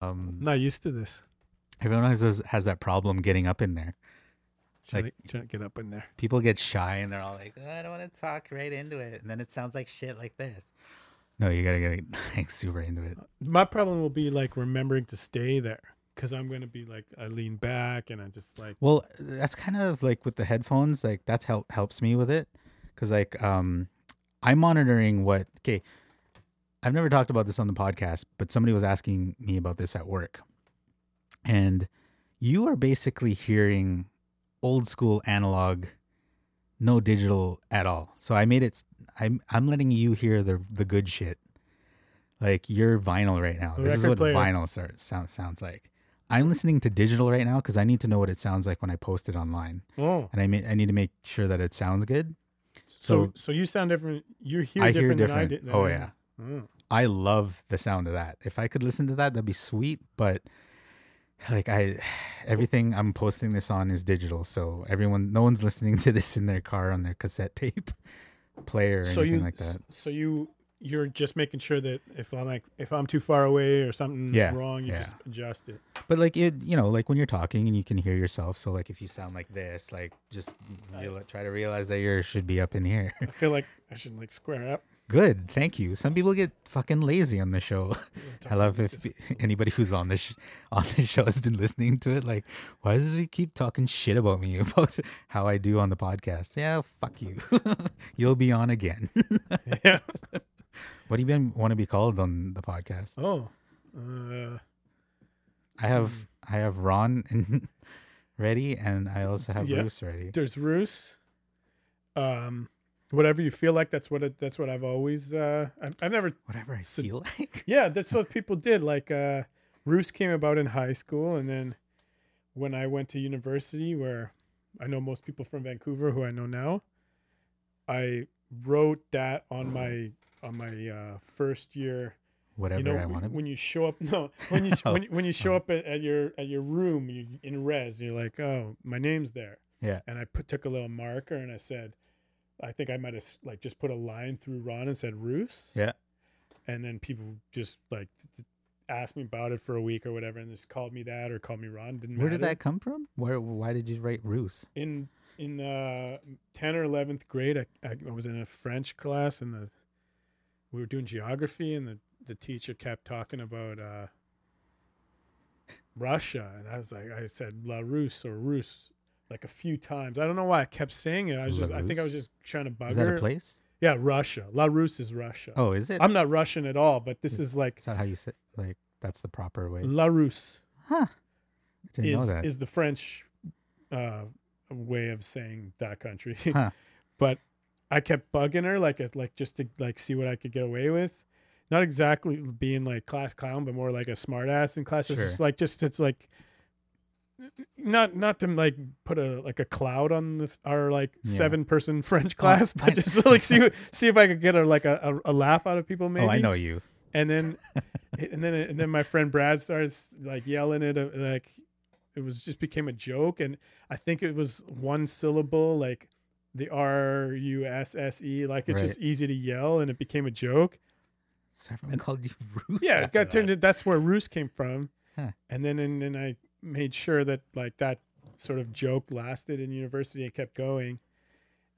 Um, I'm not used to this. everyone has has that problem getting up in there. Trying, Like- to, trying to get up in there. People get shy and they're all like, "Oh, "I don't want to talk right into it," and then it sounds like shit like this. No, you gotta get like super into it. My problem will be like remembering to stay there because I'm gonna be like I lean back and I just like Well, that's kind of like with the headphones. Like that's help helps me with it, because like um, I'm monitoring what. Okay, I've never talked about this on the podcast, but somebody was asking me about this at work, and you are basically hearing old school analog, no digital at all. So I made it. I'm I'm letting you hear the the good shit. Like you're vinyl right now. This is what player. vinyl sort sound, sounds like. I'm listening to digital right now because I need to know what it sounds like when I post it online, oh and I may, I need to make sure that it sounds good. so So- so you sound different. You hear I hear different, than I different. did. Oh, yeah. Oh. I love the sound of that. If I could listen to that, that'd be sweet. But like I, everything I'm posting this on is digital, so everyone, no one's listening to this in their car on their cassette tape player or So anything you like that. so you you're just making sure that if I'm like if I'm too far away or something's Yeah, wrong, you yeah. just adjust it. But like it, you know, like when you're talking and you can hear yourself. So like if you sound like this, like just real, try to realize that yours should be up in here. I feel like I should like square up. Good, thank you. Some people get fucking lazy on the show. I love if anybody who's on this sh- on this show has been listening to it. Like, why does he keep talking shit about me about how I do on the podcast? Yeah, fuck you. You'll be on again. yeah. what do you been want to be called on the podcast? Oh. Uh, I have I have Ron and ready, and I also have Yeah. Bruce ready. there's Roos. Um, whatever you feel like, that's what it, that's what I've always. Uh, I've, I've never. Whatever I So- feel like. Yeah, that's what people did. Like, uh, Roos came about in high school, and then when I went to university, where I know most people from Vancouver, who I know now, I wrote that on my on my uh, first year Whatever you know I w- want to. when you show up no when you Oh. when, when you show Oh. up at, at your at your room you, in res you're like oh my name's there Yeah. and i put, took a little marker and i said i think i might have like just put a line through ron and said roos Yeah. and then people just like asked me about it for a week or whatever and just called me that or called me ron didn't Where did that come from? Where? Why did you write Roos? in in uh 10 or 11th grade I, I was in a french class and the we were doing geography and the the teacher kept talking about uh russia and i was like i said la russe or russe like a few times i don't know why i kept saying it i was La just i think i was just trying to bug Is that her a place? yeah russia la russe is russia Oh, is it? i'm not russian at all but this is like Is that how you say? Like that's the proper way? la russe Huh. Didn't know is that. is the French uh, way of saying that country. Huh. but I kept bugging her like like just to like see what I could get away with. Not exactly being like class clown, but more like a smart ass in class. It's Sure. just like just it's like not not to like put a like a cloud on the, our like Yeah. seven person French class, I- but just to, like see see if I could get a like a, a, laugh out of people. Maybe Oh, I know you. and then and then and then my friend Brad starts like yelling it uh, like it was just became a joke and I think it was one syllable like the R U S S E like it's just easy to yell and it became a joke. So everyone called you Roos. Yeah, it got turned that. in, that's where Roos came from. Huh. And then and then I made sure that like that sort of joke lasted in university and kept going.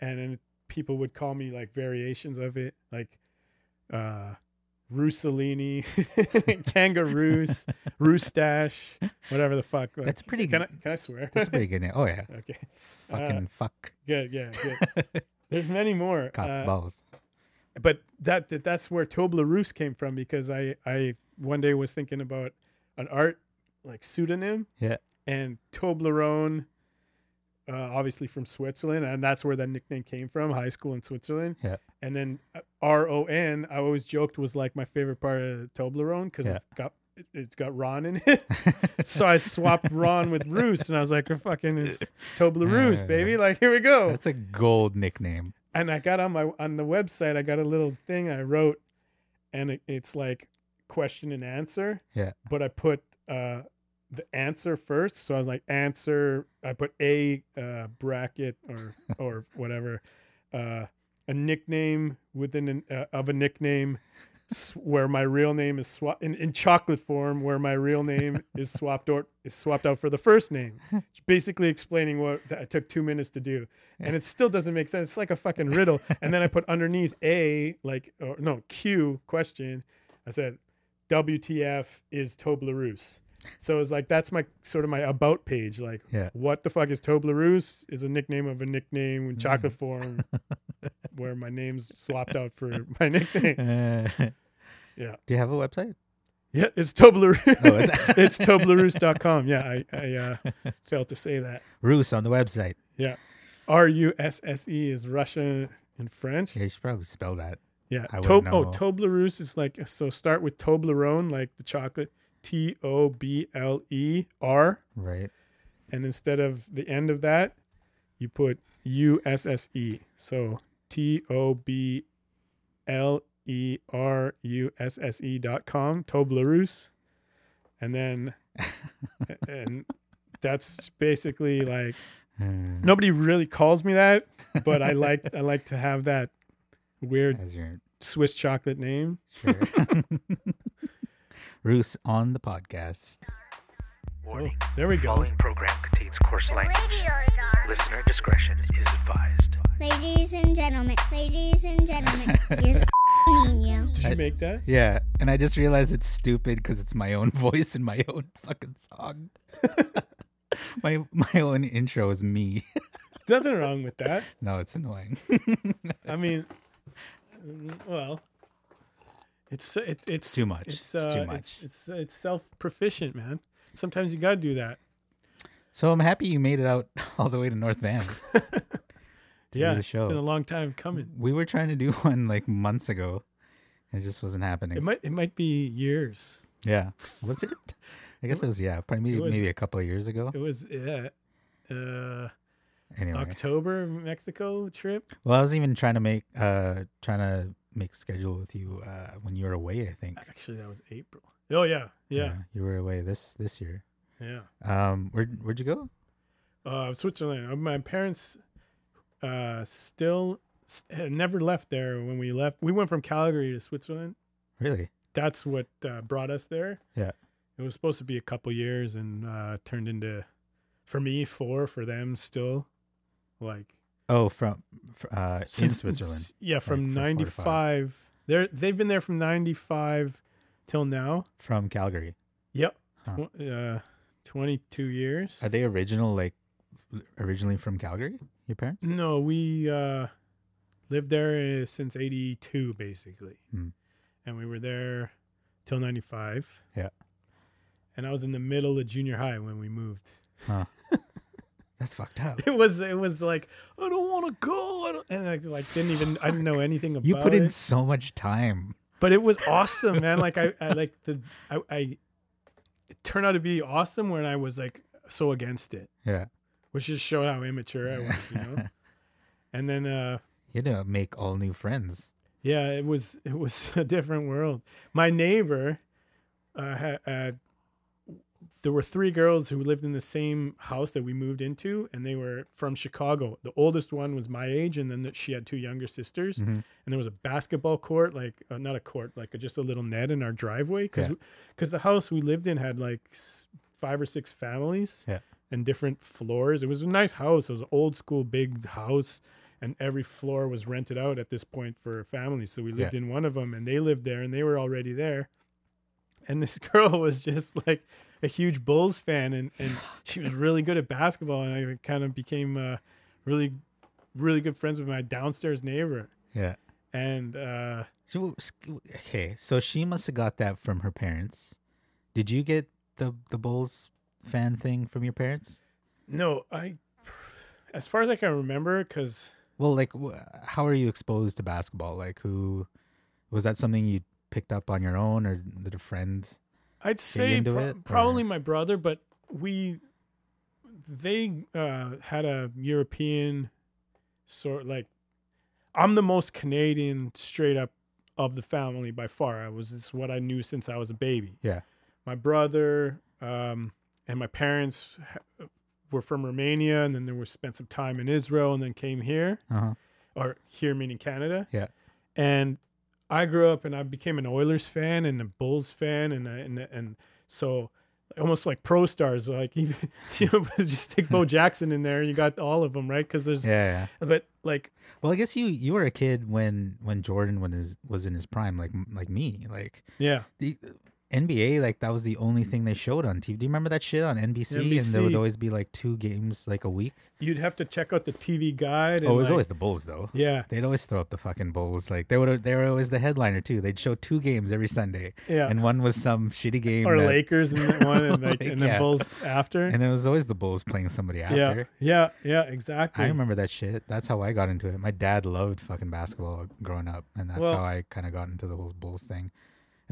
And then people would call me like variations of it like uh Rousselini, Kangaroos, Roostache, whatever the fuck. Like, That's pretty Can I, good. can I swear? That's a pretty good name. Oh yeah. okay. Fucking fuck. Good. Yeah. Good. There's many more. Cock Uh, balls. but that, that that's where Toblerusse came from because I I one day was thinking about an art like pseudonym. Yeah. And Toblerone, uh, obviously from Switzerland, and that's where that nickname came from. High school in Switzerland. Yeah. And then uh, R O N, I always joked was like my favorite part of Toblerone because Yeah. it's got it- it's got Ron in it. so I swapped Ron with Roost, and I was like, "Fucking it's Toblerusse, Yeah. baby! Like here we go." That's a gold nickname. and I got on my on the website, I got a little thing I wrote, and it, it's like question and answer. Yeah. But I put uh the answer first, so I was like answer. I put a uh, bracket or or whatever, uh, a nickname within an, uh, of a nickname. where my real name is swapped in, in chocolate form, where my real name is swapped out is swapped out for the first name. Basically explaining what that took two minutes to do, and it still doesn't make sense. It's like a fucking riddle. and then I put underneath A like or no Q question. I said, "WTF is Toblerusse?" So it's like that's my sort of my about page. Like, Yeah. what the fuck is Toblerusse? Is a nickname of a nickname in chocolate Nice. form, where my name's swapped out for my nickname. Uh, Yeah. Do you have a website? Yeah, it's Toblerusse. Oh, it's- it's Toblerusse.com. Yeah, I, I uh, failed to say that. Roos on the website. Yeah. R U S S E is Russian and French. Yeah, you should probably spell that. Yeah. Wouldn't oh, know. Is like, so start with Toblerone, like the chocolate, T O B L E R. Right. And instead of the end of that, you put U S S E. So T O B L E R U S S E dot com, Toblerusse. And then, and that's basically like, Uh, nobody really calls me that, but I like, I like to have that weird your Swiss chocolate name. sure. Roos on the podcast. Oh, there we The go. following program contains coarse language. Listener discretion is advised. Ladies and gentlemen, ladies and gentlemen, here's Nino. Did you make that? Yeah, and I just realized it's stupid because it's my own voice and my own fucking song. my my own intro is me. Nothing wrong with that. no, it's annoying. I mean, well, it's it's it's too much. It's, It's uh, too much. it's, it's self proficient, man. Sometimes you gotta do that. so I'm happy you made it out all the way to North Van. to yeah, it's been a long time coming. We were trying to do one like months ago. and It just wasn't happening. It might it might be years. yeah, was it? I guess it was. Yeah, probably maybe, was- maybe a couple of years ago. It was yeah, uh, Anyway, October Mexico trip. well, I was even trying to make uh trying to make schedule with you uh when you were away. I think. Actually, that was April. Oh yeah, yeah, you were away this this year. yeah. Um, where where'd you go? Uh, Switzerland. Uh, My parents uh still s- had never left there when we left. We went from Calgary to Switzerland. Really? that's what uh, brought us there. Yeah. It was supposed to be a couple years and uh, turned into, for me, four. For them, still, like Oh, from fr- uh in Switzerland. Yeah, from for four ninety five. five. They're they've been there from ninety five till now. From Calgary. Yep. Huh. Tw- uh, twenty two years. Are they original like originally from Calgary? Your parents? No, we uh, lived there uh, since eighty two, basically, Hmm. and we were there till ninety five. Yeah. And I was in the middle of junior high when we moved. Huh. That's fucked up. It was it was like I don't want to go, I don't, and I like didn't even I didn't know anything about You put in it. so much time. But it was awesome, man. Like I, I like the I, I it turned out to be awesome when I was like so against it, Yeah. which just showed how immature I was, you know. and then uh You know, make all new friends. yeah, it was it was a different world. My neighbor uh, had, uh there were three girls who lived in the same house that we moved into, and they were from Chicago. The oldest one was my age, and then she had two younger sisters. Mhm. And there was a basketball court, like uh, not a court, like just a little net in our driveway, because Yeah. the house we lived in had like five or six families, Yeah. and different floors. It was a nice house. It was an old school big house, and every floor was rented out at this point for families. So we lived Yeah. in one of them, and they lived there, and they were already there. And this girl was just like a huge Bulls fan, and, and she was really good at basketball, and I kind of became uh, really, really good friends with my downstairs neighbor. Yeah. And uh, w- okay, so she must have got that from her parents. Did you get the the Bulls fan thing from your parents? no, I, as far as I can remember, because Well, like, how are you exposed to basketball? Like, who was that something you picked up on your own, or did a friend? I'd say pro- it, probably my brother, but we they uh, had a European sort like I'm the most Canadian straight up of the family by far. I was this is what I knew since I was a baby. Yeah. My brother um, and my parents ha- were from Romania, and then they were spent some time in Israel, and then came here Uh huh. or here meaning Canada. Yeah. And I grew up and I became an Oilers fan and a Bulls fan and and and so almost like pro stars like even you know just stick Bo Jackson in there and you got all of them right because there's Yeah, yeah. but like Well, I guess you you were a kid when when Jordan when his was in his prime, like like me. Like yeah the NBA, like that was the only mm. thing they showed on TV. Do you remember that shit on NBC? And there would always be like two games like a week. you'd have to check out the TV guide and Oh, it was like- always the Bulls though. yeah They'd always throw up the fucking Bulls. Like they would they were always the headliner too. They'd show two games every Sunday. yeah And one was some shitty game. or that- Lakers and one and like, and then yeah. Bulls after And it was always the Bulls playing somebody yeah after. yeah yeah exactly I remember that shit. That's how I got into it. My dad loved fucking basketball growing up, and that's Well- how I kind of got into the whole Bulls thing.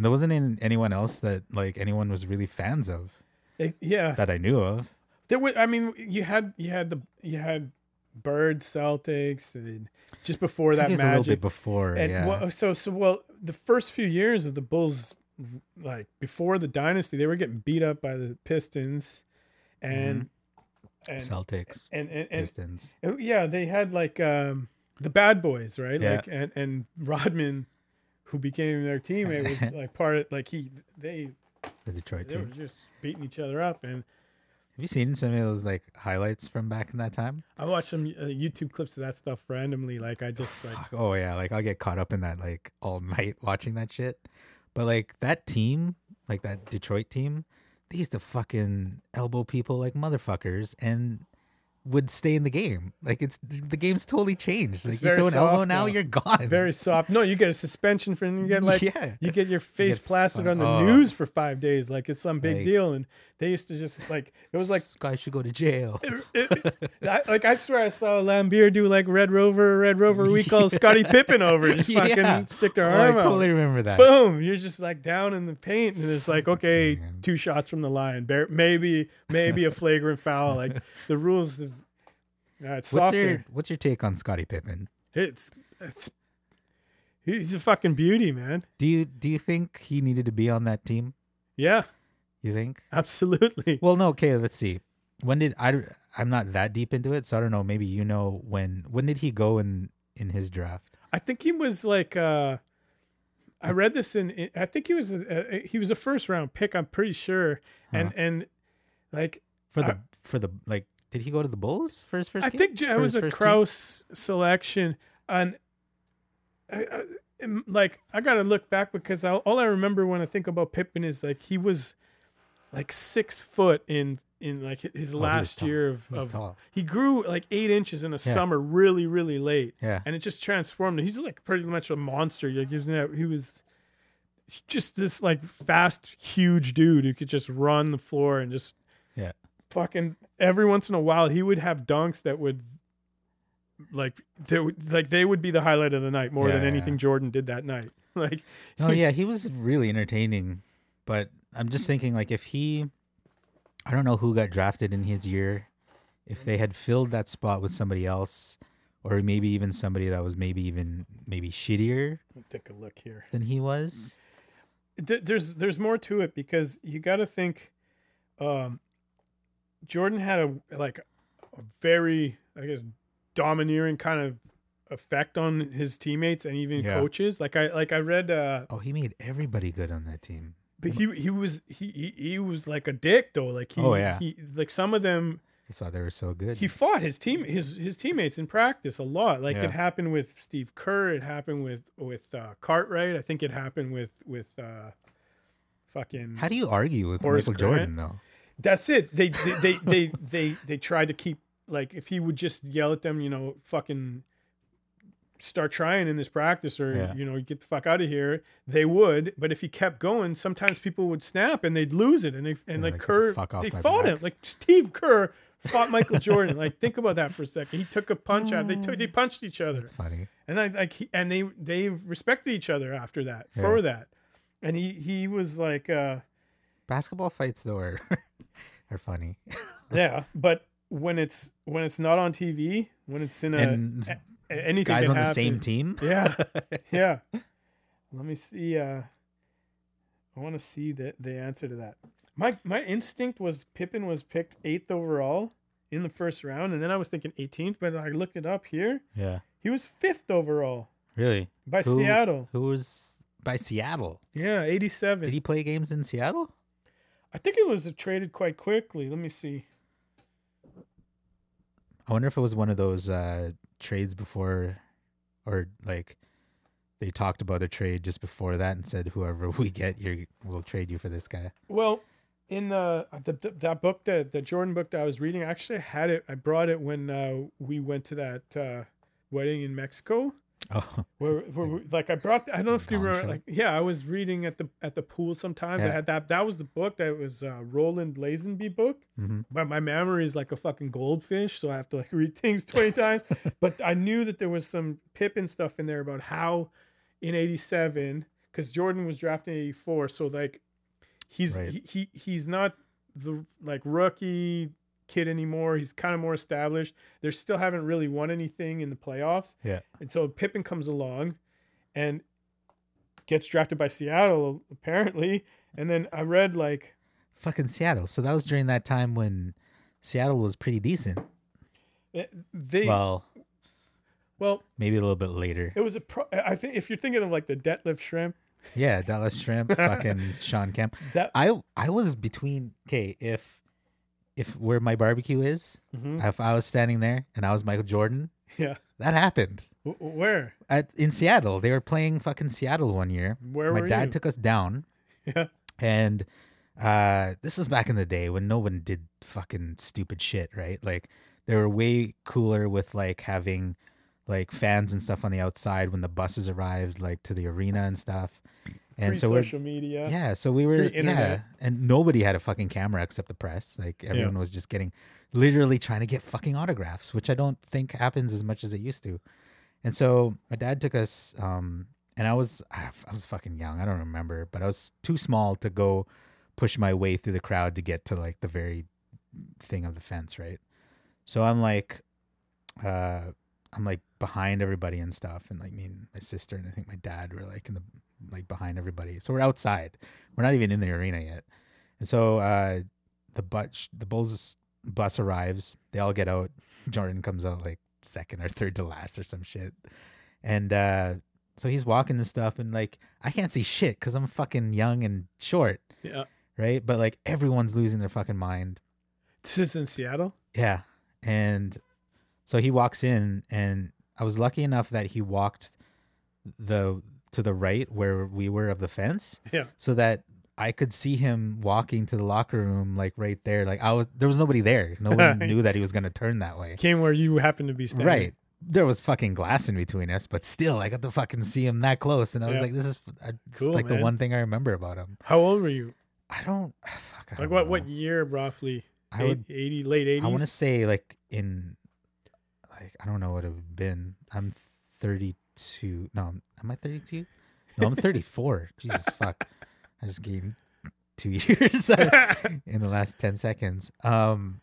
And there wasn't in anyone else that like anyone was really fans of It- yeah that I knew of. There were, I mean, you had you had the you had Bird Celtics, and just before that was a little bit Magic. before, And yeah. well, so so well, the first few years of the Bulls, like before the dynasty, they were getting beat up by the Pistons, and and, Celtics, and and and Pistons. Oh, yeah, they had like um the bad boys, right? Yeah. Like and and Rodman, who became their teammate, was like part of like he they The Detroit they were team. just beating each other up and. Have you seen some of those like highlights from back in that time? I watch some uh, YouTube clips of that stuff randomly. Like I just like Oh yeah, like I'll get caught up in that like all night watching that shit. But like that team, like that Detroit team, they used to fucking elbow people like motherfuckers and would stay in the game. Like it's the game's totally changed. Like It's you throw an elbow now, now. you're gone. very soft. No, you get a suspension for you get like Yeah. you get your face get plastered fun- on the oh. news for five days. Like it's some big Like- deal. And they used to just like it was like This guy should go to jail. it- I, like I swear I saw Laimbeer do like Red Rover, Red Rover. We call Scottie Pippen over. Just fucking Yeah. stick their Oh, I arm out. I totally remember that. Boom! You're just like down in the paint, and it's like okay, Man. two shots from the line, maybe maybe a flagrant foul. Like the rules, have, uh, it's What's softer. your What's your take on Scottie Pippen? It's, it's he's a fucking beauty, man. Do you Do you think he needed to be on that team? Yeah, You think? absolutely. Well, no. Okay, let's see. When did I? I'm not that deep into it, so I don't know. Maybe you know when. When did he go in in his draft? I think he was like uh I read this in, I think he was a, he was a first round pick, I'm pretty sure. And Huh. and like for the I- for the like? Did he go to the Bulls for his first? I game? think it was a team? Krause selection and I, I, like I got to look back because I, all I remember when I think about Pippen is like he was like 6 foot in in like his Oh, last tall. year of, He of he grew like 8 inches in a summer really really late. Yeah. and it just transformed him. He's like pretty much a monster. Like he was, he was just this like fast, huge dude who could just run the floor and just Yeah. fucking every once in a while he would have dunks that would like they would like they would be the highlight of the night more than Yeah, anything yeah. Jordan did that night. Like Oh yeah, he was really entertaining. But I'm just thinking, like, if he, I don't know who got drafted in his year, if they had filled that spot with somebody else, or maybe even somebody that was maybe even maybe shittier take a look here. than he was. There's there's more to it because you got to think um Jordan had a like a very I guess domineering kind of effect on his teammates and even Yeah. coaches like I like I read uh Oh, he made everybody good on that team. But he he was he he, he was like a dick though like he, Oh, yeah. he like some of them That's why they were so good. he fought his team his his teammates in practice a lot like Yeah. it happened with Steve Kerr it happened with with uh Cartwright I think it happened with with uh fucking How do you argue with Horace Michael Jordan though? That's it. They they they they they, they tried to keep like if he would just yell at them, you know, fucking start trying in this practice or Yeah. you know get the fuck out of here they would. But if he kept going sometimes people would snap and they'd lose it and they and Yeah, like the kerr fuck they fought back. him. Like steve kerr fought michael jordan. Like think about that for a second. He took a punch out. They took they punched each other. That's funny. and I like he, and they they respected each other after that for that. And he he was like uh Basketball fights though are are funny. Yeah, but when it's when it's not on TV, when it's in a, and a- anything guys on the same team. Yeah, yeah. Let me see. Uh, I want to see the the answer to that. My my instinct was Pippen was picked eighth overall in the first round, and then I was thinking 18th, but I looked it up here. Yeah. He was fifth overall Really? by Who- Seattle. Who was by Seattle. Yeah, 87. Did he play games in Seattle? I think it was traded quite quickly. Let me see. I wonder if it was one of those uh, trades before, or like they talked about a trade just before that and said whoever we get, you we'll trade you for this guy. Well, in the, the, the that book that the Jordan book that I was reading, I actually had it. I brought it when uh, we went to that uh, wedding in Mexico. Oh, Where, where like I brought, I don't know if you remember, show? like yeah, I was reading at the at the pool sometimes. I had that. That was the book that was uh, Roland Lazenby book. hmm But my memory is like a fucking goldfish, so I have to like read things twenty times. But I knew that there was some Pippen stuff in there about how in '87, because Jordan was drafted in '84, so like he's Right. he, he he's not the like rookie kid anymore. He's kind of more established. They still haven't really won anything in the playoffs. Yeah. And so Pippen comes along and gets drafted by Seattle, apparently. And then I read like fucking Seattle. So that was during that time when Seattle was pretty decent. eh, they well, Well, maybe a little bit later. it was a pro I think if you're thinking of like the Detlef Schrempf, Yeah, Dallas Shrimp, fucking Sean Kemp. that I I was between okay if if where my barbecue is, Mhm. if I was standing there and I was Michael Jordan, yeah. that happened. W- Where? At in Seattle, they were playing fucking Seattle one year. Where my dad you? took us down, Yeah. and uh, this was back in the day when no one did fucking stupid shit, right? Like they were way cooler with like having like fans and stuff on the outside when the buses arrived, like to the arena and stuff. And so we're social media. yeah, so we were yeah, and nobody had a fucking camera except the press. Like everyone was just getting literally trying to get fucking autographs, which I don't think happens as much as it used to. And so my dad took us um and I was I was fucking young. I don't remember, but I was too small to go push my way through the crowd to get to like the very thing of the fence, right? So I'm like uh I'm like behind everybody and stuff and like me and my sister and I think my dad were like in the like behind everybody. So we're outside. We're not even in the arena yet. And so uh the bus the Bulls bus arrives. They all get out. Jordan comes out like second or third to last or some shit. And uh so he's walking and stuff and like I can't see shit cuz I'm fucking young and short, Yeah. right? But like everyone's losing their fucking mind. This is in Seattle. Yeah. And so he walks in and I was lucky enough that he walked the to the right where we were of the fence Yeah. so that I could see him walking to the locker room like right there. Like I was there was nobody there. No one knew that he was going to turn that way. Came where you happened to be standing. Right. There was fucking glass in between us, but still I got to fucking see him that close and I was Yeah. like this is uh, Cool, like man. the one thing I remember about him. How old were you? I don't fuck, I Like don't what? know. What year roughly? I would 80, late eighties. I want to say like in like I don't know what it would have been. I'm 32. No, am I 32? No, I'm 34. Jesus fuck. I just gained 2 years in the last 10 seconds. Um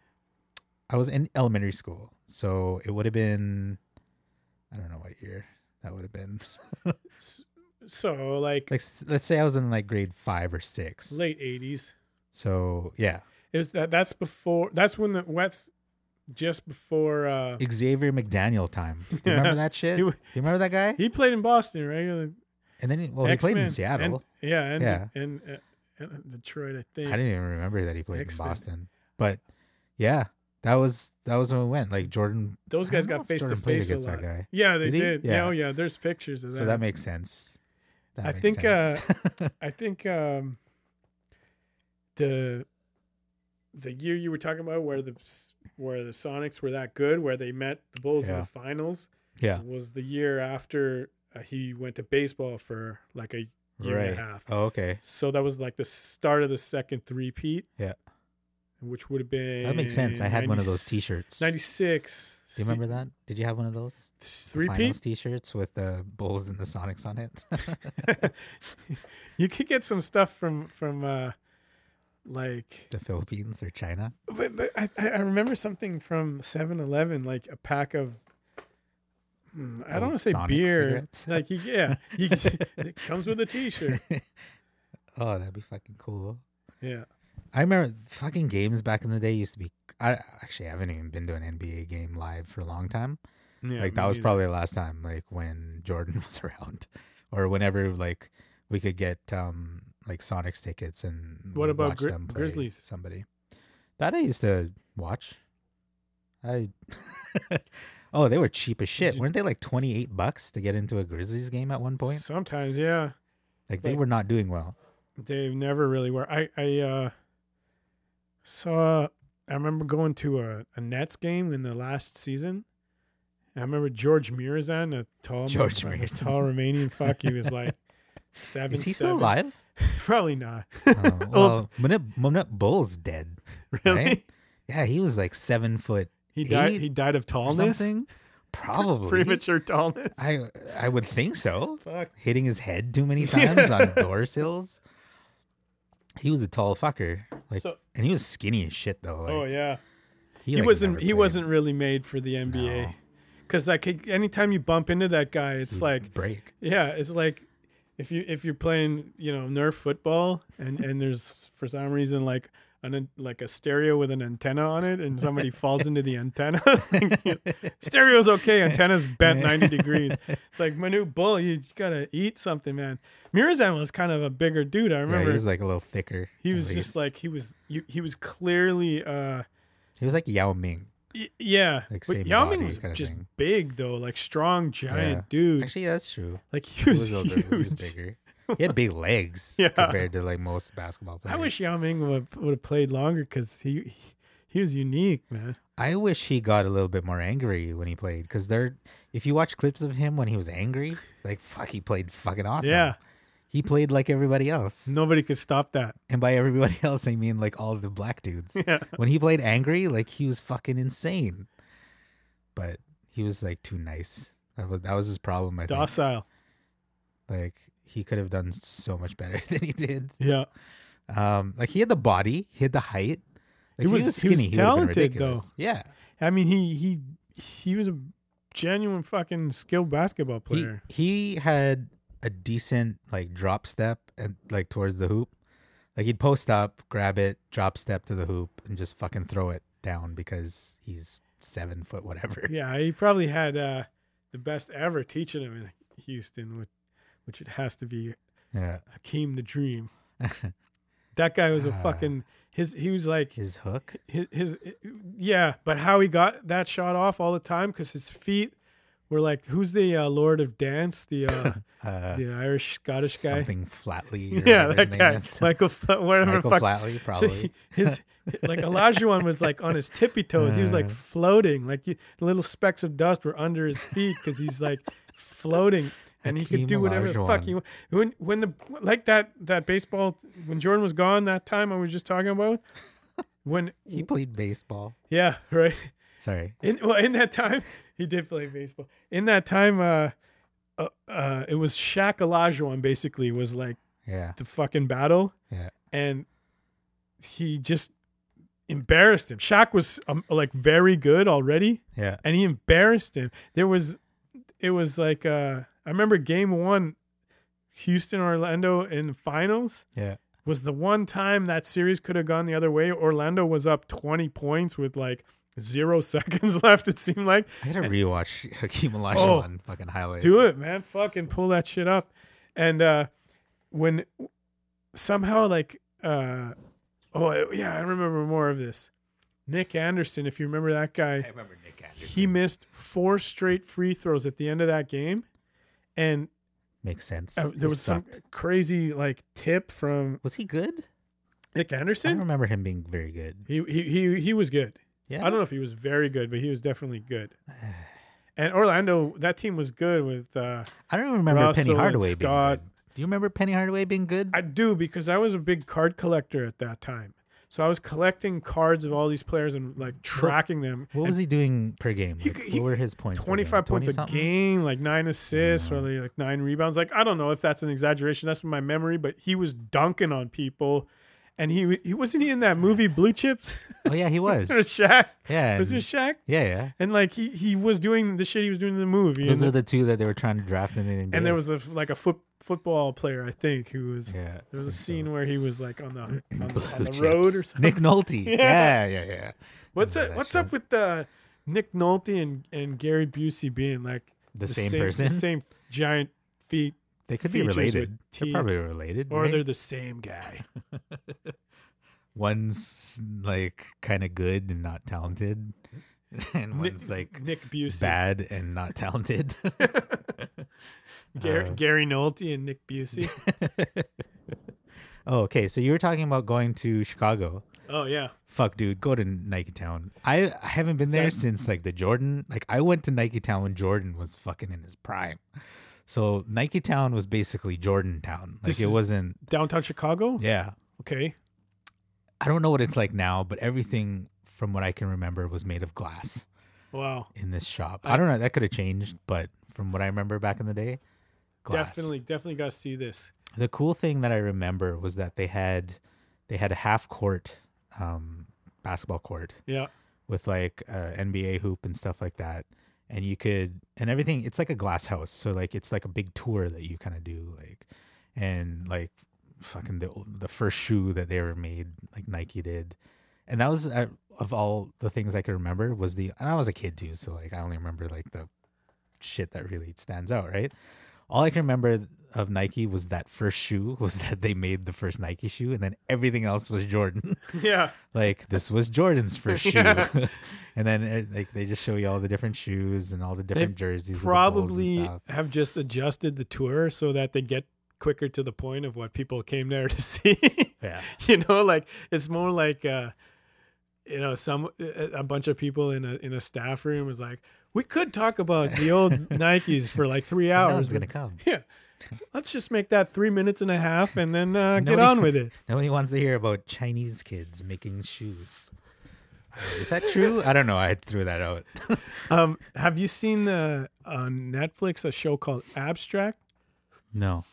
I was in elementary school. So it would have been I don't know what year that would have been. so like, like let's say I was in like grade 5 or 6. late eighties. So, yeah. It was that. That's before. That's when the Wets. Just before. uh Xavier McDaniel time. Do you remember that shit? He Do you remember that guy? He played in Boston, right? And then he, well, he played in Seattle. And, yeah, and, Yeah. and, uh, and Detroit, I think. I didn't even remember that he played X-Men. in Boston. But yeah, that was that was when we went. Like Jordan, Those guys got face to Jordan played face a lot. that guy. Yeah, they Did did. Yeah. Yeah, oh yeah. There's pictures of that. So that makes sense. That I makes think, uh. I think um, the the year you were talking about where the where the Sonics were that good, where they met the Bulls in the finals, yeah, was the year after uh, he went to baseball for like a year right. and a half. Oh, okay. So that was like the start of the second three-peat. Yeah. Which would have been That makes sense. I had one of those T-shirts. 96. Do you remember that? Did you have one of those? Three-peat? T-shirts with the Bulls and the Sonics on it. you could get some stuff from from uh like the Philippines or China. but, but I, I remember something from 7-Eleven like a pack of hmm, I don't want to say Sonic beer cigarettes? like you, yeah you, it comes with a t-shirt oh, that'd be fucking cool. yeah I remember fucking games back in the day used to be. I actually haven't even been to an NBA game live for a long time. yeah like that was neither. probably the last time, like when Jordan was around, or whenever like we could get um like Sonic's tickets and What about watch Gri- them play Grizzlies? Somebody that I used to watch. I oh, they were cheap as shit. Weren't they like twenty eight bucks to get into a Grizzlies game at one point? Sometimes, yeah. Like they like- were not doing well. They never really were. I I uh saw. I remember going to a, a Nets game in the last season. I remember George Muresan, a tall, George Muresan. tall Romanian fuck. He was like seven. Is he still alive? Probably not. Oh, well, Manute Bol's dead. really? right? Yeah, he was like seven foot He died. He died of tallness. something. Probably Premature tallness. I I would think so. Fuck. Hitting his head too many times on door sills. He was a tall fucker, like, So- and he was skinny as shit though. Oh, like, oh yeah. he, He like, wasn't. He wasn't really made for the NBA. No. Because like anytime you bump into that guy, it's like break. Yeah, it's like if you if you're playing, you know, Nerf football and and there's for some reason like an like a stereo with an antenna on it and somebody falls into the antenna. Stereo's okay, antenna's bent 90 degrees. It's like Manu Bull, you got to eat something, man. Muresan was kind of a bigger dude. I remember Yeah, he was like a little thicker. he was least. just like he was you, he was clearly uh he was like Yao Ming. Yeah, Like but Yao Ming was just thing. big though, like strong giant Yeah. dude. Actually, that's true. like he He was, was, older, he was huge. bigger. He had big legs Yeah. compared to like most basketball players. I wish Yao Ming would would have played longer because he, he he was unique, man. I wish he got a little bit more angry when he played because there. If you watch clips of him when he was angry, like fuck, he played fucking awesome. Yeah, he played like everybody else, nobody could stop that. and by everybody else, I mean like all the black dudes. Yeah, when he played angry, like he was fucking insane. But he was like too nice. That was that was his problem. I think. docile. Like he could have done so much better than he did. Yeah, Um, like he had the body, he had the height. Like, He was- he was would've been talented, ridiculous. though. Yeah, I mean he he he was a genuine fucking skilled basketball he player. he had a decent like drop step and like towards the hoop. Like he'd post up, grab it, drop step to the hoop, and just fucking throw it down because he's seven foot whatever. yeah, he probably had uh, the best ever teaching him in Houston, which which it has to be Yeah, Hakeem the Dream. That guy was a Ah. fucking his. He was like his hook. his, his yeah, but how he got that shot off all the time because his feet were like who's the uh, Lord of Dance, the uh, Uh, the Irish Scottish guy. something Flatley. Yeah, that guy, is. Michael, whatever Michael fuck. Flatley, So probably. he- his like Olajuwon was like on his tippy toes. He was like Uh. floating, like he, little specks of dust were under his feet because he's like floating, and he could do whatever the fuck he Olajuwon. when when the like that that baseball when Jordan was gone that time I was just talking about when he played baseball. yeah right Sorry. in well in that time he did play baseball in that time uh uh, uh it was Shaq Olajuwon basically was like Yeah, the fucking battle yeah. and he just embarrassed him. Shaq was um, like very good already, Yeah. and he embarrassed him. There was, it was like uh, I remember game one, Houston Orlando in finals Yeah. was the one time that series could have gone the other way. Orlando was up twenty points with like zero seconds left. It seemed like I gotta rewatch Hakeem Olajuwon fucking highlights. do it, man. Fucking pull that shit up. And uh when somehow like uh oh yeah, I remember more of this. Nick Anderson, if you remember that guy, I remember Nick Anderson. he missed four straight free throws at the end of that game. And Makes sense. uh, He there was some crazy like tip from Was he good? Nick Anderson. I remember him being very good. He he he he was good. Yeah. I don't know if he was very good, but he was definitely good. And Orlando, that team was good with uh I don't even remember Russell Penny Hardaway Scott. being good. Do you remember Penny Hardaway being good? I do because I was a big card collector at that time. So I was collecting cards of all these players and like tracking them. what was he doing per game? Like, could- he what were his points? game? 25 points 20 a game, like nine assists, Yeah. or like nine rebounds. Like I don't know if that's an exaggeration. That's my memory, but he was dunking on people. And he he wasn't he in that movie Blue Chips? Oh yeah, he was. Shaq? yeah, Was it Shaq? yeah, yeah. And like he he was doing the shit he was doing in the movie. Those are the two that they were trying to draft in the NBA. and there was a like a foot football player I think who was yeah. there was a think so. scene where he was like on the on the, on the road or something. Nick Nolte. Yeah. yeah, yeah, yeah. What's that What's show. up with uh, Nick Nolte and, and Gary Busey being like The, same, person. the same giant feet, They could be related. They're probably related. or right? they're the same guy. one's like kind of good and not talented, and one's like Nick Busey, bad and not talented. Gary, Uh, Gary Nolte, and Nick Busey. oh, okay. So you were talking about going to Chicago. oh yeah, Fuck, dude, go to Nike Town. I, I haven't been there Sorry. since like the Jordan. Like I went to Nike Town when Jordan was fucking in his prime. So Nike Town was basically Jordan Town. Like This it wasn't. downtown Chicago. Yeah, Okay, I don't know what it's like now, but everything from what I can remember was made of glass wow, in this shop. I- I, don't know. That could have changed, but from what I remember back in the day, glass. definitely, definitely got to see this. The cool thing that I remember was that they had they had a half court um, basketball court Yeah, with like uh, NBA hoop and stuff like that, and you could and everything. It's like a glass house, so like it's like a big tour that you kind of do, like and like fucking the the first shoe that they ever made, like Nike did, and that was uh, of all the things I could remember was the and I was a kid too, so like I only remember like the shit that really stands out, right? All I can remember of Nike was that first shoe was that they made the first Nike shoe, and then everything else was Jordan. yeah. like this was Jordan's first shoe, Yeah. and then uh, like they just show you all the different shoes and all the different jerseys. with the and Probably have just adjusted the tour so that they get quicker to the point of what people came there to see. yeah, you know, like it's more like uh, you know, some a a bunch of people in a in a staff room was like, we could talk about the old Nikes for like three no hours. one's gonna come. Yeah. Let's just make that three minutes and a half and then uh, get Nobody- on with it. Nobody wants to hear about Chinese kids making shoes. Uh, Is that true? I don't know. I threw that out. Um, have you seen the on Netflix a show called Abstract? No,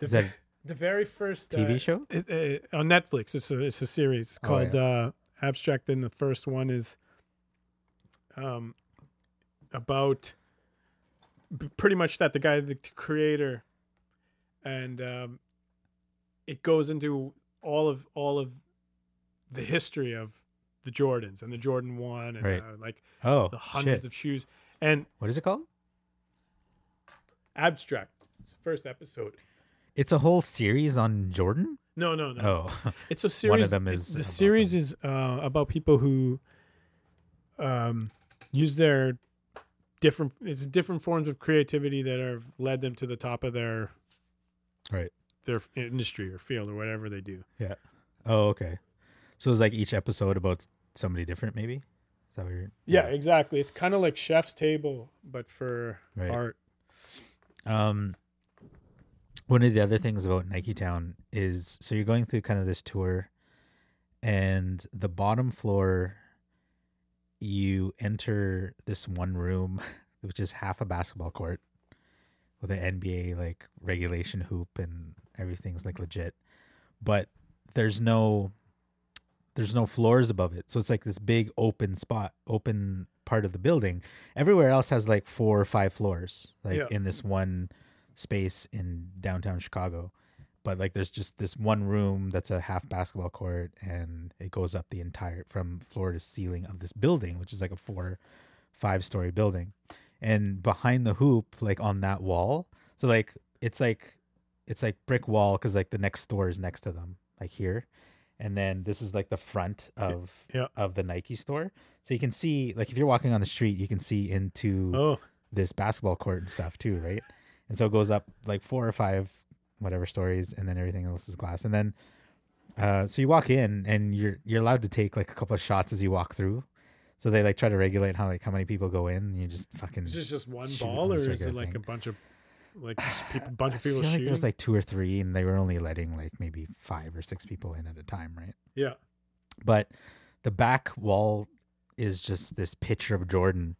The, Is that the very first TV uh, show? it, uh, on Netflix. It's a it's a series Oh, called uh, Abstract, and the first one is um about pretty much that the guy, the creator, and um, it goes into all of all of the history of the Jordans and the Jordan One and Right. uh, like Oh, the hundreds shit. of shoes and What is it called? Abstract. First episode. It's a whole series on Jordan. No, no, no. Oh, It's a series. One of them is the series them. is uh, about people who um, use their different. It's different forms of creativity that have led them to the top of their right. their industry or field or whatever they do. Yeah. Oh, okay. So it's like each episode about somebody different, maybe. Is that what you're? Yeah, exactly. It's kind of like Chef's Table, but for Right. art. Um, one of the other things about Nike Town is so you're going through kind of this tour, and the bottom floor, you enter this one room, which is half a basketball court, with an NBA like regulation hoop and everything's like legit, but there's no, there's no floors above it, so it's like this big open spot, open part of the building. Everywhere else has like four or five floors, like Yeah. in this one space in downtown Chicago. But like there's just this one room that's a half basketball court and it goes up the entire from floor to ceiling of this building, which is like a four five story building. And behind the hoop, like on that wall, so like it's like it's like brick wall because like the next store is next to them, like here. And then this is like the front of Yeah. of the Nike store. So you can see like if you're walking on the street, you can see into Oh, this basketball court and stuff too, right? And so it goes up like four or five whatever stories, and then everything else is glass. And then uh, so you walk in, and you're you're allowed to take like a couple of shots as you walk through. So they like try to regulate how like how many people go in. And you just fucking. is this just one ball, on or is it like a bunch of like just people, bunch of I people feel shooting? there was like two or three, and they were only letting like maybe five or six people in at a time, right? yeah, but the back wall is just this picture of Jordan,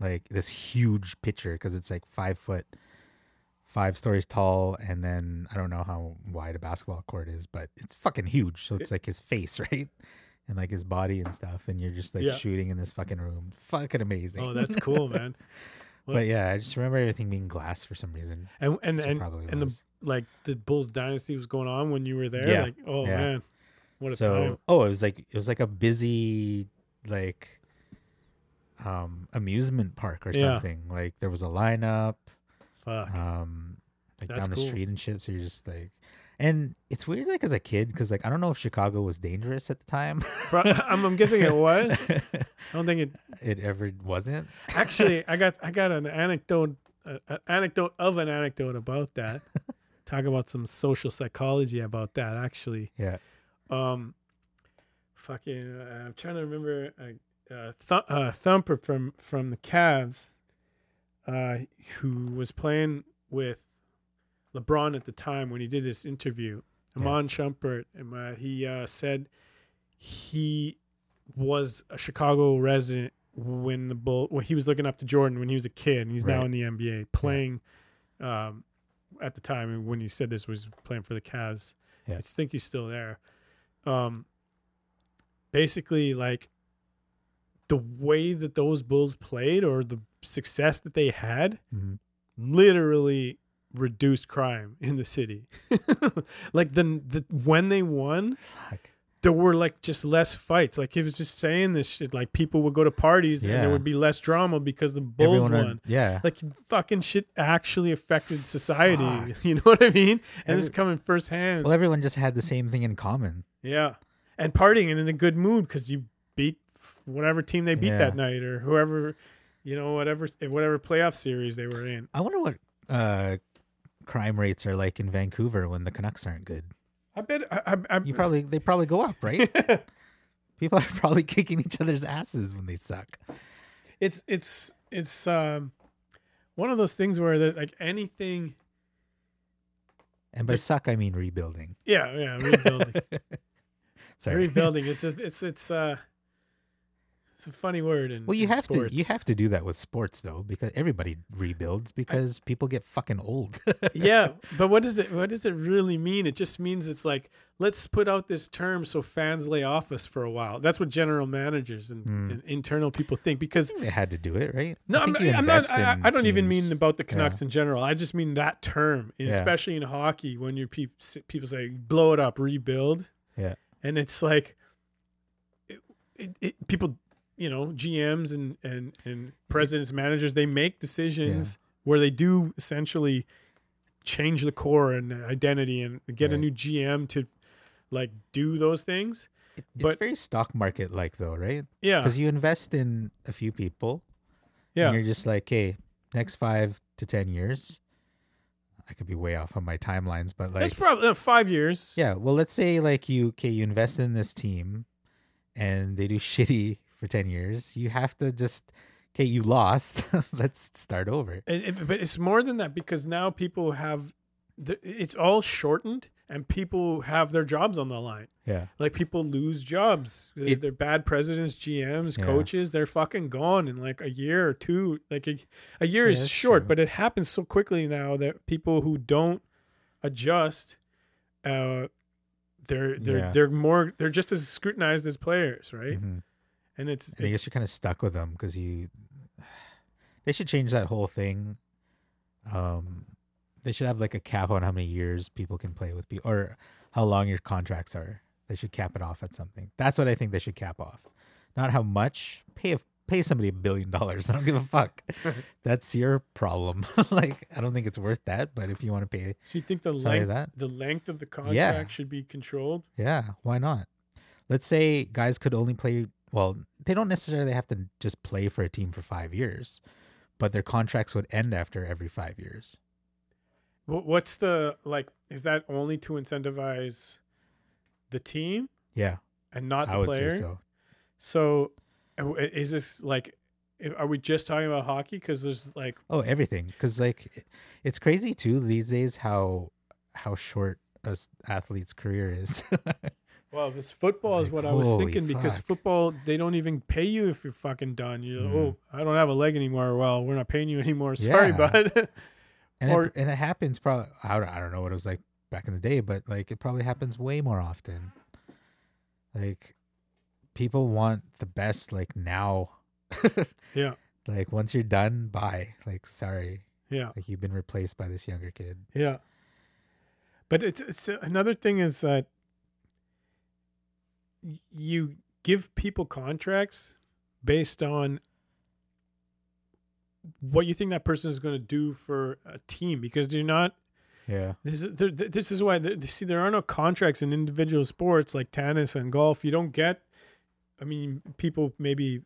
like this huge picture because it's like five foot, five stories tall, and then I don't know how wide a basketball court is, but it's fucking huge. So it's like his face, right? And like his body and stuff, and you're just like Yeah. shooting in this fucking room. Fucking amazing. oh, that's cool, man. but yeah, I just remember everything being glass for some reason. And and and probably and the like the Bulls dynasty was going on when you were there. Yeah, Like, oh yeah. man, what a so time! oh it was like it was like a busy like um amusement park or Yeah. something like there was a lineup Fuck. um, like That's down the cool. street and shit. So you're just like, and it's weird, like as a kid, because like I don't know if Chicago was dangerous at the time. I'm, I'm guessing it was. I don't think it. it ever wasn't. Actually, I got I got an anecdote, uh, an anecdote of an anecdote about that. Talk about some social psychology about that. Actually, Yeah. um, fucking, uh, I'm trying to remember. Uh, Th- uh, Thumper from from the Cavs, uh, who was playing with LeBron at the time when he did this interview. Yeah. Iman Shumpert, um, uh, he uh, said he was a Chicago resident when the bull when he was looking up to Jordan when he was a kid and he's now in the NBA playing um at the time when he said this was playing for the Cavs. Yeah. I think he's still there. Um basically like the way that those Bulls played or the success that they had Mhm. literally reduced crime in the city. like the, the when they won, Fuck. there were like just less fights. Like he was just saying this shit. Like people would go to parties and Yeah. there would be less drama because the Bulls Everyone won. yeah. Like fucking shit actually affected society. Fuck. You know what I mean? And this is coming firsthand. well, everyone just had the same thing in common. yeah, and partying and in a good mood because you beat whatever team they beat Yeah. that night or whoever, you know, whatever whatever playoff series they were in. I wonder what uh, crime rates are like in Vancouver when the Canucks aren't good. I bet. I, I, I, You probably they probably go up, right? People are probably kicking each other's asses when they suck. it's it's it's um one of those things where that like anything And by suck, I mean rebuilding. yeah yeah rebuilding Sorry. rebuilding it's just, it's it's uh it's a funny word in Well, you have sports. to you have to do that with sports though, because everybody rebuilds because people get fucking old. yeah but what does it what does it really mean it just means it's like let's put out this term so fans lay off us for a while that's what general managers and, Hmm. and internal people think because they had to do it, right? No, I I'm, think you I'm not. I, I don't even mean about the Canucks in general. I just mean that term, Yeah. especially in hockey, when you people people say blow it up, rebuild, Yeah. and it's like it, it, people, you know, GMs and and and presidents, managers, they make decisions where they do essentially change the core and identity and get a new GM to like do those things. It- it's but- very stock market like though, right? Yeah, Because you invest in a few people, yeah, and you're just like, hey, next five to ten years, I could be way off on my timelines, but like, it's probably uh, five years. yeah. Well, let's say like you, okay, you invest in this team, and they do shitty for ten years. You have to just, okay, you lost. let's start over. It, it- but it's more than that because now people have the, it's all shortened and people have their jobs on the line. Yeah. Like people lose jobs. It- they're bad presidents, GMs, Yeah. coaches. They're fucking gone in like a year or two. Like a, a year Yeah, is short, true. but it happens so quickly now that people who don't adjust, uh, they're they're Yeah. they're more they're just as scrutinized as players, right? Mhm. And it's, And I guess you're kind of stuck with them because you. They should change that whole thing. Um, they should have like a cap on how many years people can play with people, or how long your contracts are. They should cap it off at something. That's what I think they should cap off, not how much. Pay a, pay somebody a billion dollars. I don't give a fuck. That's your problem. like I don't think it's worth that. But if you want to pay, so you think the length that. the length of the contract Yeah. should be controlled? yeah, why not? Let's say guys could only play. Well, they don't necessarily have to just play for a team for five years, but their contracts would end after every five years. What's the like? Is that only to incentivize the team Yeah, and not I the would player? say so. So, is this like? Are we just talking about hockey? Because there's like, Oh, everything. Because like, it's crazy too these days how how short a athlete's career is. well, this football is what I was thinking because football they don't even pay you if you're fucking done. You're like, Mhm. oh, I don't have a leg anymore. Well, we're not paying you anymore. Sorry, Yeah. bud. and Or- it, and it happens probably. I don't, I don't know what it was like back in the day, but like it probably happens way more often. Like people want the best like now. yeah, Like once you're done, bye. Like sorry, yeah. like you've been replaced by this younger kid. Yeah. But it's, it's another thing is that you give people contracts based on what you think that person is going to do for a team because you're not Yeah. this is this is why see there are no contracts in individual sports like tennis and golf. You don't get. I mean, people maybe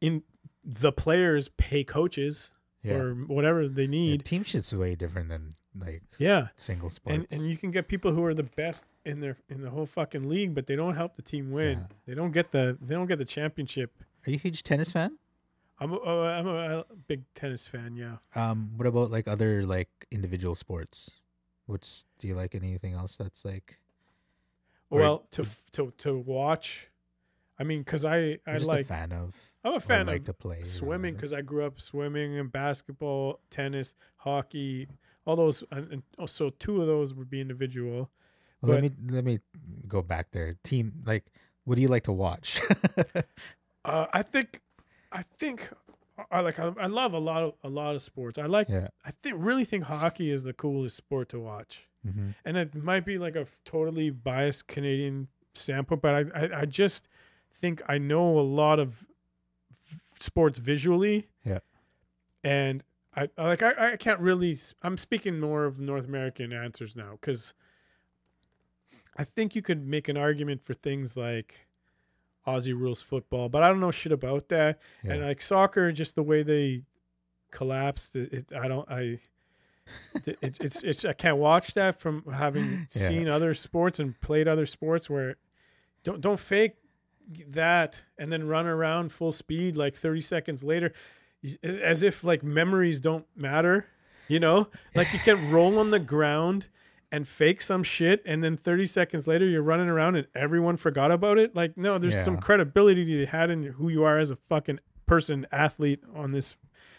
in the players pay coaches Yeah. or whatever they Yeah, need. team shit's way different than like Yeah, single sports. and and you can get people who are the best in their in the whole fucking league, but they don't help the team win. Yeah. They don't get the they don't get the championship. Are you a huge tennis fan? I'm a, uh, I'm a, big tennis fan. Yeah. Um, what about like other like individual sports? What's do you like anything else that's like? Well, to to to watch, I mean, because I I like a fan of? I'm a fan like of to play swimming because I grew up swimming and basketball, tennis, hockey, all those. And, oh, so two of those would be individual. Well, let me let me go back there. Team like, what do you like to watch? Uh, I think, I think, I like. I, I love a lot of a lot of sports. I like. yeah. I think really think hockey is the coolest sport to watch. hmm and it might be like a totally biased Canadian standpoint, but I, I, I just think I know a lot of v- sports visually. Yeah. And I like I, I can't really I'm speaking more of North American answers now because I think you could make an argument for things like Aussie rules football, but I don't know shit about that. Yeah. And like soccer, just the way they collapsed, it, it I don't I th- it's it's it's I can't watch that from having Yeah. seen other sports and played other sports where don't don't fake that and then run around full speed like 30 seconds later as if like memories don't matter you know like you can roll on the ground and fake some shit and then 30 seconds later you're running around and everyone forgot about it like no there's some Yeah. credibility you had in who you are as a fucking person athlete on this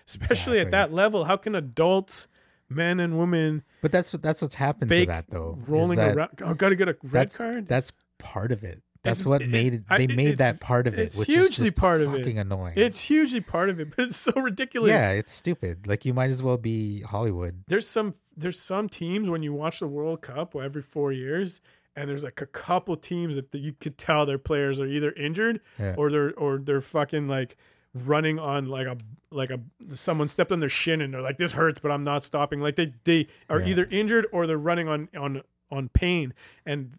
especially at that level how can adults men and women But that's what that's what's happened fake to that though. rolling that around oh gotta get a red that's, card That's part of it. That's It's- what it- made it. They made that part of it, it's which hugely is just part of it. fucking annoying. it's hugely part of it but it's so ridiculous yeah, it's stupid. Like you might as well be Hollywood. there's some there's some teams when you watch the World Cup every four years, and there's like a couple teams that, that you could tell their players are either injured Yeah. or they're or they're fucking like running on like a like a someone stepped on their shin and they're like this hurts but I'm not stopping like they they are Yeah. either injured or they're running on on on pain and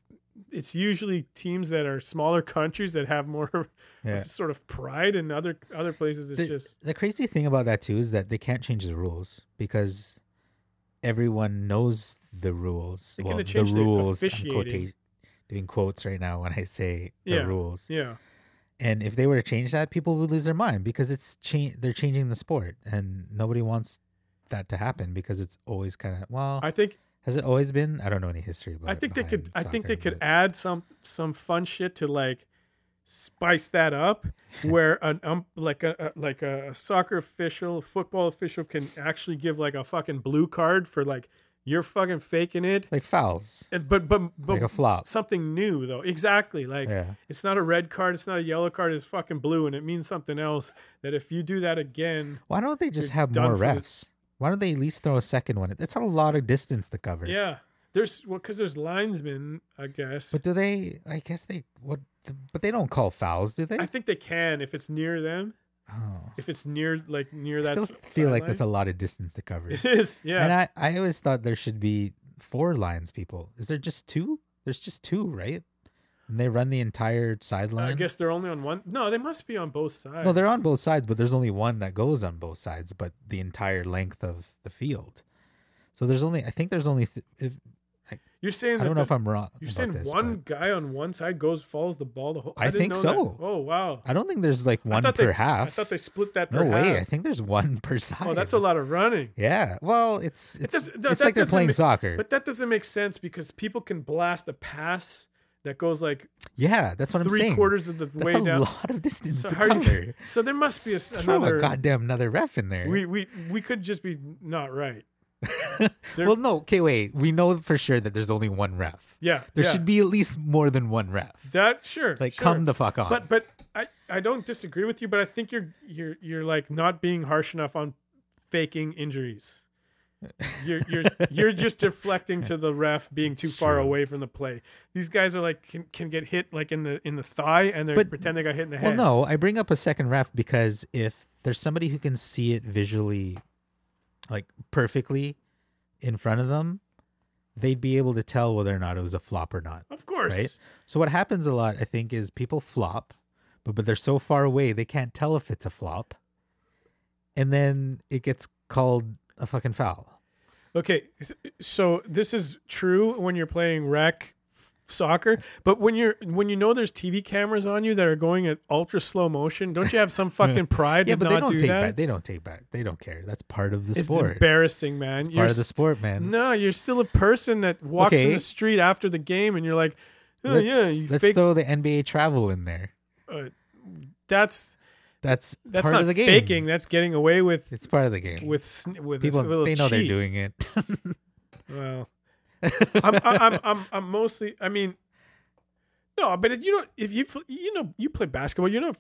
it's usually teams that are smaller countries that have more Yeah. sort of pride and other other places it's The, just the crazy thing about that too is that they can't change the rules because everyone knows the rules. Well, the change the rules. I'm quota- doing quotes right now when I say Yeah. the rules. yeah And if they were to change that, people would lose their mind because it's cha- they're changing the sport, and nobody wants that to happen because it's always kind of well. I think has it always been? I don't know any history. I think they could. I think they could But, add some some fun shit to like spice that up, where an um like a, a like a soccer official, football official can actually give like a fucking blue card for like you're fucking faking it, like fouls, and but but but like a flop. something new though. Exactly, like Yeah, it's not a red card, it's not a yellow card, it's fucking blue, and it means something else. That if you do that again, why don't they just have more refs? Why don't they at least throw a second one? It's a lot of distance to cover. yeah. There's well, because there's linesmen, I guess. But do they? I guess they what? But they don't call fouls, do they? I think they can if it's near them. oh, If it's near, like near I that. still feel like that's a lot of distance to cover. It is, yeah. And I, I always thought there should be four lines people. Is there just two? There's just two, right? And they run the entire sideline. I guess they're only on one. No, they must be on both sides. No, they're on both sides, but there's only one that goes on both sides, but the entire length of the field. So there's only, I think there's only, th- if, You're saying I don't know the- if I'm wrong. You're saying this, one but guy on one side goes follows the ball the whole. I didn't think know so. that. Oh wow! I don't think there's like one per they, half. I thought they split that. no way. half. I think there's one per side. Oh, that's a lot of running. Yeah. Well, it's it's, does- no, it's like they're playing soccer. But that doesn't make sense because people can blast a pass that goes like yeah, that's what I'm saying. three quarters of the that's way a down. A lot of distance So, to are you- cover. so there must be a, another. a goddamn another ref in there. we we we could just be not right. well, no. Okay, wait. We know for sure that there's only one ref. Yeah, There yeah. should be at least more than one ref. that. Sure, Like, sure. come the fuck on. But but I, I don't disagree with you, but I think you're you're you're like not being harsh enough on faking injuries. You're you're you're just deflecting to the ref being too far true. away from the play. These guys are like can, can get hit like in the in the thigh and they pretend they got hit in the Well, head. Well, no, I bring up a second ref because if there's somebody who can see it visually, like perfectly in front of them, they'd be able to tell whether or not it was a flop or not. Of course. Right? So what happens a lot, I think, is people flop, but but they're so far away they can't tell if it's a flop, and then it gets called a fucking foul. Okay, so this is true when you're playing rec soccer, but when you're when you know there's TV cameras on you that are going at ultra slow motion, don't you have some fucking pride yeah, to but they don't do take that? back. They don't take back. They don't care. That's part of the it's sport. It's embarrassing, man. Part of the sport, man. No, you're still a person that walks in the street after the game, and you're like, oh let's, yeah, you let's fake. throw the NBA travel in there. uh, that's That's that's part not of the game. faking. That's getting away with It's part of the game. with sn- with People, a little they know they're cheat. doing it. Well, I'm, I'm, I'm, I'm mostly. I mean, no, but if you don't, if you, you know, you play basketball, you know,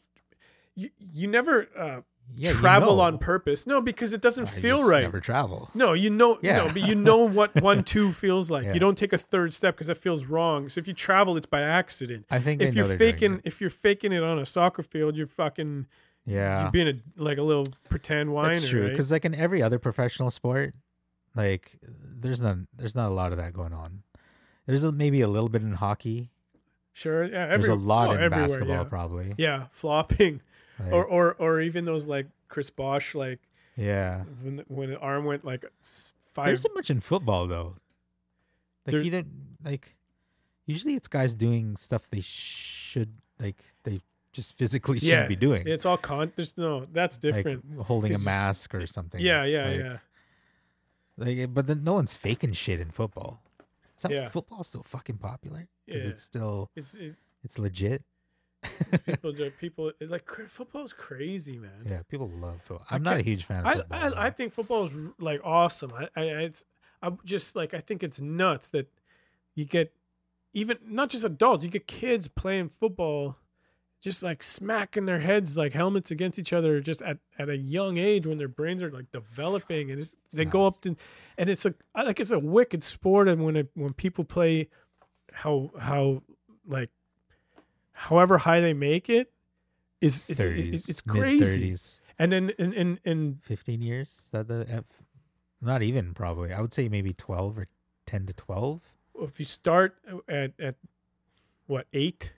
you, you never uh, yeah, you travel know. on purpose. No, because it doesn't I feel just right. Never travel. No, you know, Yeah. no, but you know what one two feels like. Yeah. You don't take a third step because that feels wrong. So if you travel, it's by accident. I think If you're they're doing faking, it. if you're faking it on a soccer field, you're fucking, Yeah, being a like a little pretend whiner. that's true. right? Because like in every other professional sport, like there's none, there's not a lot of that going on. There's a, maybe a little bit in hockey. sure, yeah, There's a lot oh, in basketball, yeah. probably. Yeah, flopping. Like, or or or even those like Chris Bosh like yeah, when the, when the arm went like five. there's so much in football though. Like There- like. Usually, it's guys doing stuff they should like. They just physically shouldn't be doing. It's all con. There's no. That's like different. holding a 'Cause you s- mask or something. yeah, yeah, Like, yeah. Like, eh, but then no one's faking shit in football. Yeah. Football's so fucking popular because Yeah. it's still It's it, it's legit. people. do- people like football's crazy, man. Yeah, people love football. I'm not a huge fan of I, football. I though. I think football is like awesome. I I it's I'm just like I think it's nuts that you get even not just adults, you get kids playing football just like smacking their heads like helmets against each other just at, at a young age when their brains are like developing and it's, they go up to and it's I like it's a wicked sport and when it when people play how how like however high they make it is it's 30s, it's, it's crazy mid-30s, and then and and, and 15 years. Is that the F? Not even probably. I would say maybe 12 or 10 to 12. if you start at at what eight,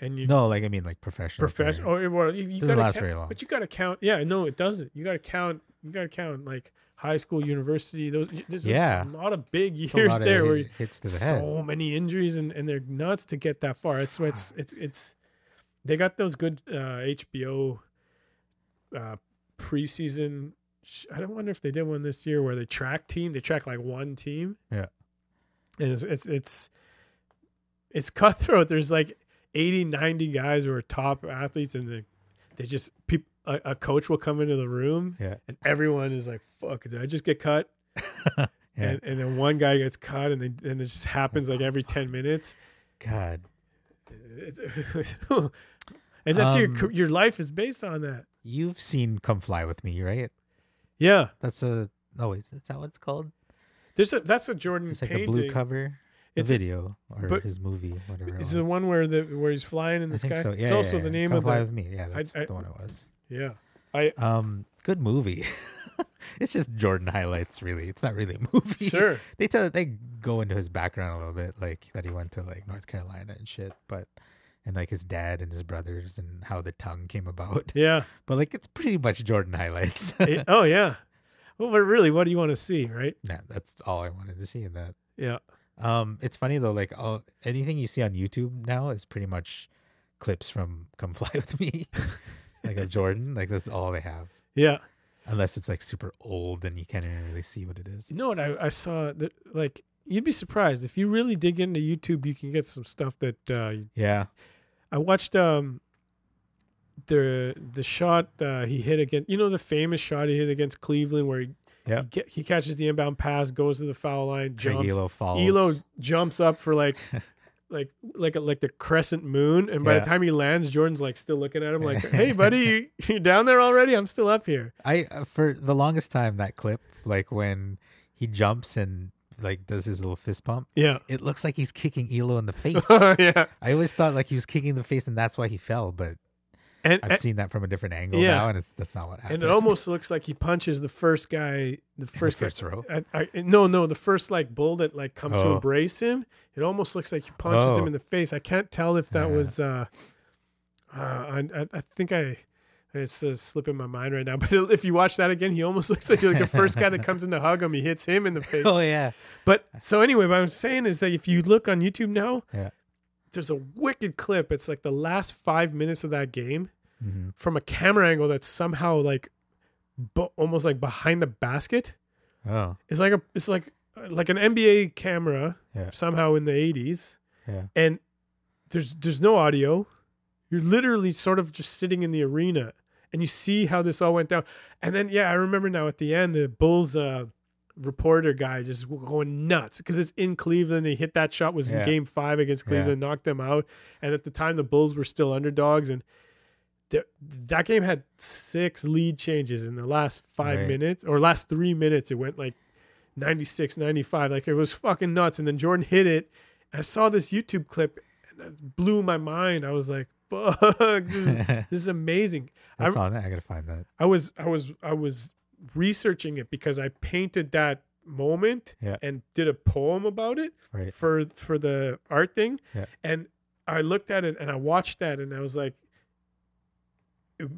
and you No, like I mean like professional. professional or well, you, you Doesn't gotta last count, very long. but you got to count. Yeah, no, it doesn't. You got to count. You got to count like high school, university. Those there's Yeah. a, lot of big years there where hits to the head. so many injuries and and they're nuts to get that far. It's it's it's it's they got those good uh, HBO uh, preseason. I don't wonder if they did one this year where they track team. They track like one team. Yeah. and it's it's it's, it's cutthroat. There's like 80, 90 guys who are top athletes, and they they just peop, a, a coach will come into the room, Yeah. and everyone is like, "Fuck, did I just get cut?" yeah. And, and then one guy gets cut, and then and it just happens like every ten minutes. God. And that's your Um, your your life is based on that. You've seen Come Fly with Me, right? Yeah, That's a. Oh, is, is that what it's called? there's a that's a Jordan It's like painting. a blue cover. It's video or but- his movie, whatever. It's the one where the where he's flying in the I sky. so. Yeah, it's yeah, also yeah. the name Come of Fly the with Me. Yeah, that's I- the one it was. yeah. I Um, good movie. it's just Jordan highlights. Really, it's not really a movie. sure. They tell they go into his background a little bit, like that he went to like North Carolina and shit, but and like his dad and his brothers and how the tongue came about. Yeah. But like it's pretty much Jordan highlights. It- oh yeah. Well, but really, what do you want to see, right? yeah, that's all I wanted to see in that. Yeah. Um, it's funny though, like all anything you see on YouTube now is pretty much clips from Come Fly with Me, like of Jordan. Like that's all they have, Yeah. unless it's like super old and you can't even really see what it is. You know what I, I saw that like you'd be surprised if you really dig into YouTube, you can get some stuff that uh, Yeah, I watched. Um, the the shot uh, he hit against you know the famous shot he hit against Cleveland where he Yeah. he, he catches the inbound pass goes to the foul line jumps Ehlo falls. Ehlo jumps up for like like like a, like the crescent moon and by Yeah. the time he lands Jordan's like still looking at him like hey buddy you, you're down there already I'm still up here I uh, for the longest time that clip, like when he jumps and like does his little fist pump. Yeah. It looks like he's kicking Ehlo in the face. yeah. I always thought like he was kicking the face and that's why he fell, but And, I've and, seen that from a different angle Yeah. now, and it's that's not what happened. and it almost looks like he punches the first guy, the first, guy- first row? I, I, no, no, the first like bull that like comes to Oh. embrace him. It almost looks like he punches him Oh. in the face. I can't tell if that Yeah. was. uh uh, I, I, I think I. It's just slipping my mind right now. But if you watch that again, he almost looks like, like the first guy that comes in to hug him. He hits him in the face. oh yeah, But so anyway, what I'm saying is that if you look on YouTube now, Yeah. There's a wicked clip. It's like the last five minutes of that game hmm from a camera angle that's somehow like, bu- almost like behind the basket. oh It's like a, it's like like an NBA camera Yeah. somehow in the 80s, yeah, and there's there's no audio. You're literally sort of just sitting in the arena, and you see how this all went down. And then yeah, I remember now at the end the Bulls. Uh, reporter guy just going nuts because it's in Cleveland. They hit that shot was in Game Five against Yeah. Cleveland, knocked them out. And at the time, the Bulls were still underdogs, and th- that game had six lead changes in the last five Right. minutes or last three minutes. It went like 96, 95. Like it was fucking nuts. And then Jordan hit it. I saw this YouTube clip and it blew my mind. I was like, fuck, this is, this is amazing. I- on that. I gotta find that. I was I was I was researching it because I painted that moment Yeah. and did a poem about it Right. for for the art thing. Yeah. And I looked at it and I watched that and I was like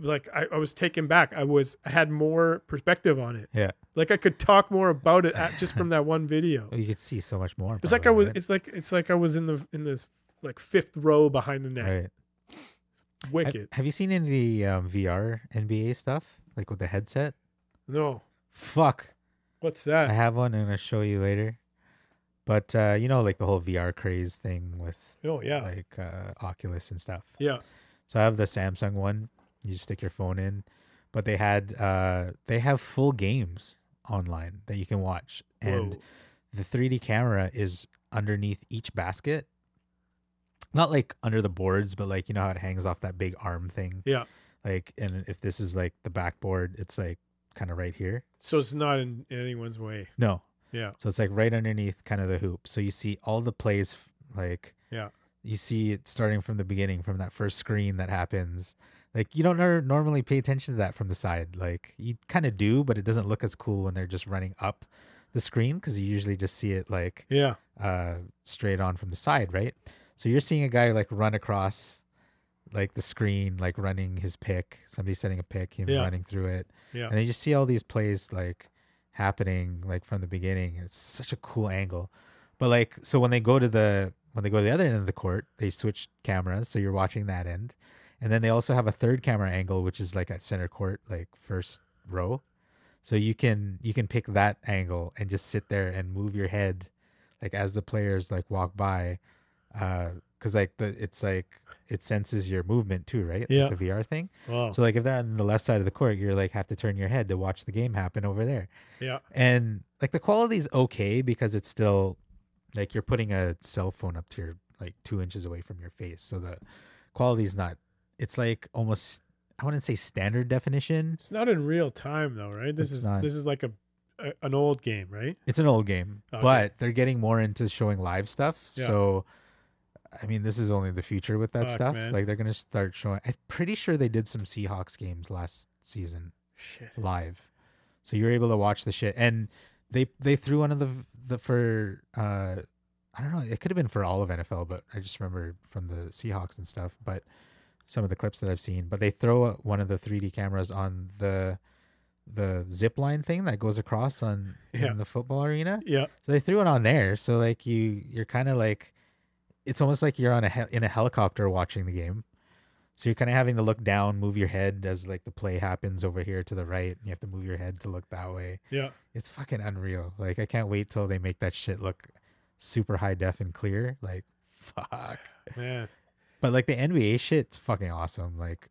like I, I was taken back. I was I had more perspective on it. Yeah. Like I could talk more about it at, just from that one video. You could see so much more. It's like I was right? it's like it's like I was in the in this like fifth row behind the net. right. Have, Wicked. have you seen any of the um, VR NBA stuff, like with the headset? No. Fuck, What's that? I have one, and I'll show you later. But uh, you know, like the whole VR craze thing with Oh yeah. like uh, Oculus and stuff. yeah. So I have the Samsung one. You just stick your phone in, but they had uh, they have full games online that you can watch, and Whoa. the 3D camera is underneath each basket. Not like under the boards, but like you know how it hangs off that big arm thing. Yeah. Like, and if this is like the backboard, it's like kind of right here. So it's not in, anyone's way. No, Yeah. so it's like right underneath kind of the hoop. So you see all the plays, like Yeah. you see it starting from the beginning, from that first screen that happens. Like you don't nor- normally pay attention to that from the side. Like you kind of do, but it doesn't look as cool when they're just running up the screen because you usually just see it like Yeah. uh straight on from the side, right? So you're seeing a guy like run across like the screen, like running his pick. Somebody setting a pick, him Yeah. running through it, Yeah. and then you just see all these plays like happening like from the beginning. It's such a cool angle. But like so when they go to the when they go to the other end of the court, they switch cameras, so you're watching that end. And then they also have a third camera angle which is like at center court, like first row. So you can you can pick that angle and just sit there and move your head like as the players like walk by uh cuz like the it's like it senses your movement too, right? Like Yeah. the VR thing. Wow. So like if they're on the left side of the court, you're like have to turn your head to watch the game happen over there. yeah. And like the quality is okay because it's still like you're putting a cell phone up to your like two inches away from your face. So the quality is not it's like almost I wouldn't say standard definition. It's not in real time though, right? This It's is not. this is like a, a an old game, right? It's an old game, oh, Okay. but they're getting more into showing live stuff. Yeah. So I mean, this is only the future with that Fuck, stuff. man. Like they're gonna start showing. I'm pretty sure they did some Seahawks games last season. Shit. live. So you're able to watch the shit. And they they threw one of the the for uh I don't know, it could have been for all of NFL, but I just remember from the Seahawks and stuff, but some of the clips that I've seen, but they throw one of the 3D cameras on the the zip line thing that goes across on Yeah. in the football arena. Yeah. So they threw it on there. So like you you're kind of like it's almost like you're on a hel- in a helicopter watching the game. So you're kind of having to look down, move your head as like the play happens over here to the right. And you have to move your head to look that way. Yeah. It's fucking unreal. Like I can't wait till they make that shit look super high def and clear. Like fuck. Man. But like the NBA shit's fucking awesome. Like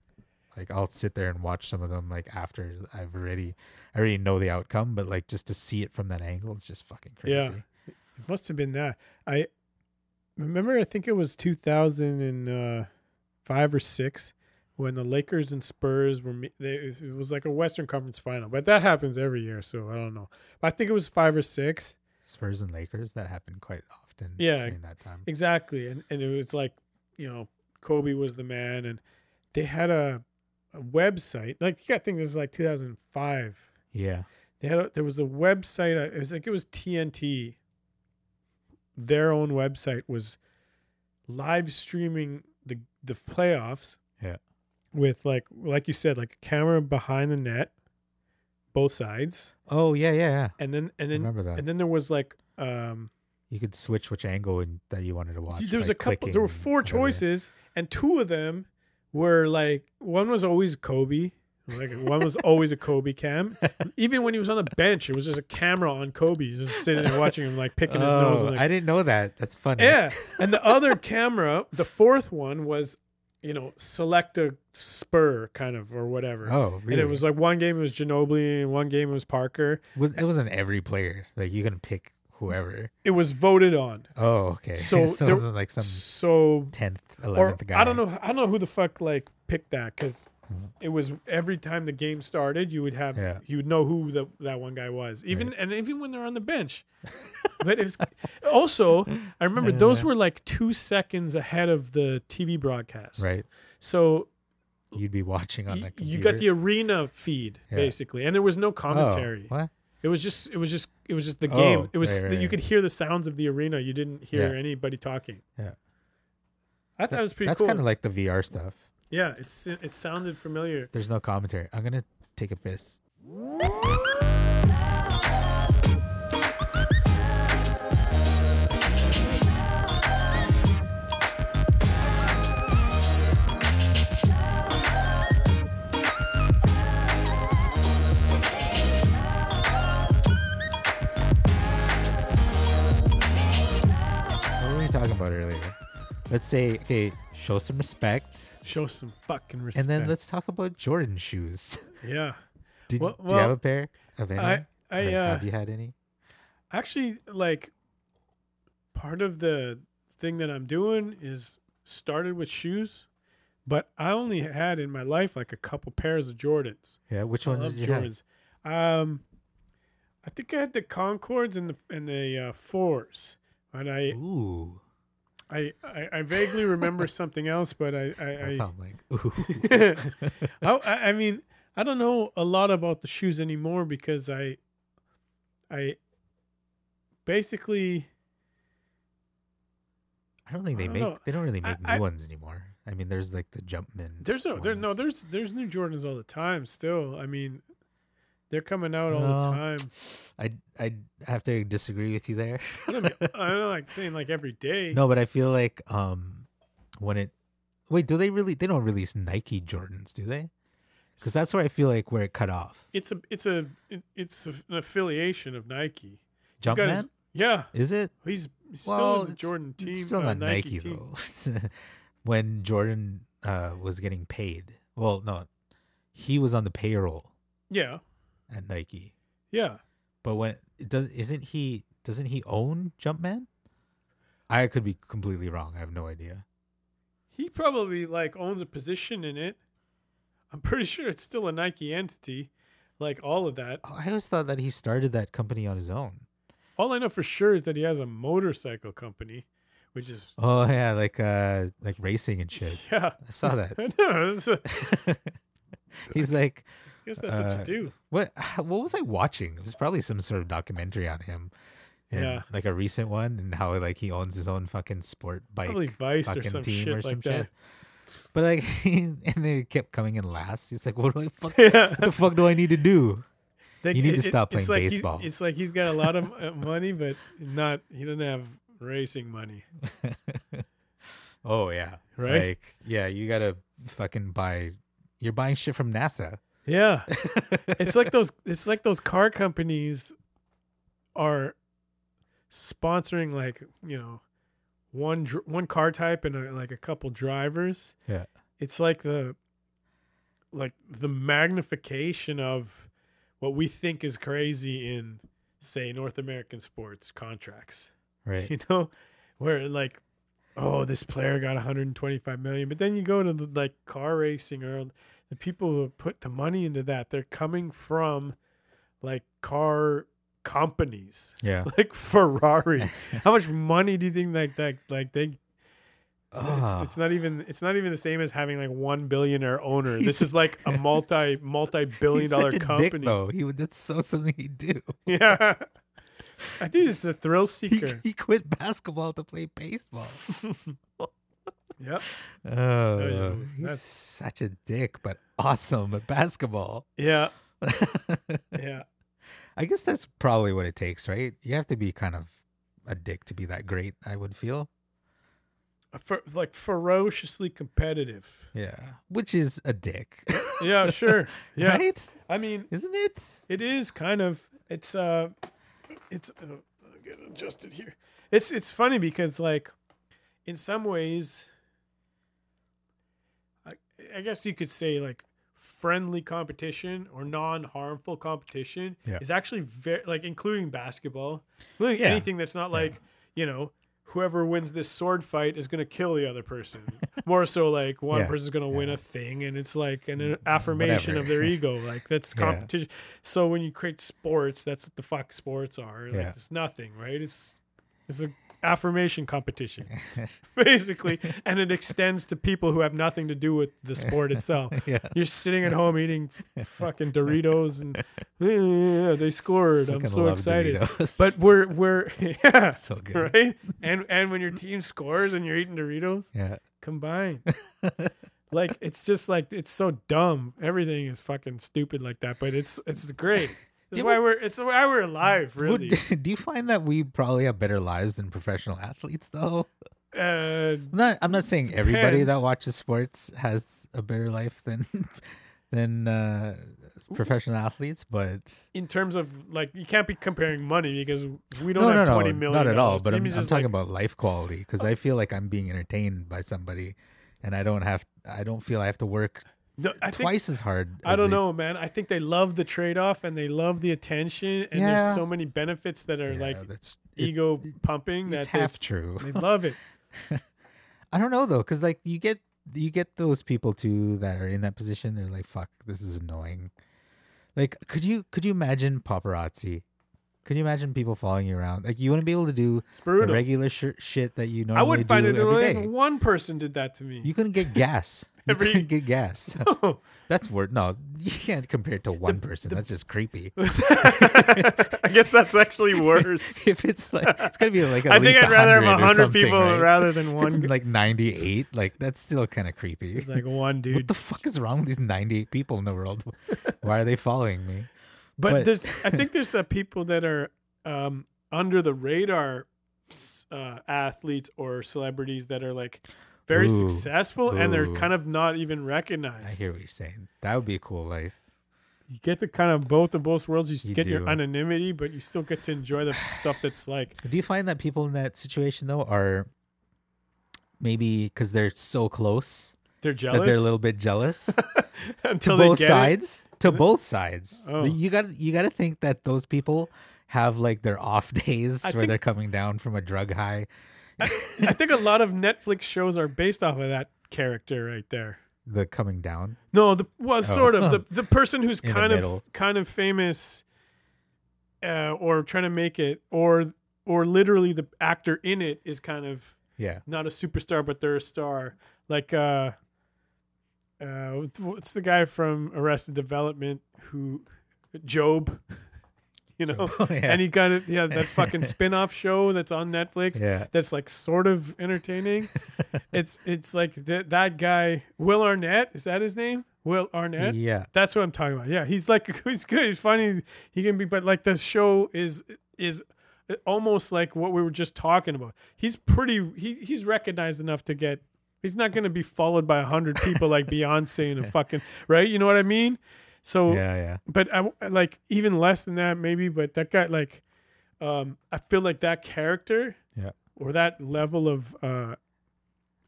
like I'll sit there and watch some of them like after I've already I already know the outcome, but like just to see it from that angle, it's just fucking crazy. Yeah. It must have been that. I remember I think it was 2005 or 6 when the Lakers and Spurs were. They, it was like a Western Conference final, but that happens every year, so I don't know. But I think it was five or six. Spurs and Lakers that happened quite often. Yeah. during that time. Exactly, and and it was like you know Kobe was the man, and they had a, a website. Like I think this is like 2005. Yeah. They had a, there was a website. It was like it was TNT. Their own website was live streaming the the playoffs. Yeah. With like like you said, like a camera behind the net, both sides, Oh yeah, yeah, yeah. and then and I then remember that. and then there was like um you could switch which angle and, that you wanted to watch. there was by a couple there were four choices and two of them were like one was always kobe like one was always a kobe cam even when he was on the bench it was just a camera on kobe just sitting there watching him like picking his nose Oh, and, like, I didn't know that. That's funny. yeah and the other camera the fourth one was you know select a spur kind of or whatever Oh, really? and it was like one game it was Ginobili and one game it was Parker. It wasn't every player. Like you can pick whoever. It was voted on. Oh, okay. So So, there- it wasn't like some So tenth, eleventh guy. I don't know. I don't know who the fuck like picked that because. It was every time the game started, you would have Yeah. you would know who the, that one guy was. Even and even when they're on the bench. but it was also I remember those were like two seconds ahead of the TV broadcast. Right. So You'd be watching on y- the you got the arena feed Yeah. basically, and there was no Oh, commentary. what? It was just it was just it was just the Oh, game. it was right, right, you could hear the sounds of the arena. You didn't hear Yeah. anybody talking. Yeah. I thought it was pretty That's cool. kind of like the VR stuff. Yeah, it's it sounded familiar. There's no commentary. I'm gonna take a piss. What were we talking about earlier? Let's say, okay, show some respect, Show some fucking respect. and then let's talk about Jordan shoes. yeah. Did Well- you, do you have a pair of any? I I uh have you had any? actually like part of the thing that I'm doing is started with shoes, but I only had in my life like a couple pairs of Jordans. Yeah, which I ones love did you have? Jordans. Um, I think I had the Concords and the and the uh, fours, and I, Ooh, I I I vaguely remember something else, but I I, I, I felt like ooh. I, I mean, I don't know a lot about the shoes anymore because I, I basically I don't think they don't make. know. They don't really I- make new I- ones anymore. I mean, there's like the Jumpman. there's a there no there's there's new Jordans all the time. Still, I mean, they're coming out all the time. I I have to disagree with you there. I don't, mean, I don't like saying like every day. no, but I feel like um when it wait, do they really? They don't release Nike Jordans, do they? Because that's where I feel like where it cut off. it's a it's a it's an affiliation of Nike. Jumpman yeah, is it? he's, he's well, still in Jordan team. It's still uh, not Nike, Nike, though. when Jordan uh, was getting paid, well, no, he was on the payroll Yeah, at Nike. yeah. But when it does, isn't he? Doesn't he own Jumpman? I could be completely wrong. I have no idea. He probably like owns a position in it. I'm pretty sure it's still a Nike entity, like all of that. Oh, I always thought that he started that company on his own. All I know for sure is that he has a motorcycle company, which is Oh yeah, like uh, like racing and shit. yeah. I saw that. no, a, He's like, guess that's what Uh, you do. what? What was I watching? It was probably some sort of documentary on him. Yeah. like a recent one, and how like he owns his own fucking sport bike Probably Vice or fucking some team shit or some like shit. that. But like, and they kept coming in last. He's like, "What do I fuck? Yeah. What the fuck do I need to do?" You need to it- stop it's playing like baseball. It's like he's got a lot of uh, money, but not he doesn't have racing money. oh yeah, Right? Like, yeah, you gotta fucking buy. You're buying shit from NASA. Yeah, it's like those. It's like those car companies are sponsoring like you know one dr- one car type and a, like a couple drivers. Yeah. It's like the like the magnification of what we think is crazy in say North American sports contracts. right. You know, where like oh, this player got 125 million. But then you go to the like car racing or the people who put the money into that, they're coming from like car companies Yeah. like Ferrari. How much money do you think like that like they it's, it's not even it's not even the same as having like one billionaire owner. He's this is like a multi multi billion dollar company. Dick, though he would. That's so something he'd do. Yeah. I think it's the thrill He, seeker. he quit basketball to play baseball. yep. Oh, he's that's- such a dick, but awesome at basketball. Yeah. Yeah. I guess that's probably what it takes, right? You have to be kind of a dick to be that great. I would feel. For, like ferociously competitive. Yeah, which is a dick. Yeah, sure. Yeah. right? I mean, Isn't it? It is kind of it's uh it's uh, get adjusted here. It's it's funny because like in some ways I, I guess you could say like friendly competition or non-harmful competition Yeah. is actually very like including basketball, including Yeah. anything that's not like, you know, whoever wins this sword fight is going to kill the other person. More so like one Yeah. person's going to win a thing and it's like an mm, affirmation of their ego. Like that's Yeah. competition. So when you create sports, that's what the fuck sports are. Like Yeah. it's nothing, right? It's it's a affirmation competition basically and it extends to people who have nothing to do with the sport itself. yeah. You're sitting at home eating fucking Doritos and yeah, they scored. I'm so excited. Doritos. But we're we're yeah, so good. right? And and when your team scores and you're eating Doritos, Yeah. combine. like it's just like it's so dumb. Everything is fucking stupid like that, but it's it's great. It's why we're it's why we're alive, Would- really. do you find that we probably have better lives than professional athletes, though? Uh, I'm not. I'm not saying everybody that watches sports has a better life than than uh, professional athletes, but in terms of like, you can't be comparing money because we don't no, no, have no, twenty million. not at all. But I'm, I'm just, talking like- about life quality because I feel like I'm being entertained by somebody, and I don't have. I don't feel I have to work No, I think twice as hard. I don't they- know, man. I think they love the trade off and they love the attention, and Yeah. there's so many benefits that are Yeah, like that's it- ego pumping It's that they, half true. they love it. I don't know though, because like you get you get those people too that are in that position. They're like, "Fuck, this is annoying." Like, could you could you imagine paparazzi? Could you imagine people following you around? Like, you wouldn't be able to do the regular sh- shit that you I normally would find do it annoying if one person did that to me. You couldn't get gas. You Every- couldn't get gas. That's word. No, you can't compare it to one person. That's just creepy. I guess that's actually worse. if it's like it's gonna be like at I think I'd rather have 100 hundred people right? rather than one. it's like 98 like that's still kind of creepy It's like one dude. what the fuck is wrong with these 98 people in the world why are they following me But, but- there's, I think there's uh, people that are um, under the radar uh, athletes or celebrities that are like very Ooh. successful and they're Ooh. kind of not even recognized. i recognized. hear what you're saying that would be a cool life You get the kind of both of both worlds. You, s- You get your do. anonymity, but you still get to enjoy the stuff that's like do you find that people in that situation though are maybe because they're so close they're that jealous they're a little bit jealous to until they both get it. sides to both sides Oh. you got you got to think that those people have like their off days I where think- they're coming down from a drug high I think a lot of Netflix shows are based off of that character right there. the coming down No, the well, sort of the the person who's Oh. In kind of kind of famous, uh, or trying to make it, or or literally the actor in it is kind of yeah not a superstar, but they're a star. Like uh, uh, what's the guy from Arrested Development who, Job, you know, Oh, yeah. and he got it. Yeah, that fucking spin-off show that's on Netflix yeah that's like sort of entertaining. it's it's like th- that guy Will Arnett is that his name? Will Arnett. yeah That's what I'm talking about. Yeah, he's like he's good. He's funny. He can be, but like the show is is almost like what we were just talking about. He's pretty. He he's recognized enough to get. He's not going to be followed by a hundred people like Beyonce and a fucking right. You know what I mean? So yeah yeah but I like even less than that maybe. But that guy like, um, I feel like that character, Yeah. or that level of uh,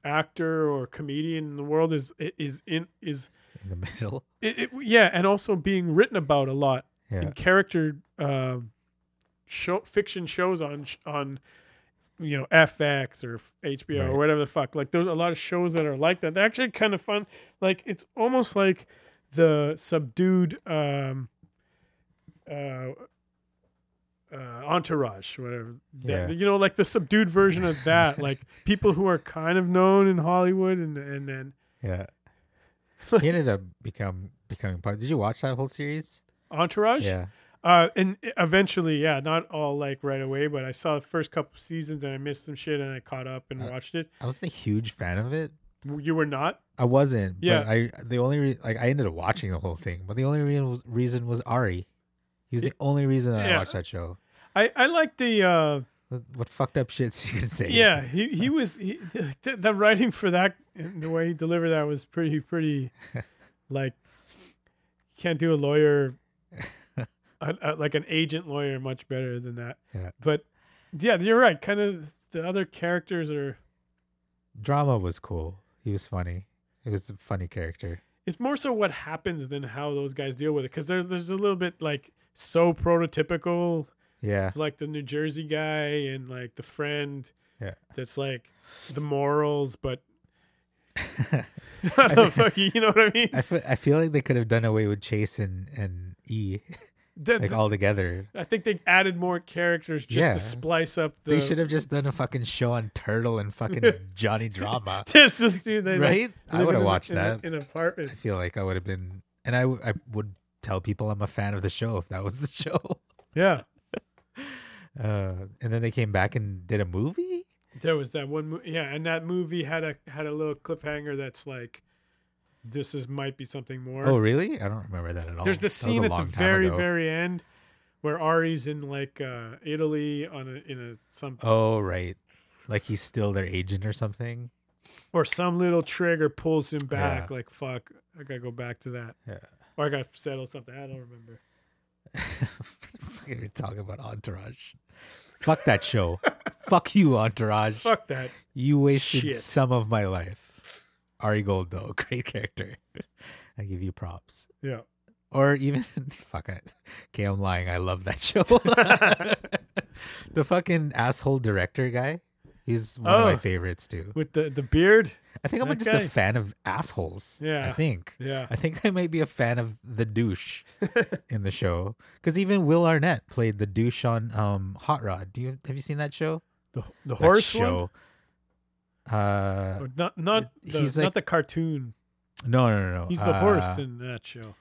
actor or comedian in the world is is in is in the middle it, it, yeah, and also being written about a lot yeah in character um show fiction shows on on you know FX or HBO or whatever the fuck. Like there's a lot of shows that are like that. They're actually kind of fun. Like it's almost like the subdued um uh uh, entourage, whatever. Yeah. You know, like the subdued version of that. like people who are kind of known in Hollywood, and and then Yeah. he ended up become becoming part. Did you watch that whole series? Entourage. Yeah. Uh, and eventually, yeah, not all like right away, but I saw the first couple seasons and I missed some shit and I caught up and Uh, watched it. I wasn't a huge fan of it. You were not? I wasn't. Yeah. But I the only re- like I ended up watching the whole thing, but the only reason was, reason was Ari. He was the only reason I Yeah. watched that show. I I like the uh, What, what fucked up shits you could say? yeah. He he was he, the, the writing for that and the way he delivered that was pretty pretty like can't do a lawyer a, a- like an agent lawyer much better than that. Yeah. But yeah, you're right. Kind of the other characters are. Drama was cool. He was funny. He was a funny character. It's more so what happens than how those guys deal with it because there's there's a little bit like so prototypical Yeah. like the New Jersey guy and like the friend Yeah. that's like the morals, but I don't know, fuck you, you know what I mean? I feel, I feel like they could have done away with Chase and, and E That- like all together. I think they added more characters just Yeah. to splice up the. They should have just done a fucking show on Turtle and fucking Johnny Drama. just this dude, they like, Right? I would have a- watched in a- that. in an apartment. I feel like I would have been, and I I would tell people I'm a fan of the show if that was the show. Yeah, Uh, and then they came back and did a movie. there was that one. Mo- yeah, and that movie had a had a little cliffhanger that's like, this is might be something more. Oh, really? I don't remember that at all. There's the That was a scene at the very ago. very end where Ari's in like uh, Italy on a in a some Oh, right. Like he's still their agent or something. or some little trigger pulls him back. Yeah. Like fuck, I gotta go back to that, Yeah. or I gotta settle something. I don't remember. Fucking talk about Entourage. Fuck that show. Fuck you, Entourage. Fuck that. You wasted Shit. some of my life. Ari Gold, though, great character. I give you props. Yeah. Or even fuck it. Okay, I'm lying. I love that show. the fucking asshole director guy. He's one of my Oh. favorites too. With the the beard. I think I'm that just guy. a fan of assholes. Yeah. I think. Yeah. I think I might be a fan of the douche in the show because even Will Arnett played the douche on um, Hot Rod. Do you have you seen that show? The the That horse one. Uh, not not the, He's not the cartoon. no, no, no, no. He's the horse Uh, in that show.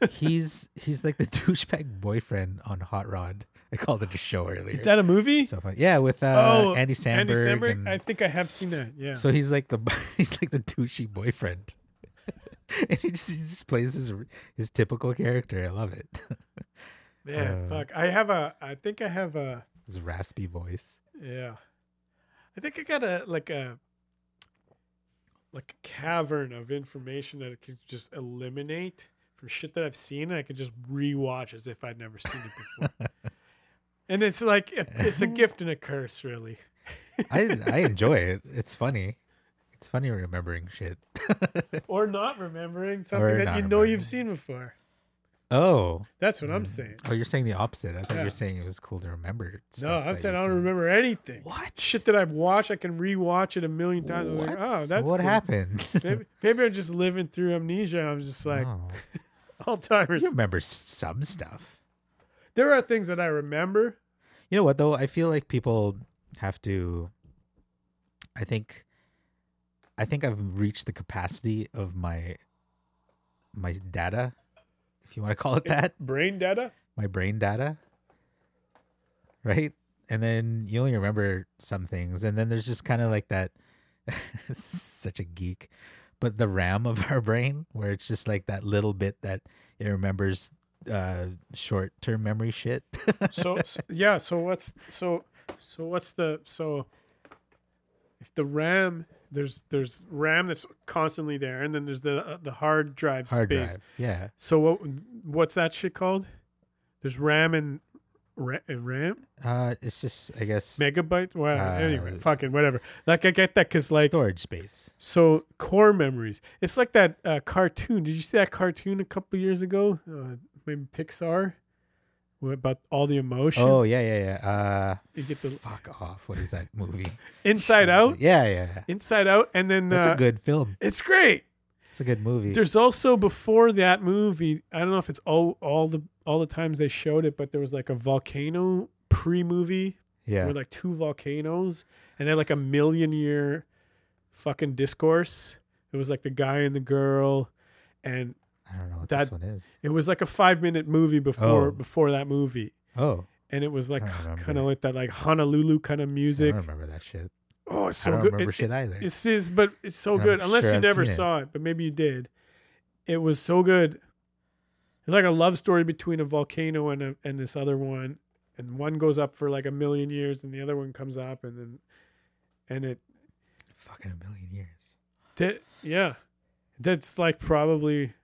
he's he's like the douchebag boyfriend on Hot Rod. I called it a show earlier. Is that a movie? so fun. Yeah, with uh, oh, Andy Samberg. Andy Samberg. and- I think I have seen that. Yeah. So he's like the he's like the douchey boyfriend, and he just, he just plays his his typical character. I love it. Man, uh, fuck. I have a. I think I have a. his raspy voice. Yeah. I think I got a like a like a cavern of information that I can just eliminate from shit that I've seen and I could just rewatch as if I'd never seen it before. and it's like it- it's a gift and a curse really. I I enjoy it. It's funny. It's funny remembering shit. Or not remembering something Or that you know you've seen before. Oh, That's what I'm saying. oh, you're saying the opposite. I thought you Yeah. were saying it was cool to remember. No, stuff I'm that saying I don't remember anything. What Shit that I've watched, I can rewatch it a million times. I'm What? like, oh, that's what cool. happened? Maybe, maybe I'm just living through amnesia. I'm just like Oh, Alzheimer's. you remember some stuff. There are things that I remember. You know what though? I feel like people have to. I think. I think I've reached the capacity of my. My data, if you want to call it that, Brain data. my brain data. Right, and then you only remember some things, and then there's just kind of like that. such a geek, but the RAM of our brain, where it's just like that little bit that it remembers uh short-term memory shit. So, so yeah. So what's so so what's the so if the RAM there's there's RAM that's constantly there, and then there's the uh, the hard drive Hard space. drive, yeah. So what what's that shit called? There's RAM and Ra- RAM Uh, it's just I guess megabyte. Well, Uh, anyway, fucking whatever. Like I get that because like storage space. So core memories. It's like that uh, cartoon. Did you see that cartoon a couple years ago? Uh, maybe Pixar, about all the emotions. Oh yeah, yeah, yeah. Uh, You get the fuck off. What is that movie? Inside Out, Yeah, yeah. yeah. Inside Out, and then That's uh, a good film. It's great. It's a good movie. There's also before that movie. I don't know if it's all all the all the times they showed it, but there was like a volcano pre-movie yeah. where like two volcanoes, and they're like a million year fucking discourse. It was like the guy and the girl, and I don't know what that- this one is. it was like a five minute movie before Oh. before that movie, Oh, and it was like I kind of like that like Honolulu kind of music. I don't remember that shit. Oh, it's I so don't good. remember It- shit either. This is, but it's so I'm good. Unless sure you I've never seen it. saw it, but maybe you did. It was so good. It's like a love story between a volcano and a, and this other one, and one goes up for like a million years, and the other one comes up, and then, and it, Fucking a million years. that yeah, that's like probably,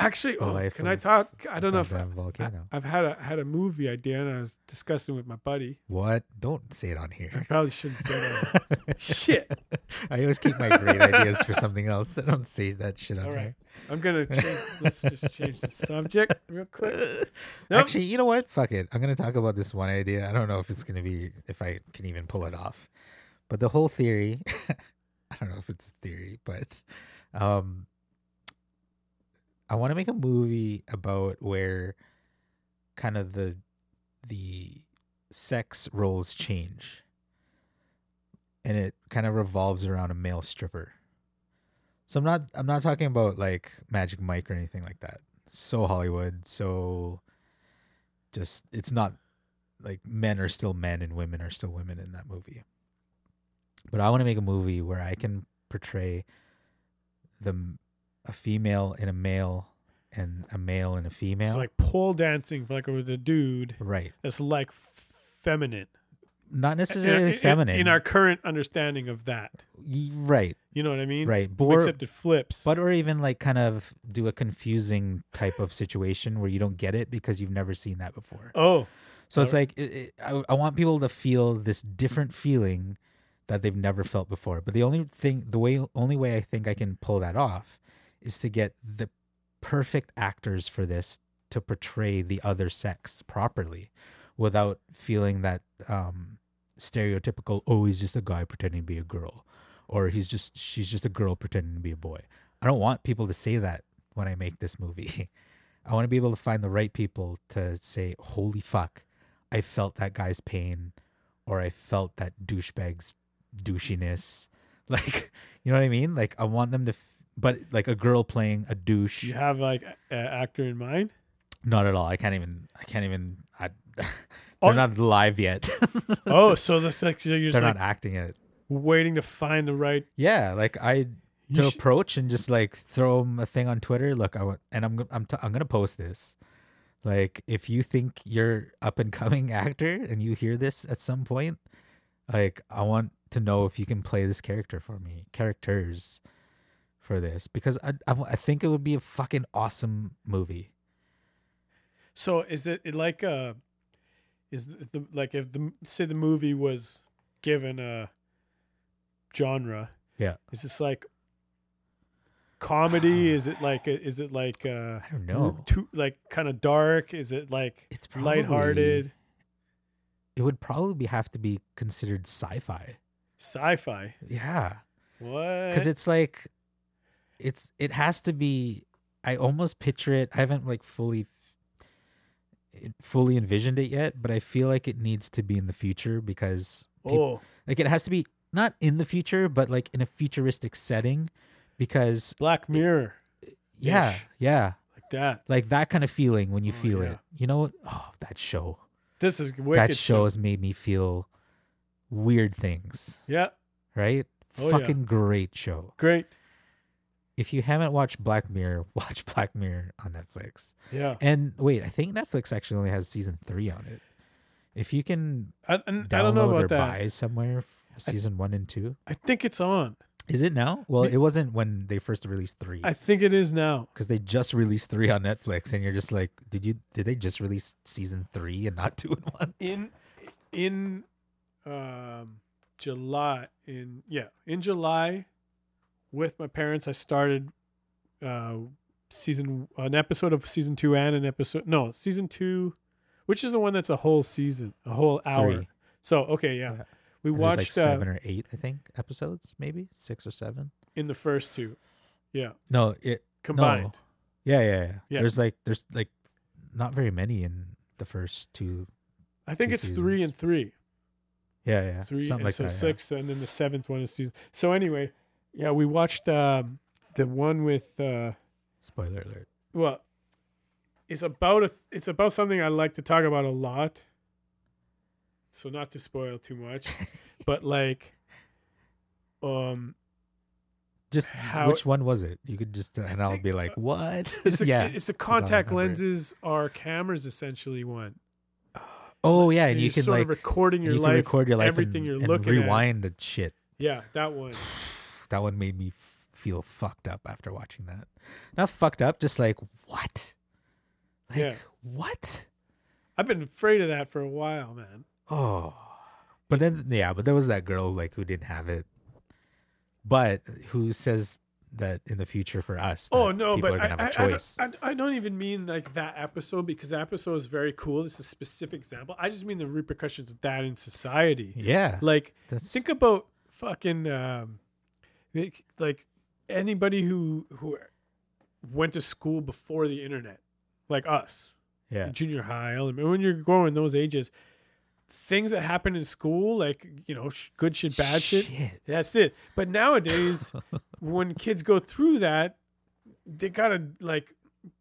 actually. Oh, can I talk? I don't know if I, volcano. I've had a had a movie idea, and I was discussing with my buddy. what? Don't say it on here. I probably shouldn't say that. Shit. I always keep my great ideas for something else. I don't say that shit on All right. here. I'm gonna change. let's just change the subject real quick. Nope. Actually, you know what? Fuck it. I'm gonna talk about this one idea. I don't know if it's gonna be if I can even pull it off. But the whole theory, I don't know if it's a theory, but um I want to make a movie about where kind of the the sex roles change. And it kind of revolves around a male stripper. So I'm not I'm not talking about like Magic Mike or anything like that. So Hollywood, so just it's not like men are still men and women are still women in that movie. But I want to make a movie where I can portray the a female and a male and a male and a female. It's like pole dancing for like with a dude right. that's like feminine. Not necessarily in, feminine. In our current understanding of that. Right. You know what I mean? Right. But Except it flips. But or even like kind of do a confusing type of situation where you don't get it because you've never seen that before. oh, So it's like it, it, I, I want people to feel this different feeling that they've never felt before. But the only thing, the way, only way I think I can pull that off is to get the perfect actors for this to portray the other sex properly, without feeling that um, stereotypical. Oh, he's just a guy pretending to be a girl, or he's just she's just a girl pretending to be a boy. I don't want people to say that when I make this movie. I want to be able to find the right people to say, "Holy fuck, I felt that guy's pain," or "I felt that douchebag's douchiness." Like, you know what I mean? Like, I want them to, but like a girl playing a douche. do you have like an actor in mind? Not at all. I can't even. I can't even. I, they're Oh. not live yet. Oh, so that's like so you're just they're like not acting it. waiting to find the right. Yeah, like I to approach and just like throw a thing on Twitter. Look, I want, and I'm I'm t- I'm gonna post this. Like, if you think you're up and coming actor and you hear this at some point, like I want to know if you can play this character for me, characters for this, because I I, I think it would be a fucking awesome movie. So is it, like uh, is the, like if the say the movie was given a genre? Yeah. Is this like comedy? is it like is it like uh, I don't know. too like kind of dark? Is it like It's probably, lighthearted, It would probably have to be considered sci-fi. sci-fi? Yeah. What? because it's like it's it has to be i almost picture it i haven't like fully fully envisioned it yet but i feel like it needs to be in the future because peop- oh. like it has to be not in the future but like in a futuristic setting because Black Mirror. Yeah yeah. Like that. like that kind of feeling when you Oh, feel yeah. it you know what? Oh that show. This is wicked. that show has made me feel weird things. Yeah, right? Oh, yeah. fucking great show. Great. If you haven't watched Black Mirror, watch Black Mirror on Netflix. Yeah, And wait, I think Netflix actually only has season three on it. If you can I, download I don't know or about that. buy somewhere f- I- season one and two, I think it's on. is it now? Well, it wasn't when they first released three I think it is now. because they just released three on Netflix, and you're just like, did you? Did they just release season three and not two and one? in in um July in yeah in July with my parents I started uh season an episode of season 2 and an episode no season 2 Which is the one that's a whole season, a whole hour. Three. So okay, yeah, Yeah. we And watched like uh, seven or eight, I think, episodes, maybe six or seven. in the first two. Yeah, No, it combined. yeah, yeah, yeah. Yeah. There's like there's like not very many in the first two. I think Two it's three and three. Yeah, yeah, three something and like so that. yeah. six and then the seventh one is season so anyway yeah we watched um the one with uh Spoiler alert. well it's about a it's about something i like to talk about a lot so not to spoil too much but like um Just How- which one was it? You could just and I'll be like, what? it's the, yeah. it's the contact lenses are cameras essentially one Oh yeah, So and you can sort like of recording your you life record your life everything and, you're and looking at. rewind the shit. yeah that one That one made me f- feel fucked up after watching that. Not fucked up, just like what? Like Yeah. what? i've been afraid of that for a while man Oh, but then yeah, but there was that girl like who didn't have it, but who says that in the future for us? Oh no, people but I, have a I- I don't- choice. I, I don't even mean like that episode because that episode is very cool. This is a specific example. I just mean the repercussions of that in society. yeah, Like, that's think about fucking um, like, like anybody who who went to school before the internet, like us, yeah, junior high, elementary. When you're growing those ages, things that happen in school, like you know, sh- good shit, bad shit. Shit. That's it. But nowadays, when kids go through that, they gotta like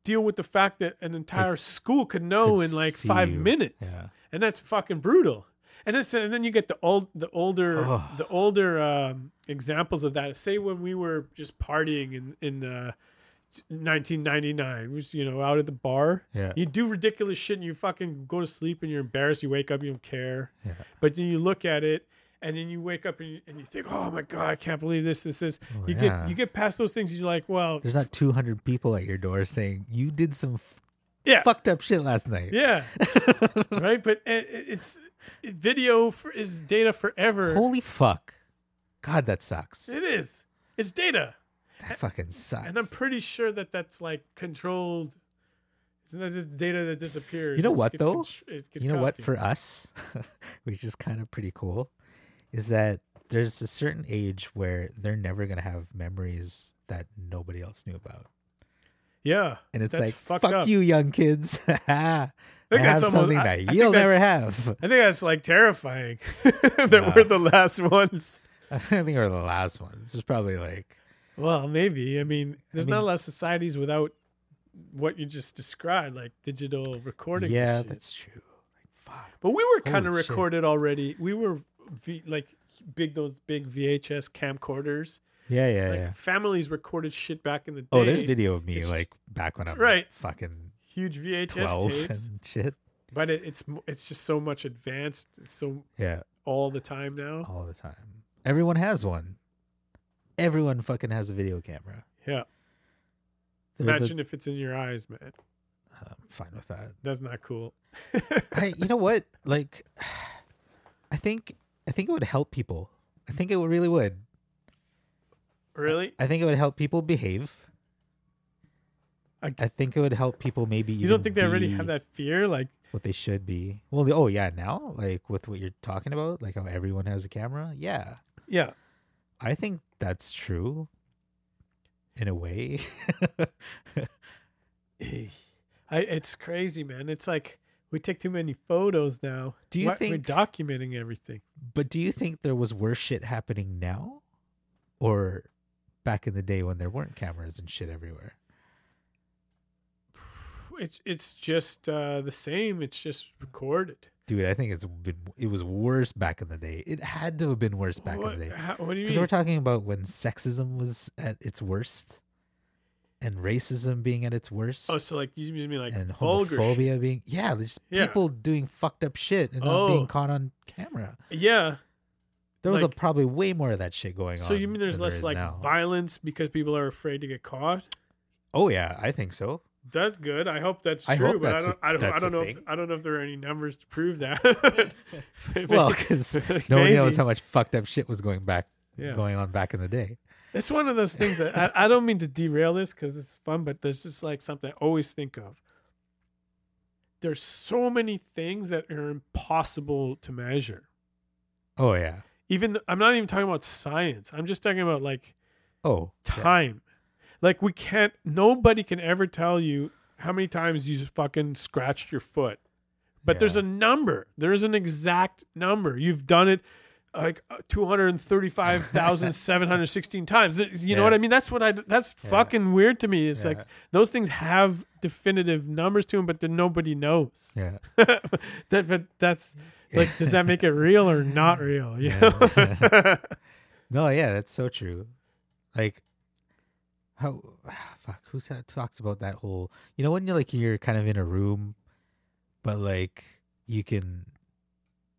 deal with the fact that an entire school could know could in like five you. minutes, Yeah. and that's fucking brutal. And it's, and then you get the old, the older, Oh. the older um, examples of that. Say when we were just partying in in uh, 1999, was you know out at the bar. Yeah. You do ridiculous shit and you fucking go to sleep and you're embarrassed. You wake up, you don't care. Yeah. But then you look at it and then you wake up and you, and you think, oh my god, I can't believe this. This is. Oh, you yeah. get you get past those things. You're like, well, There's not 200 people at your door saying you did some f- yeah, fucked up shit last night. yeah, right. But it, it- it's it, video for, is data forever. Holy fuck. God, that sucks. it is. It's data, That fucking sucks. and I'm pretty sure that that's like controlled. Isn't that just data that disappears? You know what, gets though? contr- it gets you know what? For us, which is kind of pretty cool, is that there's a certain age where they're never going to have memories that nobody else knew about. yeah, And it's like, fuck up. you, young kids. I think that's almost- something I- that I you'll that- never have. I think that's like terrifying that we're the last ones. I think we're the last ones. There's probably like, Well, maybe. I mean, there's not a lot of societies without what you just described, like digital recording. yeah, that's true. Like, fuck. But we were kind of recorded already. We were v- like big those big VHS camcorders. Yeah, yeah, Like yeah. families recorded shit back in the day. Oh, there's video of me It's- like back when I'm Right. fucking huge VHS 12 tapes. and shit. But it, it's it's just so much advanced. It's so Yeah, all the time now. all the time. Everyone has one. Everyone fucking has a video camera. Yeah. They're the- Imagine if it's in your eyes, man. Uh, I'm fine with that. That's not cool. I, you know what? Like, I think I think it would help people. I think it would really would. really? I think it would help people behave. I- I, think it would help people maybe. You don't think they already have that fear? Like, what they should be? Well, oh yeah, now like with what you're talking about, like how everyone has a camera. Yeah, yeah. I think that's true. In a way, I, it's crazy, man. It's like we take too many photos now. Do you Why- think- we're documenting everything? but do you think there was worse shit happening now, or back in the day when there weren't cameras and shit everywhere? It's it's just uh, the same. It's just recorded. Dude, I think it's been it was worse back in the day. It had to have been worse back what, in the day. how- what do you Because mean? we're talking about when sexism was at its worst, and racism being at its worst, oh, so like you mean like and homophobia being yeah, there's Yeah. people doing fucked up shit and not Oh. being caught on camera. Yeah. There was Like- a, probably way more of that shit going on. So you mean there's than there less like now. violence because people are afraid to get caught? Oh yeah, I think so. That's good. I hope that's I true, hope but that's I a- don't. I don't. I don't know. thing. I don't know if there are any numbers to prove that. Well, because no one knows how much fucked up shit was going back, Yeah. going on back in the day. It's one of those things that I, I don't mean to derail this because it's fun, but this is like something I always think of. there's so many things that are impossible to measure. Oh yeah. Even th- I'm not even talking about science. I'm just talking about like Oh. yeah. Like we can't. Nobody can ever tell you how many times you just fucking scratched your foot. But there's a number. There is an exact number. You've done it like uh, 235,716 times. You know what I mean? That's what I that's Yeah. fucking weird to me. It's like those things have definitive numbers to them but then nobody knows. Yeah. that but that's like does that make it real or not real? You Yeah. know? No, yeah, that's so true. Like how fuck who talks about that whole you know when you're like you're kind of in a room but like you can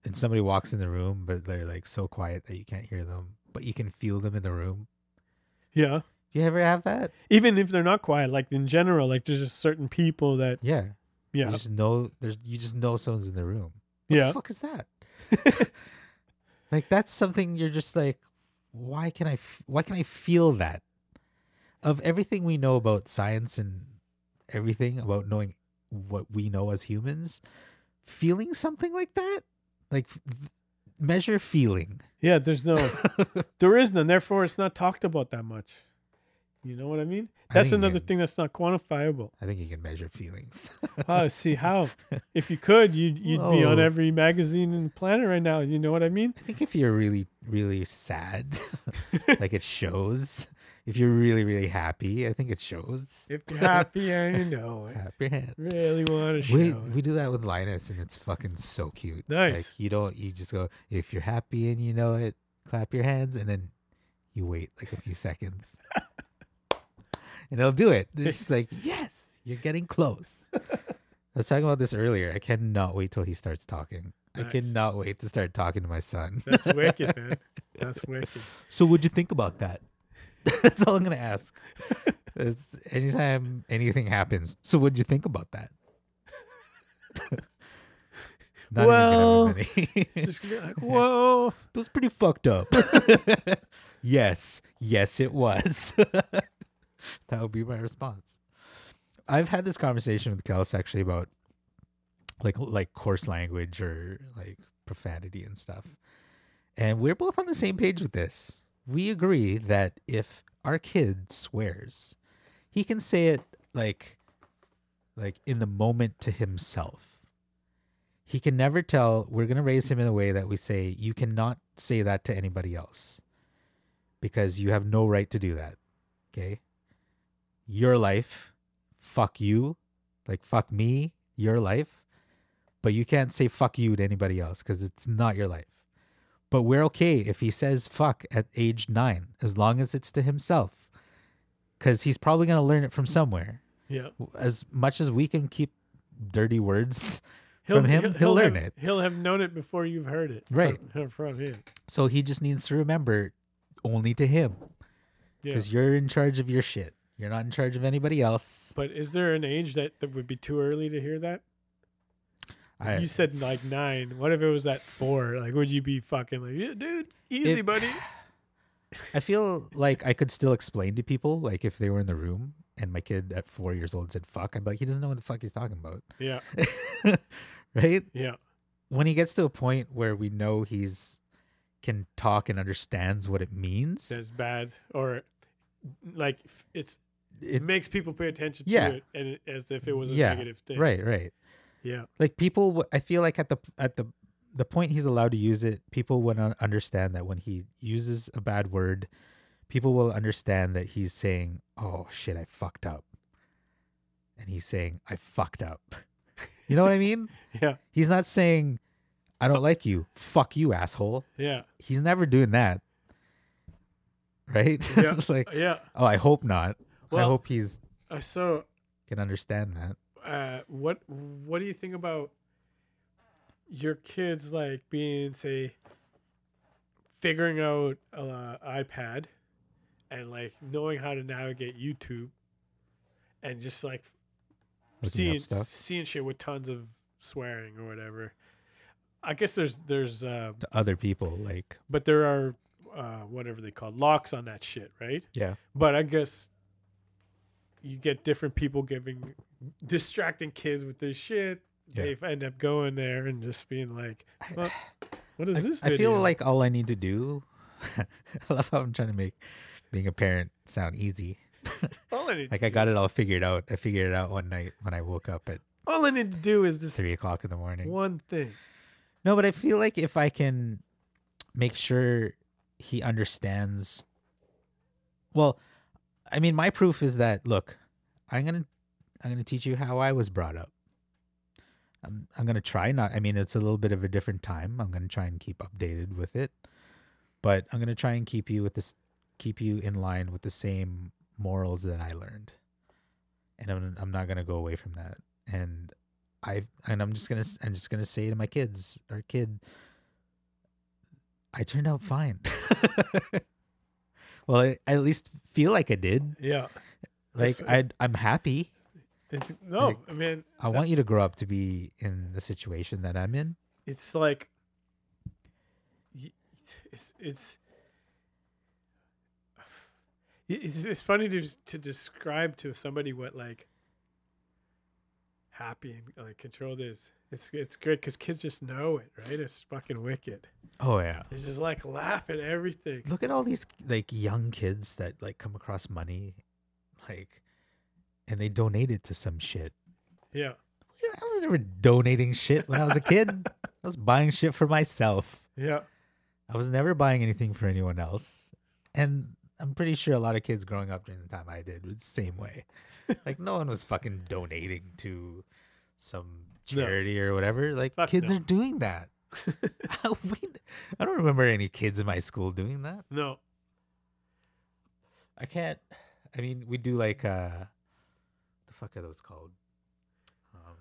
and somebody walks in the room but they're like so quiet that you can't hear them but you can feel them in the room. yeah. Do you ever have that? Even if they're not quiet, like in general, like there's just certain people that Yeah. You yeah. just know there's you just know someone's in the room. What Yeah. the fuck is that? like that's something you're just like why can I f- why can I feel that? Of everything we know about science and everything about knowing what we know as humans, feeling something like that? Like measure feeling. Yeah, there's no there is none, therefore it's not talked about that much. You know what I mean? That's you another can- thing that's not quantifiable. I think you can measure feelings. Oh, see how? If you could, you'd you'd be on oh. every magazine in the planet right now. You know what I mean? I think if you're really, really sad, like it shows. If you're really, really happy, I think it shows. If you're happy and you know it, Clap your hands. really want to show We it. we do that with Linus, and it's fucking so cute. Nice. Like you don't, you just go. If you're happy and you know it, clap your hands, and then you wait like a few seconds, and it'll do it. It's just like yes, you're getting close. I was talking about this earlier. I cannot wait till he starts talking. I cannot wait to start talking to my son. That's wicked, man. That's wicked. So, what'd you think about that? That's all I'm gonna ask. It's anytime anything happens. So, what'd you think about that? Not even Well. Just gonna be like, whoa. It was pretty fucked up. yes, yes, it was. that would be my response. I've had this conversation with Kels actually about like like coarse language or like profanity and stuff, and we're both on the same page with this. We agree that if our kid swears, he can say it like like in the moment to himself. He can never tell we're going to raise him in a way that we say you cannot say that to anybody else because you have no right to do that. Okay? Your life fuck you. Like fuck me your life. But you can't say fuck you to anybody else because it's not your life but we're okay if he says fuck at age nine as long as it's to himself because he's probably going to learn it from somewhere Yeah. as much as we can keep dirty words from him, he'll, learn have, it. He'll have known it before you've heard it. Right. From, uh, from him. So he just needs to remember only to him Yeah. because you're in charge of your shit. You're not in charge of anybody else. But is there an age that, that would be too early to hear that? I, you said like nine. What if it was at four? Like, would you be fucking like, yeah, dude, easy, It- buddy? I feel like I could still explain to people, like if they were in the room and my kid at four years old said fuck, I'd be like, he doesn't know what the fuck he's talking about. Yeah. right? Yeah. When he gets to a point where we know he's can talk and understands what it means, That's bad. Or like, it's it it, makes people pay attention to Yeah. it and it, as if it was a Yeah, negative thing. right, right. Yeah. like people I feel like at the at the the point he's allowed to use it people would understand that when he uses a bad word people will understand that he's saying oh shit i fucked up and he's saying i fucked up you know what i mean Yeah. he's not saying i don't like you fuck you asshole Yeah. he's never doing that right Yeah. like Yeah. oh i hope not i hope he's I so, can understand that uh, what what do you think about your kids like being say figuring out uh, iPad and like knowing how to navigate YouTube and just like Looking seeing seeing shit with tons of swearing or whatever. I guess there's there's uh, to other people like but there are uh, whatever they call locks on that shit, right? yeah But I guess you get different people giving distracting kids with this shit, Yeah. they end up going there and just being like, well, "What is this?" I feel like all I need to do. I love how I'm trying to make being a parent sound easy. all I need, Like to I do- got it all figured out. I figured it out one night when I woke up at all I need to do is this three o'clock in the morning. one thing. No, but I feel like if I can make sure he understands well, I mean my proof is that look, I'm going to I'm going to teach you how I was brought up. I'm I'm going to try not I mean it's a little bit of a different time. I'm going to try and keep updated with it. But I'm going to try and keep you with this keep you in line with the same morals that I learned. And I'm I'm not going to go away from that. And I and I'm just gonna I'm just gonna say to my kids, our kid, I turned out fine. well, I, I at least feel like I did. Yeah, Like I I'm happy. It's no. Like, I mean, I want you to grow up to be in the situation that I'm in. it's like it's it's it's, it's funny to to describe to somebody what like happy and like controlled is. It's it's great because kids just know it, right? It's fucking wicked. Oh yeah. They just like laugh at everything. Look at all these like young kids that like come across money, like, and they donate it to some shit. Yeah, I was never donating shit when I was a kid. I was buying shit for myself. yeah. I was never buying anything for anyone else. And I'm pretty sure a lot of kids growing up during the time I did was the same way. like no one was fucking donating to some No. charity or whatever. Like Fuck kids no. are doing that. we, I don't remember any kids in my school doing that. No, I can't. I mean, we do like uh, fuck are those called? Um,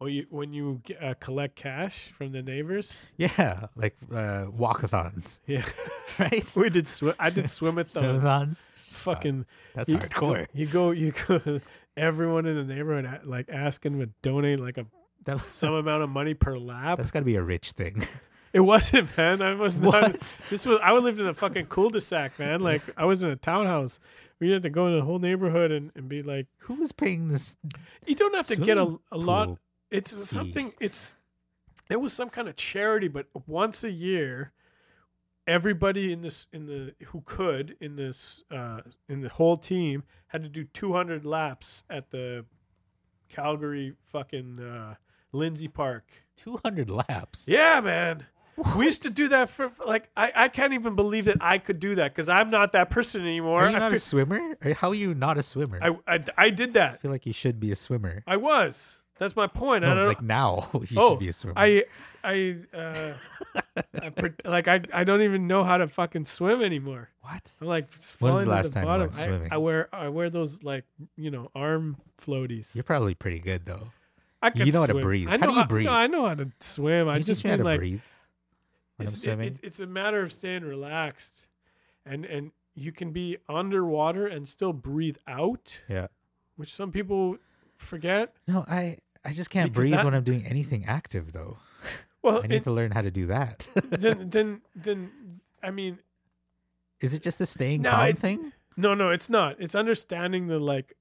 or you when you uh, collect cash from the neighbors. yeah, like uh, walkathons, Yeah, right? we did. Sw- I did swim at those. Swim-a-thons. Fucking That's you, hardcore. You go, you go. Everyone in the neighborhood like asking to donate like a That was some amount of money per lap. That's got to be a rich thing. It wasn't, man. I was not. This was. I lived in a fucking cul-de-sac, man. Like I was in a townhouse. We had to go in the whole neighborhood and, and be like, Who was paying this? you don't have to get a, a lot. It's something. It's it was some kind of charity, but once a year, everybody in this in the who could in this uh, in the whole team had to do 200 laps at the Calgary fucking uh, Lindsay Park. 200 laps. Yeah, man. We used to do that for like I, I can't even believe that I could do that because I'm not that person anymore. Are you I, not a swimmer? How are you not a swimmer? I, I, I, I did that. I feel like you should be a swimmer. I was. That's my point. I don't like now, you oh, should be a swimmer. I I uh, I pre- like I I don't even know how to fucking swim anymore. what? I'm like When falling was the last time you bottom. went I- swimming? I, wear I wear those like you know arm floaties. You're probably pretty good though. I can you know how to breathe. I How know do you breathe? No, I know how to swim. Can I you just how mean to like breathe when I'm it's, it- it- it's a matter of staying relaxed, and and you can be underwater and still breathe out, yeah. which some people forget. No, I I just can't Because breathe that- when I'm doing anything active though. Well, I need it- to learn how to do that. then then then I mean, Is it just a staying No, calm thing? no, no, it's not. It's understanding the like.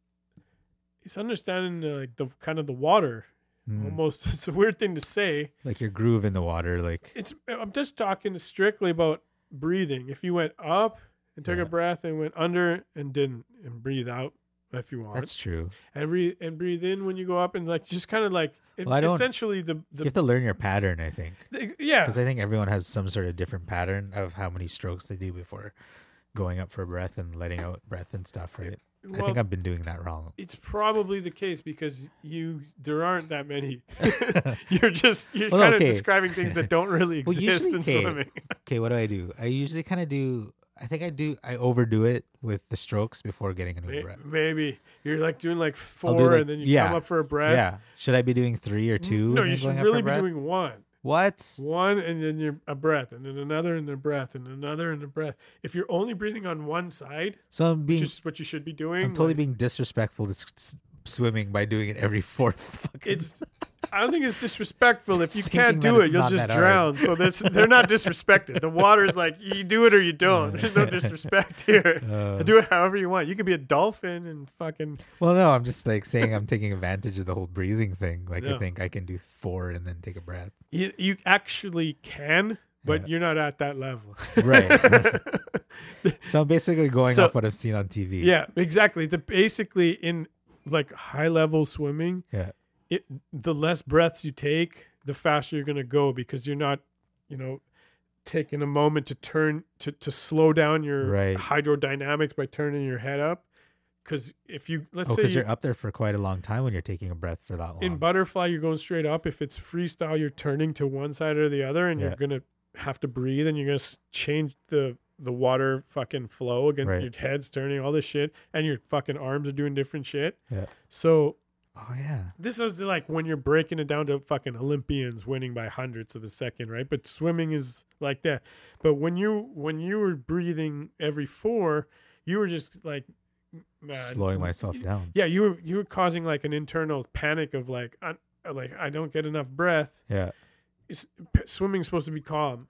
It's understanding the, like the kind of the water. Mm. Almost, it's a weird thing to say. Like your groove in the water, like It's. I'm just talking strictly about breathing. If you went up and took Yeah. a breath and went under and didn't and breathe out if you want. that's true. and breathe and breathe in when you go up and like just kind of like it, Well, I don't- essentially the you have to learn your pattern, I think. the- yeah Because I think everyone has some sort of different pattern of how many strokes they do before going up for breath and letting out breath and stuff, right? I think I've been doing that wrong. it's probably the case because you there aren't that many you're just you're Well, kind okay. of describing things that don't really Well, exist usually- in okay. swimming Okay, what do I do? I usually kind of do. I think I do. I overdo it with the strokes before getting a new May- breath. maybe you're like doing like I'll do, four like- and then you yeah, come up for a breath Yeah. Should I be doing three or mm, two? no you should going up for really be breath? doing one what? one and then you're a breath and then another and a breath and another and a breath if you're only breathing on one side So I'm being. which is what you should be doing I'm totally like- being disrespectful to s- swimming by doing it every fourth. Fucking, it's I don't think it's disrespectful if you Thinking can't do it, you'll just drown. So they're not disrespected. The water is like you do it or you don't. There's no disrespect here. Uh, do it however you want. You could be a dolphin and fucking well, no, I'm just like saying I'm taking advantage of the whole breathing thing. Like Yeah. I think I can do four and then take a breath. you, you actually can, but Yeah. you're not at that level. Right. so I'm basically going So- off what I've seen on TV. yeah, exactly. The basically in like high level swimming, Yeah. It the less breaths you take, the faster you're gonna go because you're not, you know, taking a moment to turn to to slow down your Right. hydrodynamics by turning your head up. Because if you let's Oh, say because you you're up there for quite a long time when you're taking a breath for that long. in butterfly you're going straight up. If it's freestyle, you're turning to one side or the other, and Yeah. you're gonna have to breathe, and you're gonna change the the water fucking flow again. Right. Your head's turning, all this shit, and your fucking arms are doing different shit. Yeah. So oh yeah. this is like when you're breaking it down to fucking Olympians winning by hundredths of a second, right? But swimming is like that. But when you when you were breathing every four, you were just like uh, Slowing myself y- down. Yeah, you were you were causing like an internal panic of like I, like I don't get enough breath. Yeah. It's, p- swimming's supposed to be calm.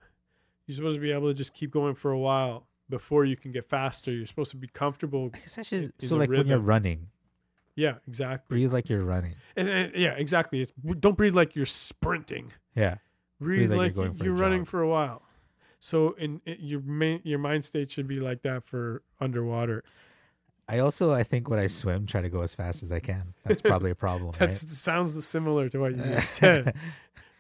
You're supposed to be able to just keep going for a while before you can get faster. You're supposed to be comfortable. I guess I should. in so the like when you're running, Yeah, exactly. breathe like you're running. And, and- yeah, exactly. It's don't breathe like you're sprinting. Yeah. Breathe, like like, you're you're, going for a running for a while. So in, in your main your mind state should be like that for underwater. I also I think when I swim, try to go as fast as I can. That's probably a problem, That right? sounds similar to what you just said.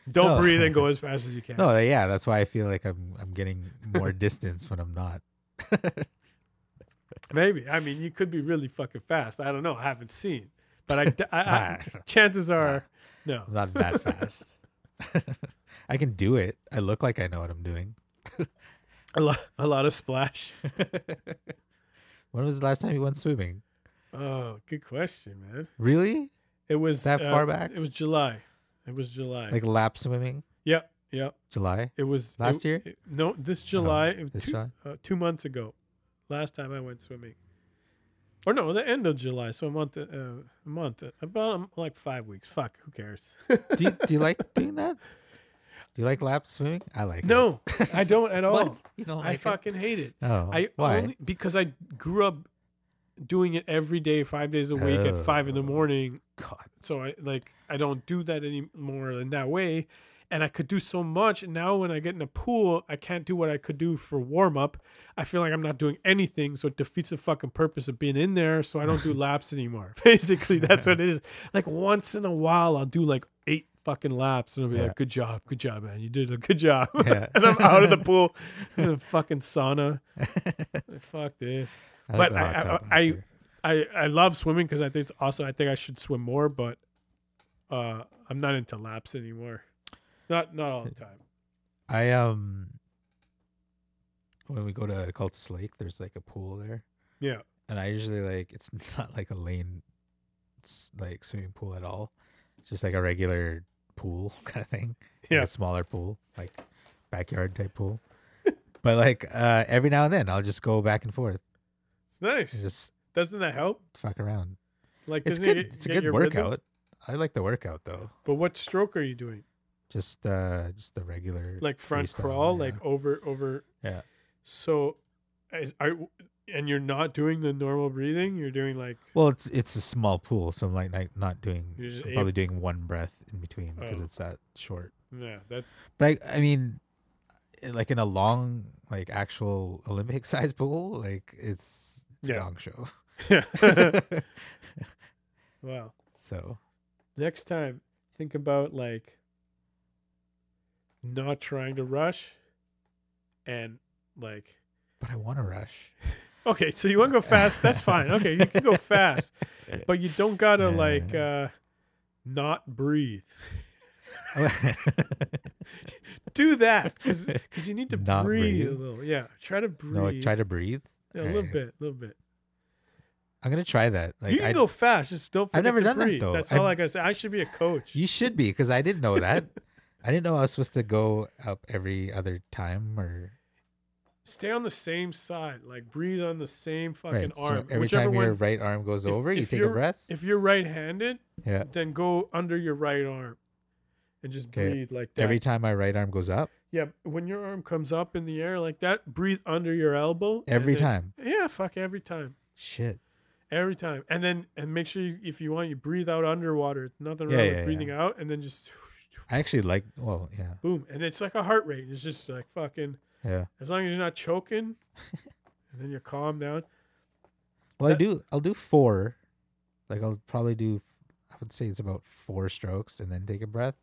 Don't No. breathe and go as fast as you can. no, yeah, that's why I feel like I'm I'm getting more distance when I'm not. Maybe. I mean, you could be really fucking fast. I don't know. I haven't seen, but I, I, I chances are no. I'm not that fast. I can do it. I look like I know what I'm doing. A lot, a lot of splash. When was the last time you went swimming? Oh, good question, man. Really? It was That uh, far back? It was July. It was July. Like lap swimming? yep, yep. July? It was Last it- year? it- no, this July. it- this two, July? Uh, two months ago. Last time I went swimming. Or no, the end of July. So a month. Uh, a month. About um, like five weeks. Fuck. Who cares? Do you, do you like doing that? Do you like lap swimming? I like it. no, I don't at all. You don't I like it? fucking hate it. Oh, I why? only because I grew up doing it every day, five days a week at five in the Oh. morning. God. So I like I don't do that anymore in that way. And I could do so much. And now when I get in a pool, I can't do what I could do for warm up. I feel like I'm not doing anything, so it defeats the fucking purpose of being in there. So I don't do laps anymore. Basically, that's what it is. Like once in a while, I'll do like eight fucking laps, and I'll be Yeah. like, "Good job, good job, man. You did a good job." Yeah. and I'm out of the pool in the fucking sauna. Like, Fuck this. I But I- I- I- I I love swimming because I think it's also I think I should swim more, but uh I'm not into laps anymore. Not not all the time. I um when we go to Cultus Lake, there's like a pool there, Yeah. and I usually like it's not like a lane, it's like swimming pool at all. It's just like a regular pool kind of thing. like Yeah. a smaller pool, like backyard type pool. but like uh every now and then, I'll just go back and forth, It's nice. and just Doesn't that help? fuck around. Like It's doesn't it good. It's a good your rhythm? workout. I like the workout though. But what stroke are you doing? Just uh just the regular Like front crawl, yeah. like over over yeah. so is, are and you're not doing the normal breathing, you're doing like Well, it's it's a small pool, so I'm like, like not doing. I'm probably doing one breath in between because Oh. it's that short. yeah, that But I, I mean, eh, like in a long, like actual Olympic size pool, like it's it's Yeah. a gong show. yeah. wow. so next time think about like not trying to rush and like but I want to rush. okay so you want to go fast that's fine okay you can go fast but you don't gotta Yeah. like uh not breathe do that because you need to Not breathe, a little yeah try to breathe no, try to breathe. yeah, a little bit a little bit I'm gonna try that. Like you can I, go fast just don't I've never to done that, though. that's all I've- i gotta say i should be a coach You should be because I didn't know that. I didn't know I was supposed to go up every other time or stay on the same side like breathe on the same fucking right. So arm every whichever time your one right arm goes if- over, you take a breath. If you're right-handed, Yeah. then go under your right arm. and just 'Kay. breathe like that. Every time my right arm goes up, yeah, when your arm comes up in the air like that, breathe under your elbow. every then- time. Yeah, fuck every time. Shit. Every time. And then and make sure you, if you want you breathe out underwater. It's nothing Yeah, wrong yeah, with breathing out and then just I actually like. Well, yeah, boom. And it's like a heart rate. It's just like fucking yeah. as long as you're not choking and then you're calm down. Well, I do. I'll do four. Like I'll probably do. I would say it's about four strokes and then take a breath.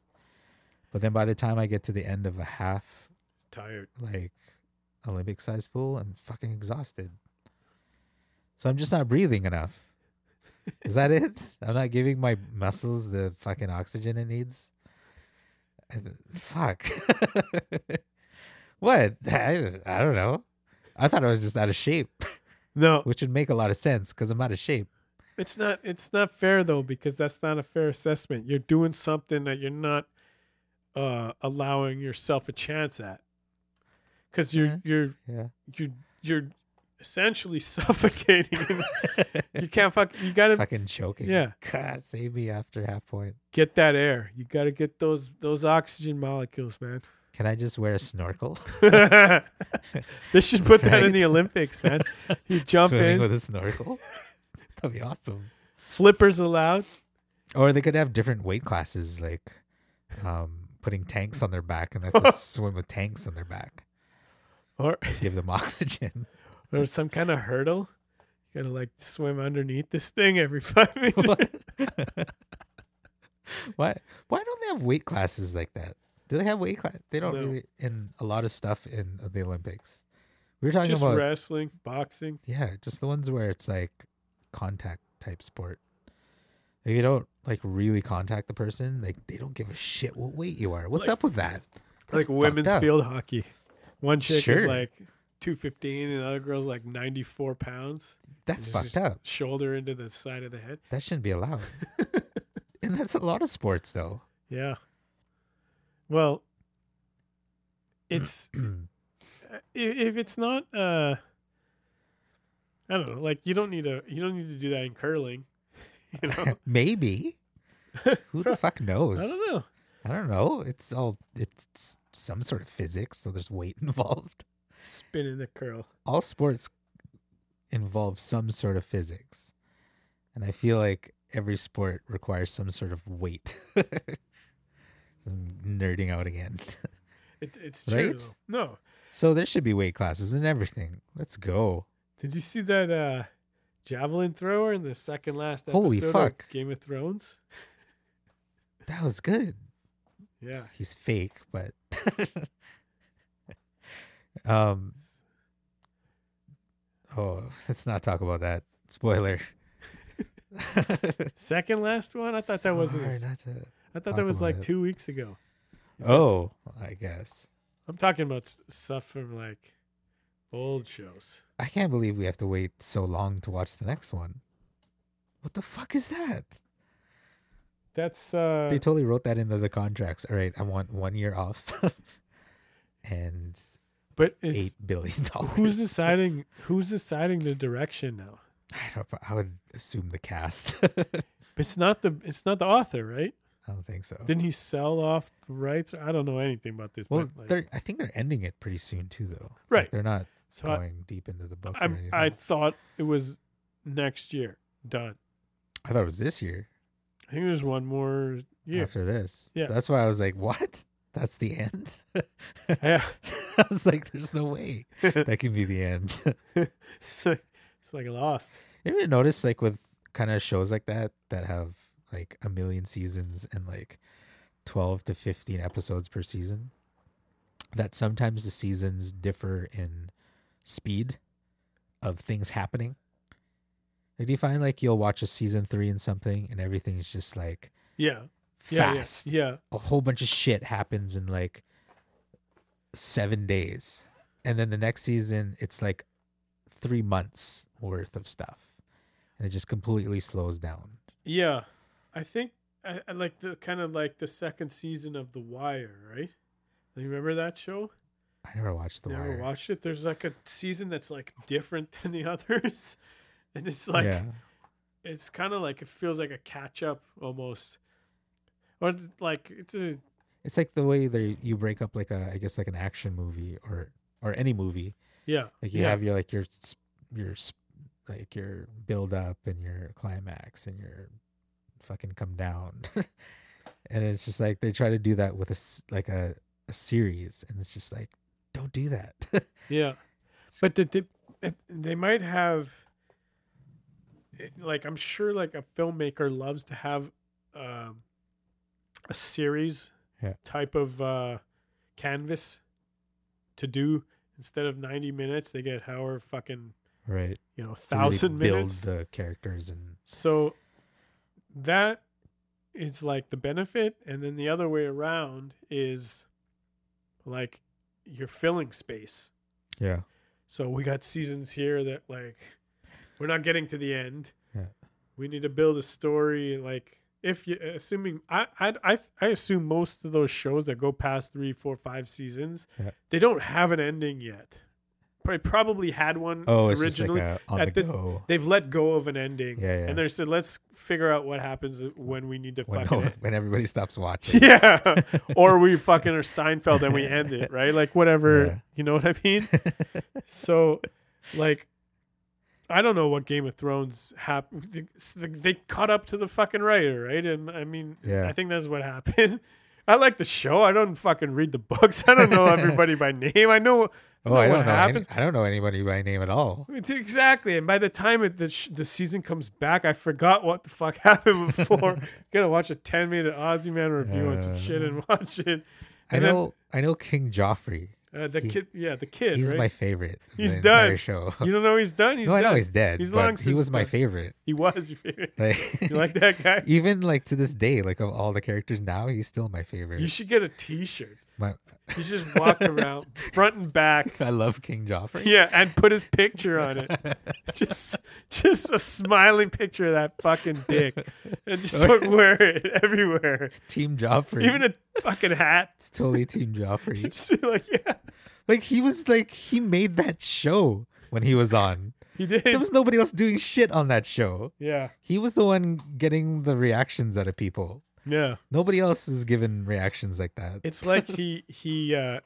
But then by the time I get to the end of a half, Tired. like Olympic size pool, I'm fucking exhausted. So I'm just not breathing enough. Is that it? I'm not giving my muscles the fucking oxygen it needs. Fuck. what? I, I don't know. I thought I was just out of shape, No, which would make a lot of sense because I'm out of shape. it's not it's not fair though because that's not a fair assessment. You're doing something that you're not uh allowing yourself a chance at. Cuz you're Yeah. you're Yeah. you're you're essentially suffocating. you can't fuck you got to fucking choking. Yeah. God, save me after half point. get that air. You got to get those those oxygen molecules, man. Can I just wear a snorkel? they should put that in the Olympics, man. You jump Swimming in, with a snorkel. That'd be awesome. flippers allowed. Or they could have different weight classes, like um, putting tanks on their back, and they have to swim with tanks on their back. Or Give them oxygen. Or some kind of hurdle. You gotta like swim underneath this thing every five minutes. What? Why? Why don't they have weight classes like that? Do they have weight class? They don't No. really in a lot of stuff in the Olympics. We were talking Just about wrestling, boxing. Yeah, just the ones where it's like contact type sport. If you don't like really contact the person, like they don't give a shit what weight you are. What's Like- up with that? That's like women's up. field hockey. One chick is like two fifteen, and the other girl's like ninety four pounds. That's fucked up. Shoulder into the side of the head. That shouldn't be allowed. and that's a lot of sports though. Yeah. Well, it's if it's not uh I don't know, like you don't need to you don't need to do that in curling. You know? Maybe. Who the fuck knows? I don't know. I don't know. It's all it's some sort of physics, so there's weight involved. Spinning the curl. all sports involve some sort of physics. And I feel like every sport requires some sort of weight. I'm nerding out again. It, it's true. Right? No. So there should be weight classes and everything. Let's go. Did you see that uh javelin thrower in the second last episode Holy of. Game of Thrones? That was good. Yeah. He's fake, but um Oh, let's not talk about that. Spoiler. Second last one? I thought that wasn't Sorry not to- I thought that was like it. two weeks ago. Is Oh, I guess. I'm talking about stuff from like old shows. I can't believe we have to wait so long to watch the next one. What the fuck is that? That's uh they totally wrote that into the contracts. All right, I want one year off and but it's eight billion dollars. who's deciding who's deciding the direction now? I don't. I would assume the cast. It's not the it's not the author, right? I don't think so. Didn't he sell off rights? I don't know anything about this. well, but like. I think they're ending it pretty soon too, though. Like, Right. they're not so I, going deep into the book. I'm. I thought it was next year done. I thought it was this year. I think there's one more year. After this, Yeah. That's why I was like, "What? That's the end." Yeah, I was like, "There's no way that can be the end." it's like it's like lost. You ever notice like with kind of shows like that that have like a million seasons and like 12 to 15 episodes per season that sometimes the seasons differ in speed of things happening like do you find like you'll watch a season 3 and something and everything's just like Yeah, yeah, yeah, fast yeah. a whole bunch of shit happens in like 7 days and then the next season it's like 3 months worth of stuff and it just completely slows down Yeah, I think I, I like the kind of like the second season of The Wire, right? You remember that show? I never watched The Never Wire. watched it. There's like a season that's like different than the others, and it's like yeah, it's kind of like it feels like a catch up almost, or like it's a It's like the way that you break up like a I guess like an action movie or or any movie. Yeah. Like you yeah. have your like your your like your build up and your climax and your fucking come down. and it's just like they try to do that with a like a, a series and it's just like don't do that. Yeah, but the, the, they might have, like I'm sure, like a filmmaker loves to have um, a series Yeah. type of uh, canvas to do instead of 90 minutes. They get however fucking right. you know thousand build minutes. the characters and So that is like the benefit, and then the other way around is like you're filling space. yeah. So we got seasons here that like we're not getting to the end. Yeah. We need to build a story like if you assuming I I I, assume most of those shows that go past three, four, five seasons, Yeah. they don't have an ending yet. Probably probably had one Oh, it's originally. like a on at the the- go. They've let go of an ending. Yeah, yeah. And they said, let's figure out what happens when we need to When, fucking when everybody stops watching. Yeah. or we fucking are Seinfeld and we end it, right? Like whatever, you know what I mean? so like I don't know what Game of Thrones happened. They caught up to the fucking writer, right? And I mean, Yeah. I think that's what happened. I like the show. I don't fucking read the books. I don't know everybody by name. I know, Oh, know I don't what know. Any, happens. I don't know anybody by name at all. It's exactly. And by the time it, the, sh- the season comes back, I forgot what the fuck happened before. Gotta watch a 10 minute Ozzy Man review on some Uh, shit and watch it. I And then- know. I know King Joffrey. Uh, the He- kid, yeah, the kid. He's right? my favorite. He's done. Show. You don't know he's done. He's no, I know he's dead. He's long he was my done. favorite. He was your favorite. Like, You like that guy? even like to this day, like of all the characters now, he's still my favorite. You should get a T-shirt. My, Should just walk around front and back. I love King Joffrey. Yeah, and put his picture on it. Just, just a smiling picture of that fucking dick, and just sort of wear it everywhere. Team Joffrey. Even a fucking hat. it's totally Team Joffrey. Just like, yeah, like he was like he made that show when he was on. he did. There was nobody else doing shit on that show. yeah, He was the one getting the reactions out of people. Yeah. Nobody else is giving reactions like that. It's like he he uh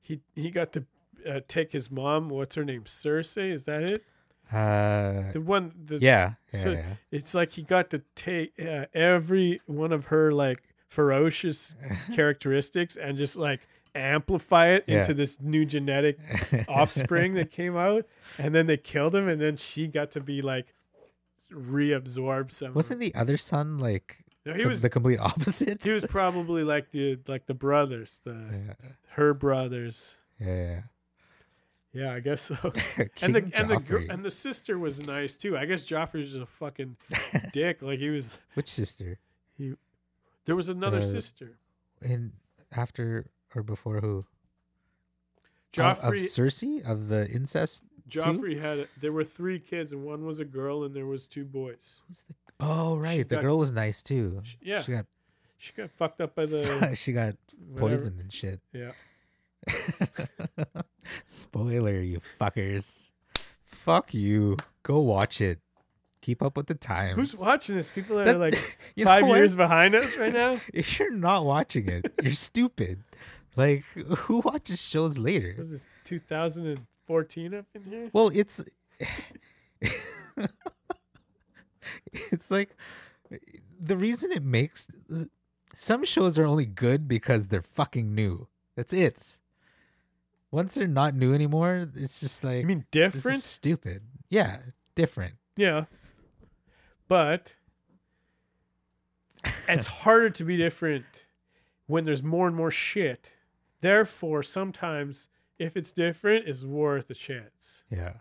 he he got to uh, take his mom. What's her name? Cersei. Is that it? Uh, The one. The, yeah, yeah, so- yeah. It's like he got to take uh, every one of her like ferocious characteristics and just like amplify it Yeah. into this new genetic offspring that came out, and then they killed him, and then she got to be like reabsorbed some. Wasn't the other son like No, he was the complete opposite? he was probably like the like the brothers, the yeah, her brothers. yeah. Yeah, I guess so. and the King and the and the sister was nice too. I guess Joffrey's just a fucking dick. Like he was. Which sister? He. There was another Uh, sister. In after or before who? Of- Joffrey. of, Cersei of the incest. Joffrey had. There were three kids, and one was a girl, and there was two boys. Who's the- Oh right, the got- girl was nice too. Sh- yeah. she got She got fucked up by the she got whatever. poisoned and shit. Yeah. Spoiler, you fuckers. Fuck you. Go watch it. Keep up with the times. Who's watching this? People that, That- are like you five years behind us right now. If you're not watching it, you're stupid. Like, who watches shows later? Was this 2014 up in here? Well, it's it's like the reason it makes some shows are only good because they're fucking new. That's it. Once they're not new anymore, it's just like I mean different? stupid. Yeah, different. Yeah. But it's harder to be different when there's more and more shit. Therefore, sometimes if it's different, it's worth a chance. Yeah.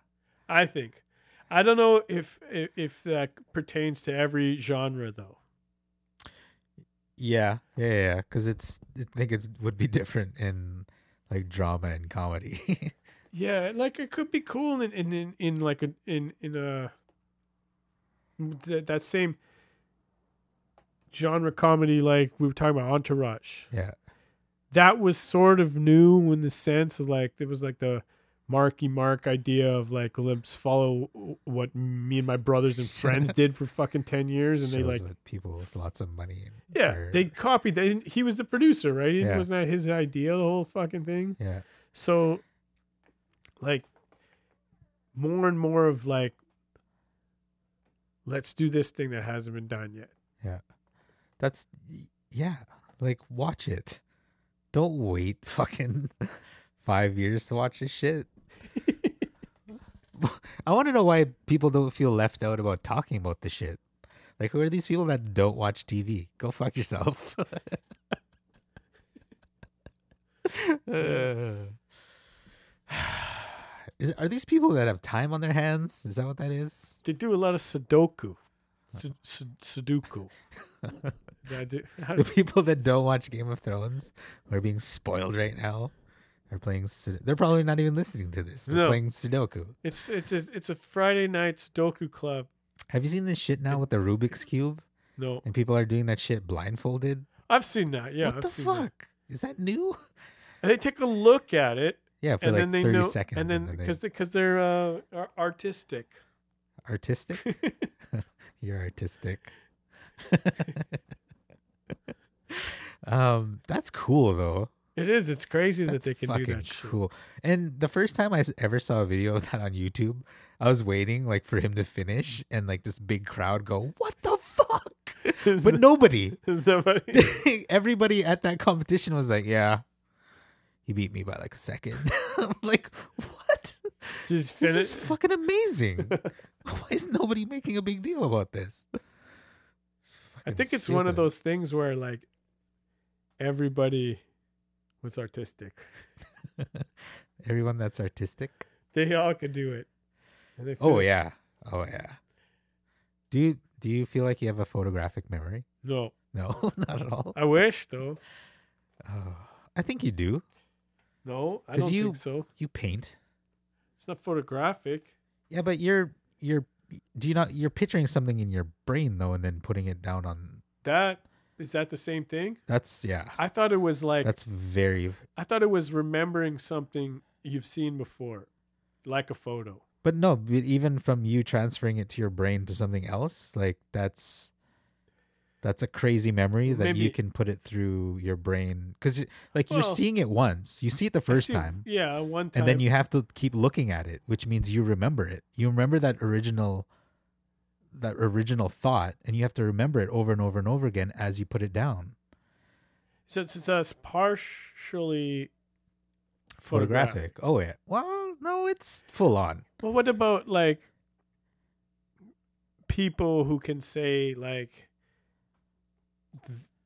I think. I don't know if if, if that pertains to every genre though. Yeah, yeah, yeah. Because it's, I think it would be different in like drama and comedy. Yeah, like it could be cool in in in, in like a in in a that, that same genre comedy like we were talking about Entourage. yeah, That was sort of new in the sense of like it was like the Marky Mark idea of like let's follow what me and my brothers and friends did for fucking ten years, and they Shows like what people with lots of money. and- yeah they copied. They he was the producer, right? Yeah. Wasn't that his idea? The whole fucking thing. yeah. So, like, more and more of like, let's do this thing that hasn't been done yet. Yeah, that's yeah. Like watch it. Don't wait fucking five years to watch this shit. I want to know why people don't feel left out about talking about the shit. Like, who are these people that don't watch TV? Go fuck yourself. Uh, is, are these people that have time on their hands? Is that what that is? They do a lot of Sudoku. Su- su- Sudoku. That do- people that don't watch Game of Thrones who are being spoiled right now are playing. They're probably not even listening to this. They're No. playing Sudoku. it's it's a, it's a Friday night Sudoku club. Have you seen this shit now with the Rubik's cube? No, And people are doing that shit blindfolded. I've seen that. Yeah, what I've the fuck? Is that new? And they take a look at it, Yeah, for and like then they thirty know, seconds. and then because because they're uh, artistic. artistic. You're artistic. Um, that's cool though. It is. It's crazy That's that they can do that. shit. cool. And the first time I ever saw a video of that on YouTube, I was waiting like for him to finish, and like this big crowd go, "What the fuck?" But nobody, what- everybody at that competition was like, "Yeah, he beat me by like a second. I'm like, "What? This is This is fucking amazing. Why is nobody making a big deal about this?" I think it's one of those things where like everybody was artistic. Everyone that's artistic. They all could do it. And they Oh yeah. Oh yeah. Do you do you feel like you have a photographic memory? No, No, not at all. I wish though. Oh, I think you do. No, I don't you- think so. You paint. It's not photographic. Yeah, but you're you're do you not you're picturing something in your brain though and then putting it down on That is that the same thing? that's yeah. I thought it was like That's very I thought it was remembering something you've seen before, like a photo. but no, but even from you transferring it to your brain to something else, like that's that's a crazy memory that you can put it through your brain because like you're seeing it once you see it the first see- time Yeah, one time. and then you have to keep looking at it which means you remember it you remember that original that original thought and you have to remember it over and over and over again as you put it down. So it's, it's, it's partially photographic. oh yeah. Well no it's full on. Well, what about like people who can say like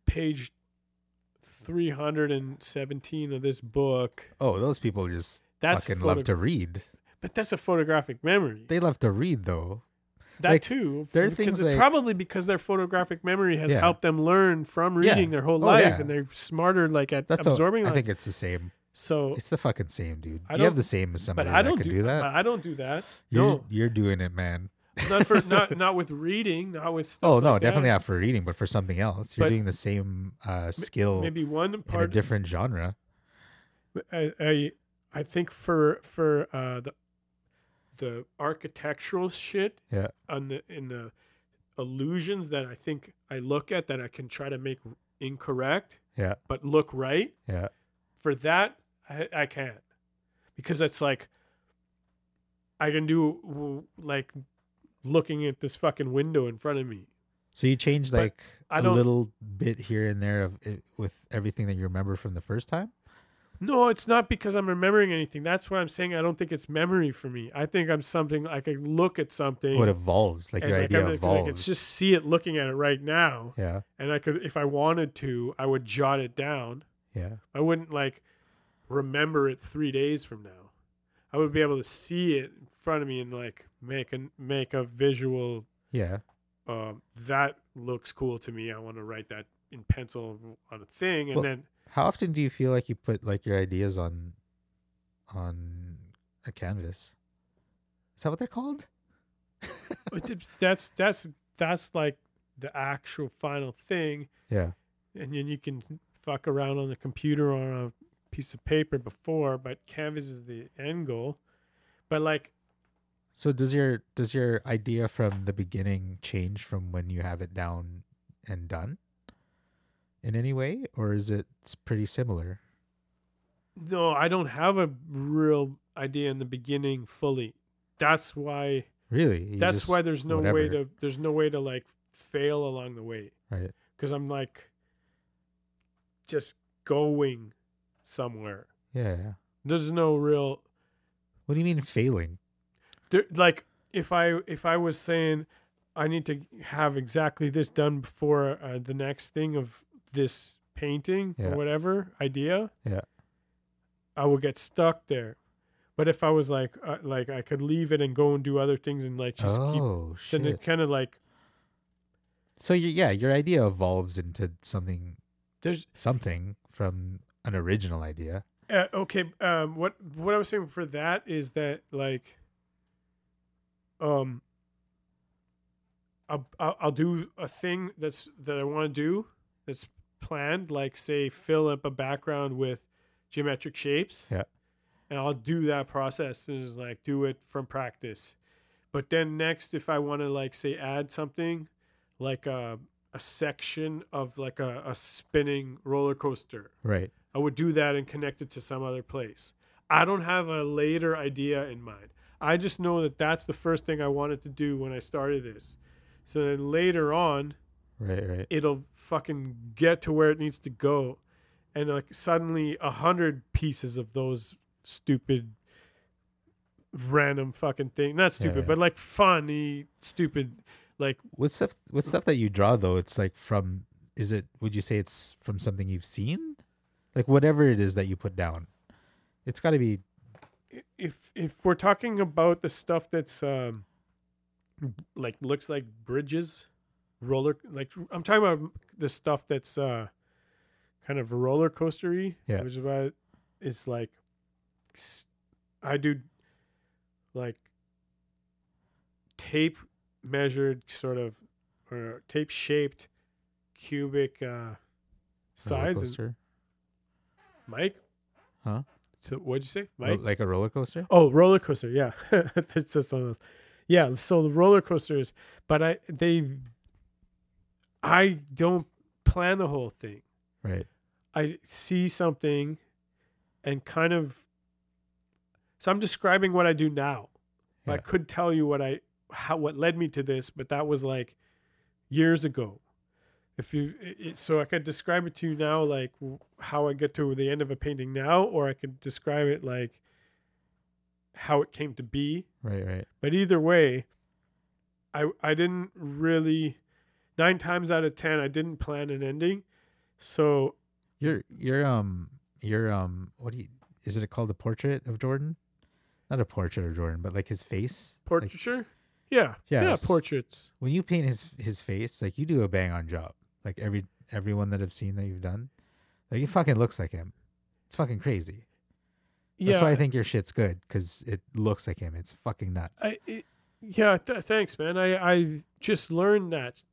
page 317 of this book? Oh those people just that's fucking photo- love to read. But that's a photographic memory. They love to read though that like, too because like- probably because their photographic memory has Yeah. helped them learn from Yeah. reading their whole Oh, life yeah. and they're smarter like at that's absorbing i think it's the same so it's the fucking same dude I you have the same as but somebody I that don't can do, do, that I don't do that. you're, no, you're doing it man not for not not with reading, not with stuff. oh no like that. definitely not for reading but for something else you're But- doing the same uh skill Maybe one in a part different genre I, I I think for for uh, the the architectural shit yeah on the in the illusions that I think I look at that I can try to make incorrect yeah but look right. yeah For that I, I can't because it's like I can do like looking at this fucking window in front of me. So you change like a little bit here and there of it with everything that you remember from the first time. No, it's not because I'm remembering anything. That's why I'm saying I don't think it's memory for me. I think I'm something I can look at something. Oh, it evolves, like your like, idea I'm- evolves. I could just see it looking at it right now, yeah, and I could, if I wanted to, I would jot it down. yeah, I wouldn't like remember it three days from now. I would be able to see it in front of me and like make a make a visual. yeah. Um, that looks cool to me. I want to write that in pencil on a thing, and Well, then How often do you feel like you put like your ideas on on a canvas? Is that what they're called? that's that's that's like the actual final thing. Yeah, and then you can fuck around on the computer or on a piece of paper before, but canvas is the end goal. But like So does your does your idea from the beginning change from when you have it down and done in any way, or is it pretty similar? no, I don't have a real idea in the beginning fully. That's why Really? You that's just- why there's no way to there's no way to like fail along the way right. because I'm like just going somewhere. Yeah. yeah. There's no real What do you mean failing? there, like if I if I was saying I need to have exactly this done before uh, the next thing of this painting Yeah. or whatever idea, Yeah. I would get stuck there. But if I was like uh, like I could leave it and go and do other things and like just keep oh then it kind of like So you, yeah, your idea evolves into something there's something from an original idea. Uh, okay. Um, what what I was saying for that is that like, um, I'll I'll, I'll do a thing that's that I want to do that's planned, like say fill up a background with geometric shapes. Yeah. And I'll do that process is like do it from practice, but then next if I want to like say add something, like a a section of like a, a spinning roller coaster. Right. I would do that and connect it to some other place. I don't have a later idea in mind. I just know that that's the first thing I wanted to do when I started this. So then later on, Right. Right. it'll fucking get to where it needs to go. And like suddenly a hundred pieces of those stupid random fucking thing. Not stupid, yeah. but like funny, stupid like With stuff with stuff that you draw though, it's like from is it would you say it's from something you've seen? Like whatever it is that you put down. It's gotta be if if we're talking about the stuff that's um like looks like bridges roller like i'm talking about the stuff that's uh kind of roller coastery Yeah. which is about it's like I do like tape measured sort of or tape shaped cubic uh sides mike Huh? so what'd you say mike like a roller coaster? Oh, roller coaster. Yeah, that's just those. Yeah, so the roller coasters, but I they, I don't plan the whole thing. Right. I see something, and kind of. So I'm describing what I do now. I could tell you what I how what led me to this, but that was like years ago. If you it- so, I could describe it to you now, like how I get to the end of a painting now, or I could describe it like how it came to be. Right, right. But either way, I I didn't really nine times out of ten I didn't plan an ending. So Your your um your um what do you is it called a portrait of Jordan? Not a portrait of Jordan, but like his face. Like, portraiture, yeah, Yeah, yeah, portraits. when you paint his his face, like you do a bang on job. Like every everyone that I've seen that you've done, like it fucking looks like him. It's fucking crazy. That's Yeah, why I think your shit's good because it looks like him. It's fucking nuts. I it, yeah, th- thanks, man. I I just learned that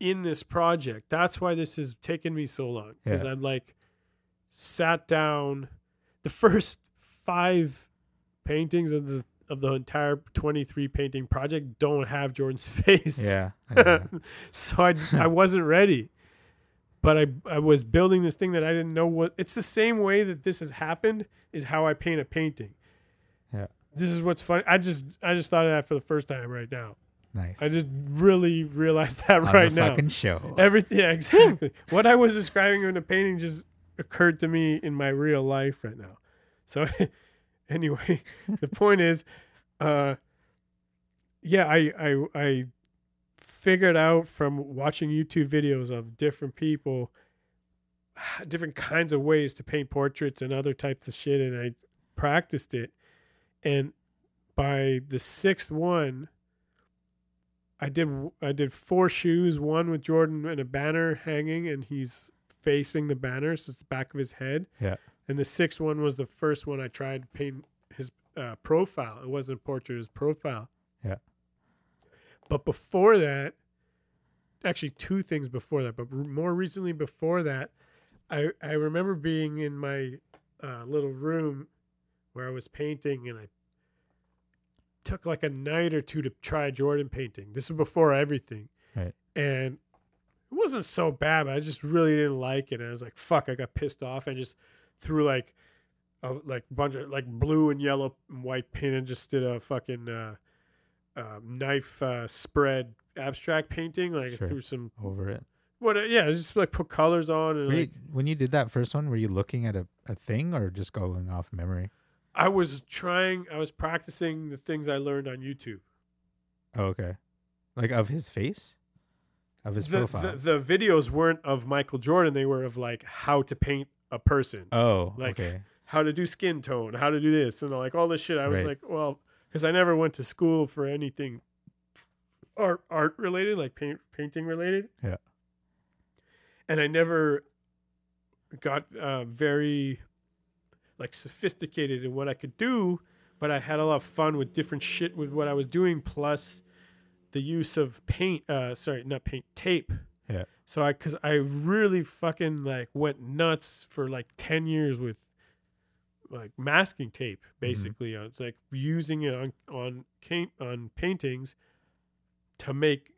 in this project. That's why this has taken me so long because Yeah. I'm like sat down. The first five paintings of the of the entire 23 painting project don't have Jordan's face. yeah. That. so I I wasn't ready. But I I was building this thing that I didn't know what it's the same way that this has happened is how I paint a painting. Yeah. This is what's funny. I just I just thought of that for the first time right now. Nice. I just really realized that on right the now. fucking show. Everything yeah, exactly. what I was describing in the painting just occurred to me in my real life right now. So anyway, the point is uh yeah, I I I figured out from watching YouTube videos of different people different kinds of ways to paint portraits and other types of shit and I practiced it and by the sixth one I did I did four shoes, one with Jordan and a banner hanging, and he's facing the banner, so it's the back of his head. Yeah. And the sixth one was the first one I tried to paint his uh, profile. It wasn't a portrait, it was profile. Yeah. But before that, actually two things before that, but more recently before that, I I remember being in my uh, little room where I was painting, and I took like a night or two to try Jordan painting. This was before everything. Right. And it wasn't so bad, but I just really didn't like it. And I was like, fuck, I got pissed off. I just threw like a like bunch of like blue and yellow and white paint and just did a fucking uh, uh, knife uh, spread abstract painting. Like I Sure. threw some Over it. what? Yeah, just like put colors on and Were you, when you did that first one, were you looking at a, a thing or just going off memory? I was trying. I was practicing the things I learned on YouTube. Oh, okay. Like of his face? Of his The, profile. the, the videos weren't of Michael Jordan. They were of like how to paint a person, oh, like- okay. how to do skin tone, how to do this, and like all this shit. I was Right. like, well, because I never went to school for anything art art related, like paint painting related. Yeah. And I never got uh, very like sophisticated in what I could do, but I had a lot of fun with different shit with what I was doing, plus the use of paint. Uh, sorry, not paint, tape. Yeah. So I, cause I really fucking like went nuts for like ten years with like masking tape. Basically, I was like using it on on paint on paintings to make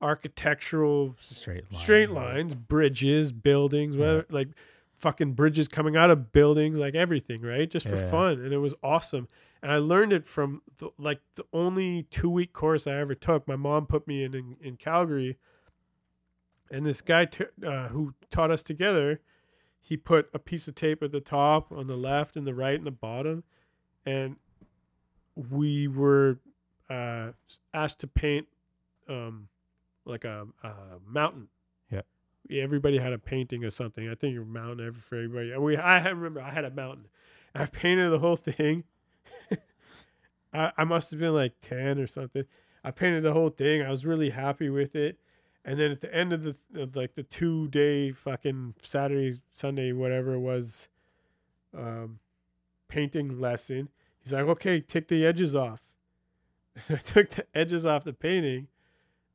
architectural Straight line. straight right. lines, bridges, buildings, whatever, like fucking bridges coming out of buildings, like everything, right? Just for Yeah. fun, and it was awesome. And I learned it from the, like the only two week course I ever took. My mom put me in in, in Calgary, and this guy t- uh, who taught us together, he put a piece of tape at the top, on the left, and the right, and the bottom, and we were uh, asked to paint um, like a, a mountain. Everybody had a painting of something. I think a mountain for everybody. We, I remember I had a mountain. I painted the whole thing. I, I must have been like ten or something. I painted the whole thing. I was really happy with it. And then at the end of the of like the two day fucking Saturday Sunday whatever it was, um, painting lesson. He's like, okay, take the edges off. And I took the edges off the painting.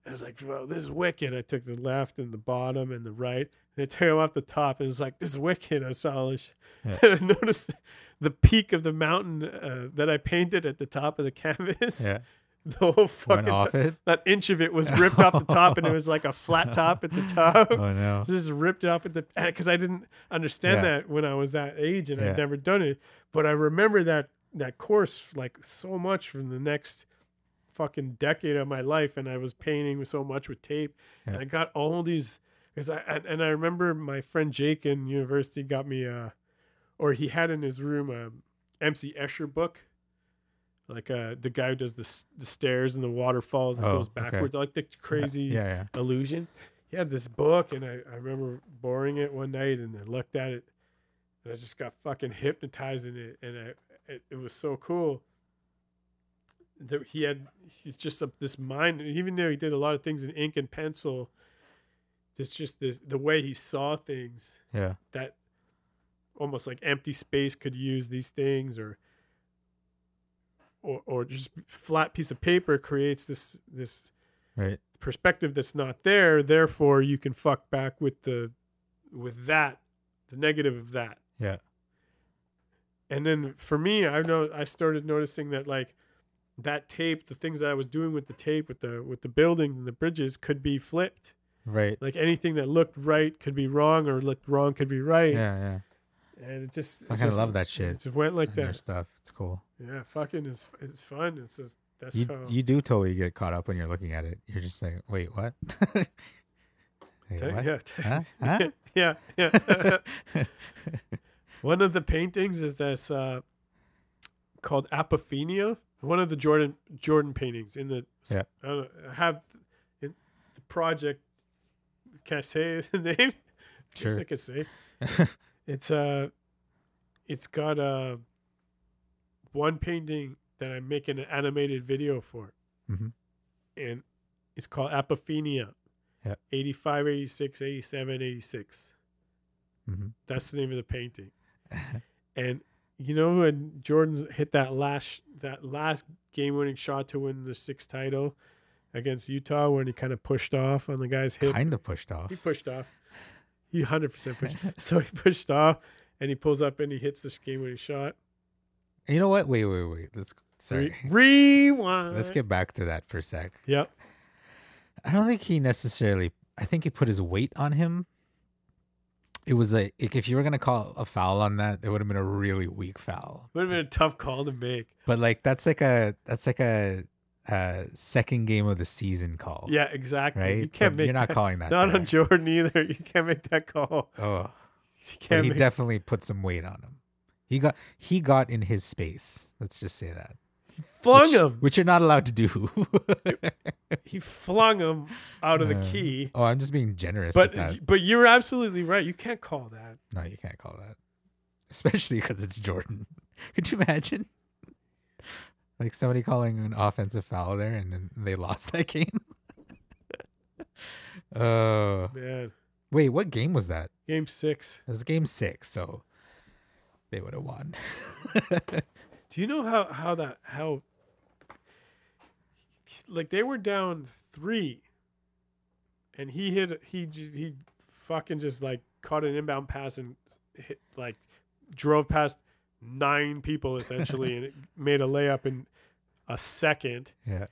I was like, well, this is wicked. I took the left and the bottom and the right. And I took them off the top and it was like, this is wicked. I saw this. Yeah. And I noticed the peak of the mountain uh, that I painted at the top of the canvas. Yeah. The whole fucking it. that inch of it was ripped off the top and it was like a flat top at the top. Oh no. just ripped it off at the because I didn't understand Yeah. that when I was that age and. I'd never done it. But I remember that that course like so much from the next fucking decade of my life, and I was painting so much with tape, and I got all these because I and, I remember my friend Jake in university got me a, or he had in his room a MC Escher book. Like uh, the guy who does the the stairs and the waterfalls and Oh, goes okay. backwards, like the crazy Yeah, yeah. illusions. He had this book, and I, I remember borrowing it one night, and I looked at it, and I just got fucking hypnotized in it, and I, it, it was so cool. That he had, he's just a, this mind. Even though he did a lot of things in ink and pencil, it's just this the way he saw things Yeah. that almost like empty space could use these things or or or just flat piece of paper creates this this Right. perspective that's not there therefore you can fuck back with the with that the negative of that Yeah. and then for me i know i started noticing that like that tape the things that i was doing with the tape with the with the buildings and the bridges could be flipped Right. like anything that looked right could be wrong or looked wrong could be right Yeah, yeah. and it just I kinda love that it shit. just went like and that stuff. It's cool. yeah fucking is it's fun it's just that's You how you do totally get caught up when you're looking at it. You're just like, wait, what? Wait, what? yeah Huh? Huh? yeah yeah One of the paintings is this uh, called Apophenia. One of the Jordan Jordan paintings in the Yeah. I, don't know, I have in the project. Can I say the name? Sure. I can say. It's uh it's got uh one painting that I'm making an animated video for, Mhm. and it's called Apophenia. Yeah. 85, 86, 87, 86. hmm That's the name of the painting. And you know when Jordan's hit that last that last game winning shot to win the sixth title against Utah when he kind of pushed off on the guy's hip. Kind of pushed off. He pushed off. He hundred percent pushed. so he pushed off and he pulls up and he hits this game winning shot. You know what? Wait, wait, wait. Let's Sorry. Re- rewind. Let's get back to that for a sec. Yep. I don't think he necessarily. I think he put his weight on him. It was a like if you were gonna call a foul on that, it would have been a really weak foul. Would have been a tough call to make. But like that's like a that's like a, uh second game of the season call. Yeah, exactly. right. You can't But make You're not that- calling that. Not there. on Jordan either. You can't make that call. Oh, he make definitely put some weight on him. He got he got in his space. Let's just say that. Flung which, him. which you're not allowed to do. He flung him out of the Uh, key. oh, I'm just being generous. But but you're absolutely right. You can't call that. No, you can't call that. Especially because it's Jordan. Could you imagine? Like somebody calling an offensive foul there and then they lost that game. Oh, Man. wait, what game was that? Game six. It was game six, so they would have won. Do you know how how that how like they were down three, and he hit he he fucking just like caught an inbound pass and hit like drove past nine people essentially and it made a layup in a second. yeah.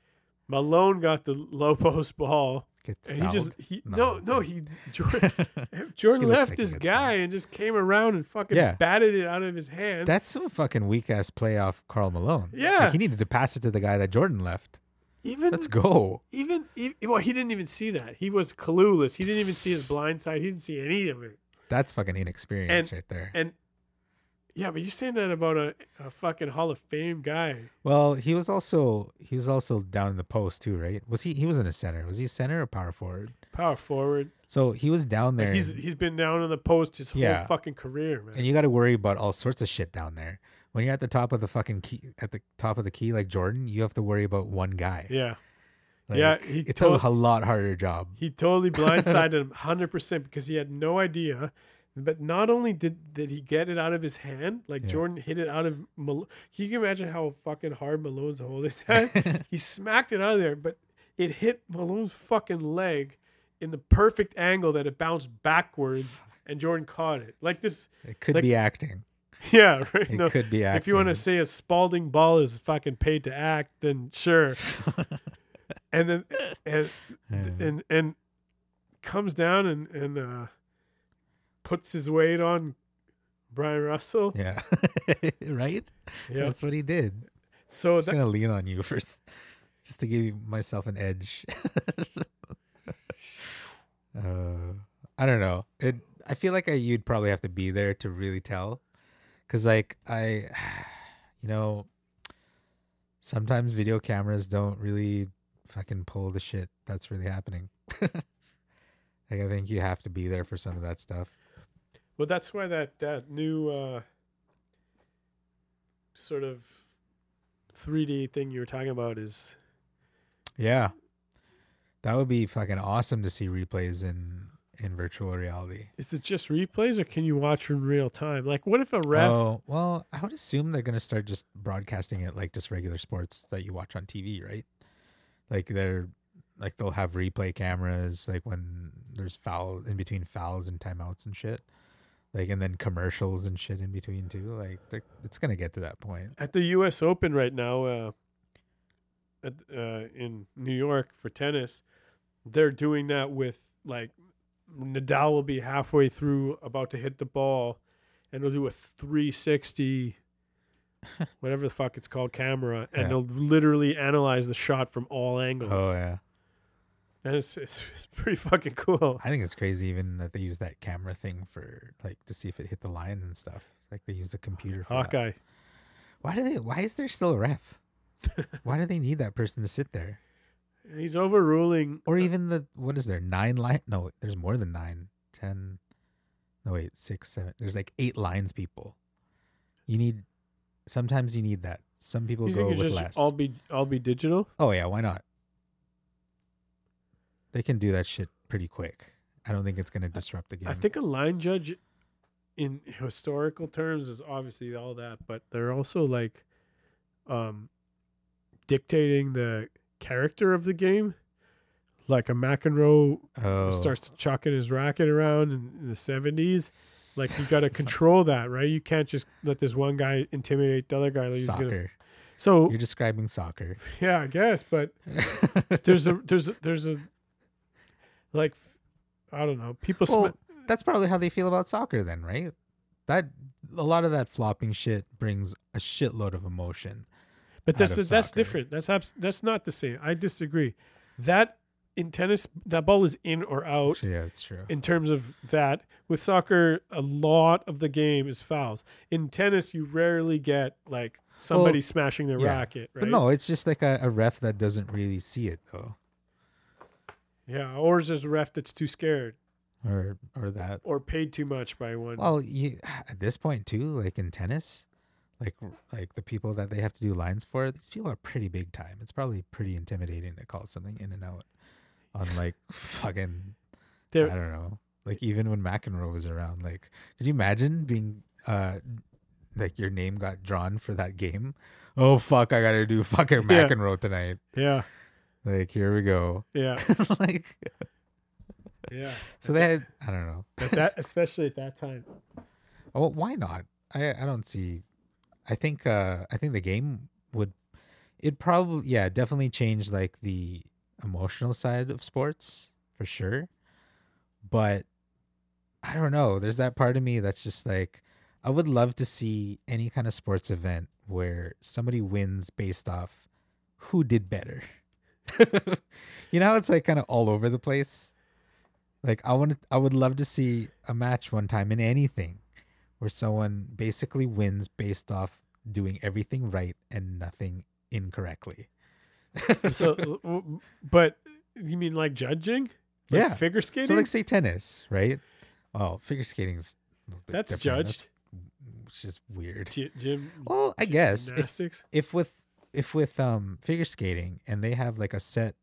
Malone got the low post ball Gets and he just he No, no he no he Jordan, Jordan He left like this guy fouled. and just came around and fucking Yeah. batted it out of his hands. That's some fucking weak ass playoff Karl Malone. Like, Yeah. he needed to pass it to the guy that Jordan left. even Let's go. even, even well he didn't even see that he was clueless he didn't even see his blind side he didn't see any of it That's fucking inexperience right there. and yeah but you're saying that about a, a fucking hall of fame guy Well, he was also he was also down in the post too, right? Was he he wasn't a center? Was he a center or power forward? power forward So he was down there, Like, he's and, he's been down in the post his whole fucking career man and you got to worry about all sorts of shit down there. When you're at the top of the fucking key, at the top of the key like Jordan, you have to worry about one guy. yeah Like, Yeah, he it's a, a lot harder job. he totally blindsided him 100% because he had no idea but not only did, did he get it out of his hand like Yeah. jordan hit it out of Mal- can you imagine how fucking hard malone's holding that he smacked it out of there, but it hit Malone's fucking leg in the perfect angle that it bounced backwards, and Jordan caught it. Like this, It could Like- be acting. yeah, right. It No, could be acting. if you want to say a Spalding ball is fucking paid to act, then sure. and then and and and comes down and and uh, puts his weight on Bryon Russell. yeah, right. Yeah. That's what he did. So I'm that gonna lean on you first, just to give myself an edge. uh, I don't know. It. I feel like I, you'd probably have to be there to really tell, because like I, you know, sometimes video cameras don't really fucking pull the shit that's really happening. like I think you have to be there for some of that stuff. Well, that's why that that new uh, sort of 3D thing you were talking about is Yeah, that would be fucking awesome to see replays in in virtual reality. is it just replays or can you watch in real time? Like, what if a ref? Oh, well, I would assume they're going to start just broadcasting it like just regular sports that you watch on TV, right? Like they're like they'll have replay cameras like when there's foul in between fouls and timeouts and shit. Like and then commercials and shit in between too. Like it's going to get to that point. At the U.S. Open right now, uh, at, uh, in New York for tennis, they're doing that with like Nadal will be halfway through, about to hit the ball, and they'll do a 360, whatever the fuck it's called, camera, and Yeah. they'll literally analyze the shot from all angles. Oh yeah. And it's, it's, it's pretty fucking cool. I think it's crazy even that they use that camera thing for like to see if it hit the line and stuff. Like they use a computer for that. Hawkeye. Why do they? Why is there still a ref? why do they need that person to sit there? He's overruling. Or even the what is there nine line? No, there's more than nine. Ten. No wait, six, seven. There's like eight lines. People. You need. Sometimes you need that. Some people You go think with less. all be all be digital? oh yeah, why not? They can do that shit pretty quick. I don't think it's gonna disrupt the game. I think a line judge, in historical terms, is obviously all that, but they're also like, um, dictating the character of the game. Like a McEnroe oh, starts chucking his racket around in, in the seventies. Like you got to control that, right? You can't just let this one guy intimidate the other guy. Like he's gonna soccer. So You're describing soccer. yeah, I guess, but there's a there's a, there's a like I don't know. People sm- well, that's probably how they feel about soccer then, right? That a lot of that flopping shit brings a shitload of emotion. But that's of that's different. That's abs- that's not the same. I disagree. That in tennis, that ball is in or out. Actually, yeah, that's true. In terms of that, with soccer, a lot of the game is fouls. In tennis, you rarely get like somebody Well, smashing their yeah. racket, right? But no, it's just like a, a ref that doesn't really see it though, yeah, or is there's a ref that's too scared or or that. or paid too much by one. Well, you at this point too, like in tennis, like like the people that they have to do lines for, these people are pretty big time. It's probably pretty intimidating to call something in and out on like fucking There- I don't know. Like even when McEnroe was around, like did you imagine being uh like your name got drawn for that game? Oh fuck, I gotta do fucking Yeah. McEnroe tonight. yeah, Like here we go. yeah, like yeah. so they had I don't know. At that, especially at that time. Oh, why not? I I don't see. I think uh I think the game would. It probably yeah definitely change like the emotional side of sports for sure, but I don't know. There's that part of me that's just like I would love to see any kind of sports event where somebody wins based off who did better. you know, how it's like kind of all over the place. Like I want I would love to see a match one time in anything where someone basically wins based off doing everything right and nothing incorrectly. So, but you mean like judging? Like Yeah. figure skating. So like say tennis, right? Well, figure skating is a little bit That's different. judged. Mm, which is weird. Gy- gym. Well, I guess if if with if with um figure skating and they have like a set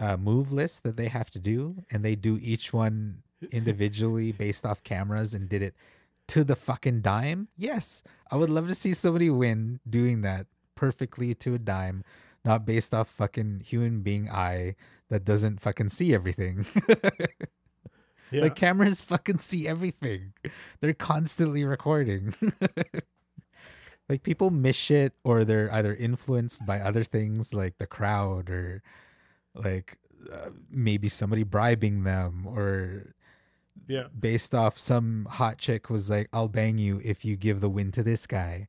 uh move list that they have to do and they do each one individually based off cameras and did it to the fucking dime yes i would love to see somebody win doing that perfectly to a dime not based off fucking human being eye that doesn't fucking see everything Yeah. like cameras fucking see everything. They're constantly recording. like people miss shit or they're either influenced by other things like the crowd or like uh, maybe somebody bribing them or yeah. based off some hot chick was like I'll bang you if you give the win to this guy.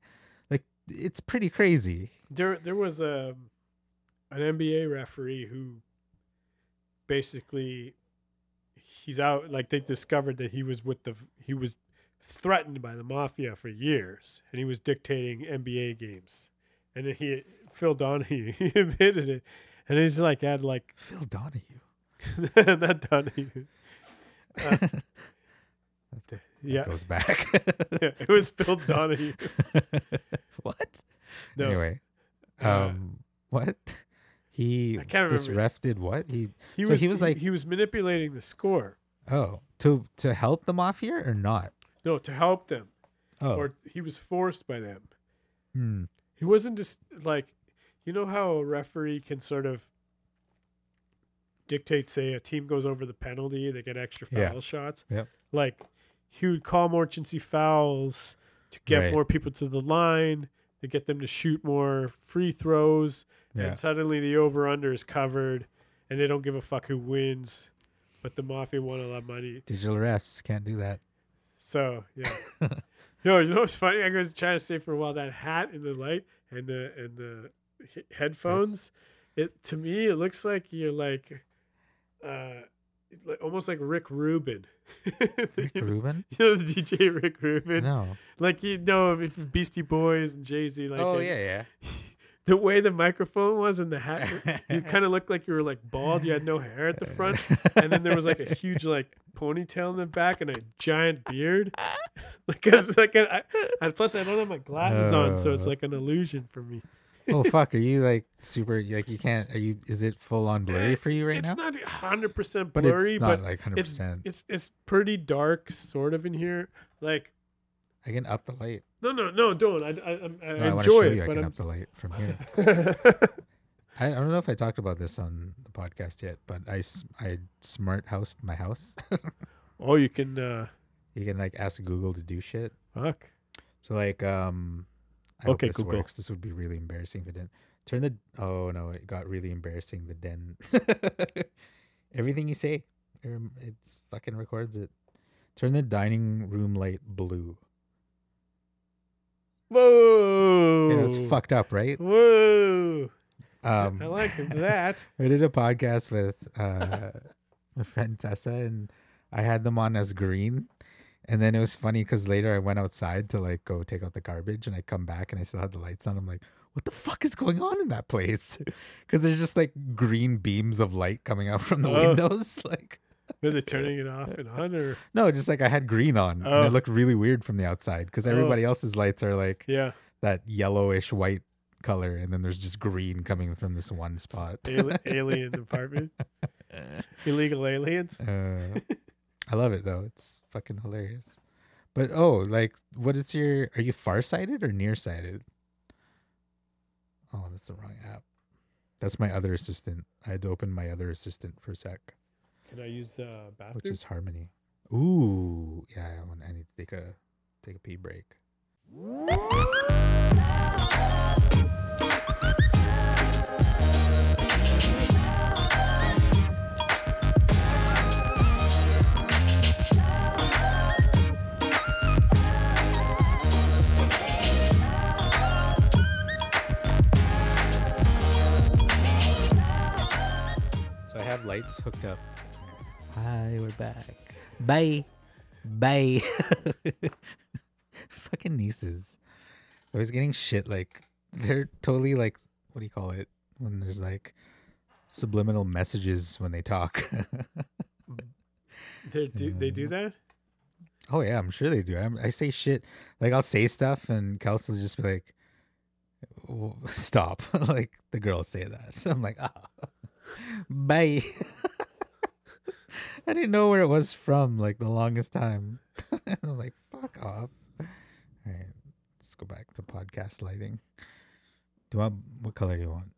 Like it's pretty crazy. There, there was a an NBA referee who basically he's out. Like they discovered that he was with the he was threatened by the mafia for years, and he was dictating NBA games. And then he Phil Donahue he admitted it, and he's like had like Phil Donahue. not Donahue. Uh, yeah, Goes back. yeah, it was Phil Donahue. what? No, Anyway, Uh, um, what? He I can't this remember. ref did what? He he so was he was like- he was manipulating the score. oh to to help the mafia or not? No, to help them, Oh, or he was forced by them. hmm. He wasn't just like, you know how a referee can sort of dictate, say, a team goes over the penalty, they get extra foul Yeah. shots. Yep. Like he would call more emergency fouls to get Right. more people to the line, to get them to shoot more free throws, yeah. and suddenly the over under is covered, and they don't give a fuck who wins, but the mafia want a lot of money. Digital refs can't do that. So yeah. Yo, you know what's funny? I was trying to say for a while that hat and the light and the and the he- headphones. It to me it looks like you're like, uh, like- almost like Rick Rubin. Rick you, know, Rubin? you know the DJ Rick Rubin, No. like you know if Beastie Boys and Jay Z. Like oh uh, yeah, the way the microphone was and the hat, you kind of looked like you were like bald. You had no hair at the front, and then there was like a huge like ponytail in the back and a giant beard. like, cause like I, I, plus I don't have my glasses on, so it's Uh. like an illusion for me. oh fuck, are you like super? Like you can't? Are you? Is it full on blurry for you right it's now? It's not hundred percent but blurry, it's not but like hundred percent. it's it's pretty dark, sort of in here. Like I can up the light. no, no, no, don't. I I, I, I No, I enjoy show it, you. I can I'm. up the light from here. I, I don't know if I talked about this on the podcast yet, but I, I smart housed my house. oh, you can. uh you can like ask Google to do shit. Fuck. So like um I hope Okay, this Google. works. This would be really embarrassing if it didn't. Turn the. Oh no, it got really embarrassing. The den. Everything you say, um, it's fucking records it. Turn the dining room light blue. Whoa! Yeah, it's fucked up, right? Whoa! Um, I like that. I did a podcast with uh, my friend Tessa, and I had them on as green. And then it was funny because later I went outside to like go take out the garbage, and I come back and I still had the lights on. I'm like, "What the fuck is going on in that place?" Because there's just like green beams of light coming out from the Oh. windows. Like, Were they turning it off and on, or no, just like I had green on, and Oh. it looked really weird from the outside because everybody else's lights are like yeah, that yellowish white color, and then there's just green coming from this one spot. ali- alien apartment, illegal aliens? Uh, I love it though. It's fucking hilarious. But oh, like, what is your? Are you farsighted or nearsighted? Oh, that's the wrong app. That's my other assistant. I had to open my other assistant for a sec, Can I use the bathroom? which is Harmony. Ooh, yeah. I, want, I need to take a take a pee break. So I have lights hooked up. Hi, we're back. Bye. Bye. Fucking nieces. I was getting shit like they're totally like what do you call it? When there's like subliminal messages when they talk. They do they do that? oh yeah, I'm sure they do. I'm, I say shit like I'll say stuff and Kelsey will just be like, "Stop!" like the girls say that. I'm like, "Ah, bye." I didn't know where it was from like the longest time. I'm like, "Fuck off!" All right, let's go back to podcast lighting. Do you want what color do you want?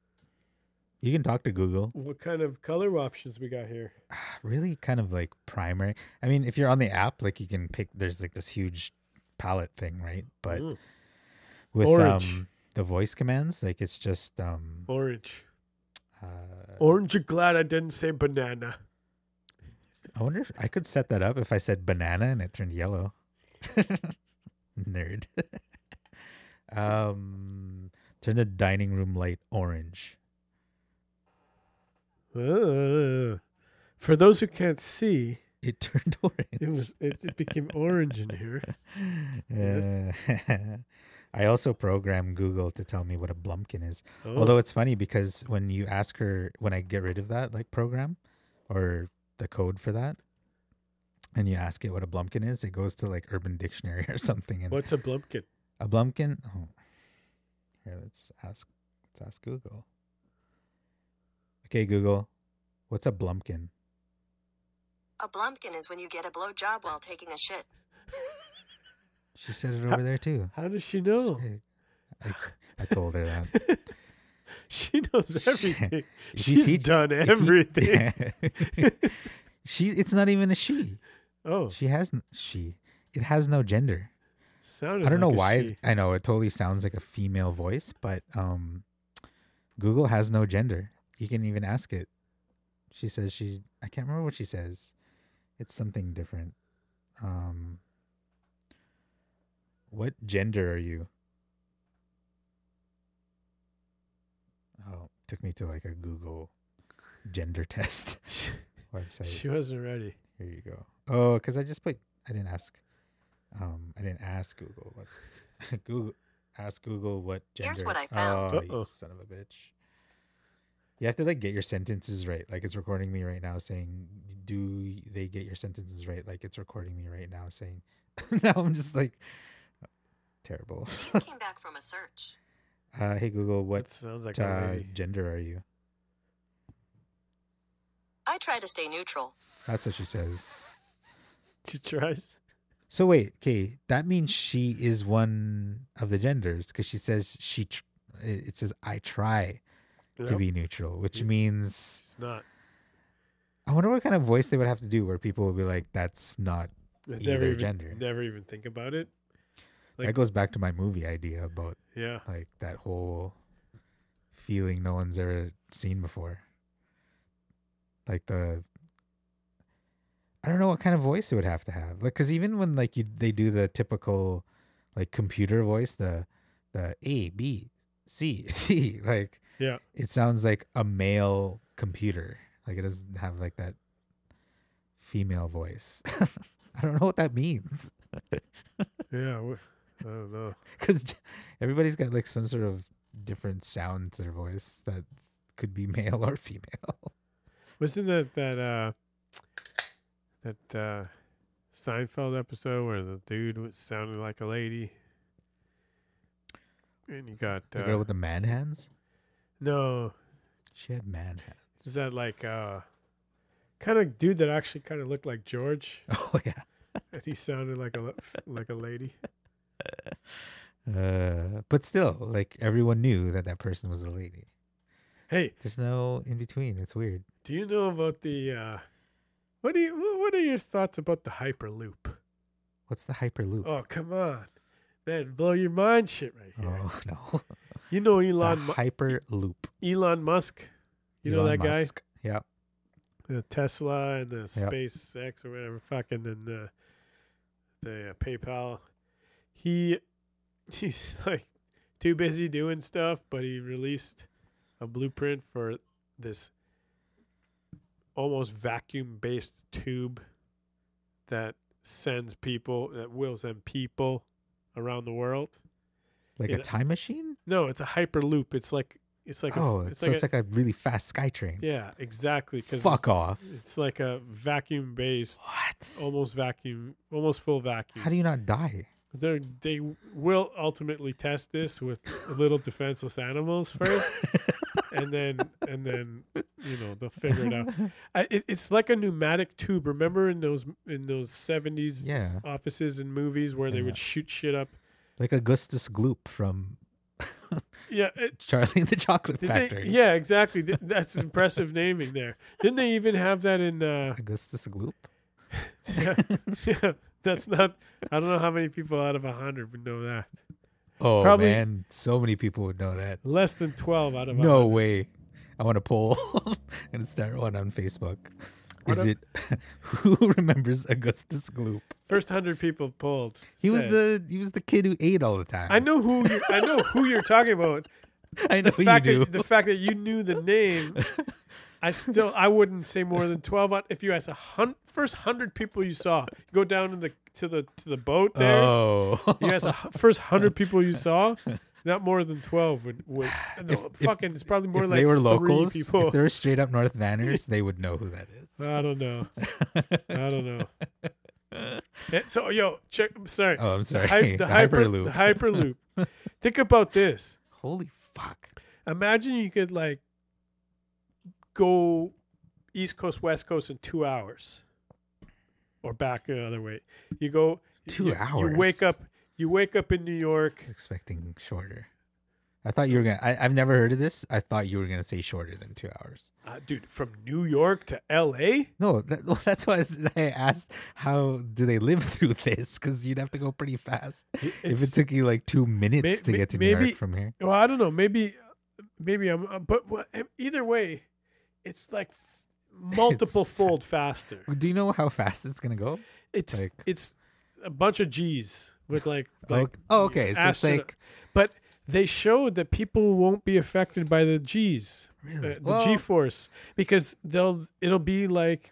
You can talk to Google. What kind of color options we got here? really kind of like primary. I mean, if you're on the app, like you can pick. There's like this huge palette thing, right? But Mm. with Orange. um the voice commands, like it's just um Orange. uh, Orange. You're glad I didn't say banana. I wonder if I could set that up if I said banana and it turned yellow. Nerd. um, turn the dining room light orange. Uh, for those who can't see, It turned orange. it was it, it became orange in here. Yes. Uh, I also programmed Google to tell me what a blumpkin is. Oh, Although it's funny because when you ask her, when I get rid of that like program or the code for that, and you ask it what a blumpkin is, it goes to like Urban Dictionary or something. And what's a blumpkin? a blumpkin. Oh, here let's ask. Let's ask Google. Okay, Google, what's a blumpkin? A blumpkin is when you get a blowjob while taking a shit. She said it over there too. How does she know? I, I told her that. she knows everything. You She's teach- done everything. she. It's not even a she. oh, She has she. It has no gender. sounded. I don't know like a why. she. I know it totally sounds like a female voice, but um, Google has no gender. You can even ask it. She says she. I can't remember what she says. It's something different. Um, what gender are you? Oh, took me to like a Google gender test website. She wasn't ready. Here you go. Oh, because I just put. I didn't ask. Um, I didn't ask Google what. Google ask Google what gender. Here's what I found. Oh, you Uh-oh. son of a bitch! You have to like get your sentences right. Like it's recording me right now, saying, "Do they get your sentences right?" Like it's recording me right now, saying. now I'm just like terrible. These came back from a search. Uh, hey Google, what sounds like uh, gender are you? I try to stay neutral. That's what she says. She tries. So wait, okay, that means she is one of the genders because she says she. Tr- it it says I try to be neutral, which Yep. means It's not. I wonder what kind of voice they would have to do where people would be like, "That's not I Either even, gender. Never even think about it. Like- that goes back to my movie idea about Yeah. like that whole feeling no one's ever seen before. Like the I don't know what kind of voice it would have to have. Like cuz even when like you they do the typical like computer voice, the the A B C D like Yeah. it sounds like a male computer. Like it doesn't have like that female voice. I don't know what that means. Yeah. I don't know. because everybody's got like some sort of different sound to their voice that could be male or female. Wasn't that that uh that uh Seinfeld episode where the dude was sounding like a lady? And you got The uh, girl with the man hands. no, She had man hands. is that like uh kind of dude that actually kind of looked like George, Oh yeah. and he sounded like a like a lady. Uh, but still, like everyone knew that that person was a lady. Hey, There's no in between. It's weird. do you know about the uh what do you what are your thoughts about the hyperloop? What's the hyperloop? Oh, come on. Man, blow your mind shit right here. Oh, no. You know the Elon Mu- hyperloop. Elon Musk? You know Elon that guy? Yeah. the Tesla and the SpaceX or whatever, fucking then the the uh, PayPal. He he's like too busy doing stuff, but he released a blueprint for this almost vacuum based tube that sends people that will send people around the world. Like Yeah. a time machine? No, it's a hyperloop. It's like it's like oh, a, it's so like it's a, like a really fast sky train. yeah, exactly. Fuck it's, off. it's like a vacuum based What? almost vacuum, almost full vacuum. How do you not die? They they will ultimately test this with little defenseless animals first, and then and then you know they'll figure it out. I, it, it's like a pneumatic tube. Remember in those in those seventies Yeah. offices and movies where they Yeah. would shoot shit up. Like Augustus Gloop from Yeah, it, Charlie and the Chocolate did they- Factory. yeah, exactly. That's impressive naming there. Didn't they even have that in? Uh, Augustus Gloop? yeah, yeah, that's not. I don't know how many people out of a hundred would know that. Oh Probably- man, so many people would know that. Less than twelve out of No 100. way. I want to poll and start one on Facebook. Is it who remembers Augustus Gloop? First hundred people pulled. He was the he was the kid who ate all the time. I know who you're, I know who you're talking about. I know The you do. that the fact that you knew the name, I still I wouldn't say more than twelve. out- If you asked a hun- first hundred people you saw, you go down to the to the to the boat there. oh, You asked a first hundred people you saw, not more than twelve would would. No, If- if- fucking, it's probably more if like they were three locals, people. if they were straight up North Vanners, they would know who that is. I don't know. I don't know. Eh, so yo, check. Sorry. Oh, I'm sorry. hy- the The hyper, Hyperloop. the hyperloop. Think about this. Holy fuck! Imagine you could like go East Coast, West Coast in two hours, or back the other way. You go Two you, You wake up. You wake up in New York. Expecting shorter. I thought you were gonna. I, I've never heard of this. I thought you were gonna say shorter than two hours. Uh, dude, from New York to L.A. No, that, well, that's why I asked how do they live through this? Because you'd have to go pretty fast. if it took you like two minutes May- to may- get to New York from here, Well, I don't know. Maybe, maybe I'm. uh, But wha- either way, it's like multiple fold faster. do you know how fast it's gonna go? It's like- it's a bunch of G's with like Oh, like oh, okay. So it's like but they showed that people won't be affected by the G's, really uh, the Well, G force, because they'll it'll be like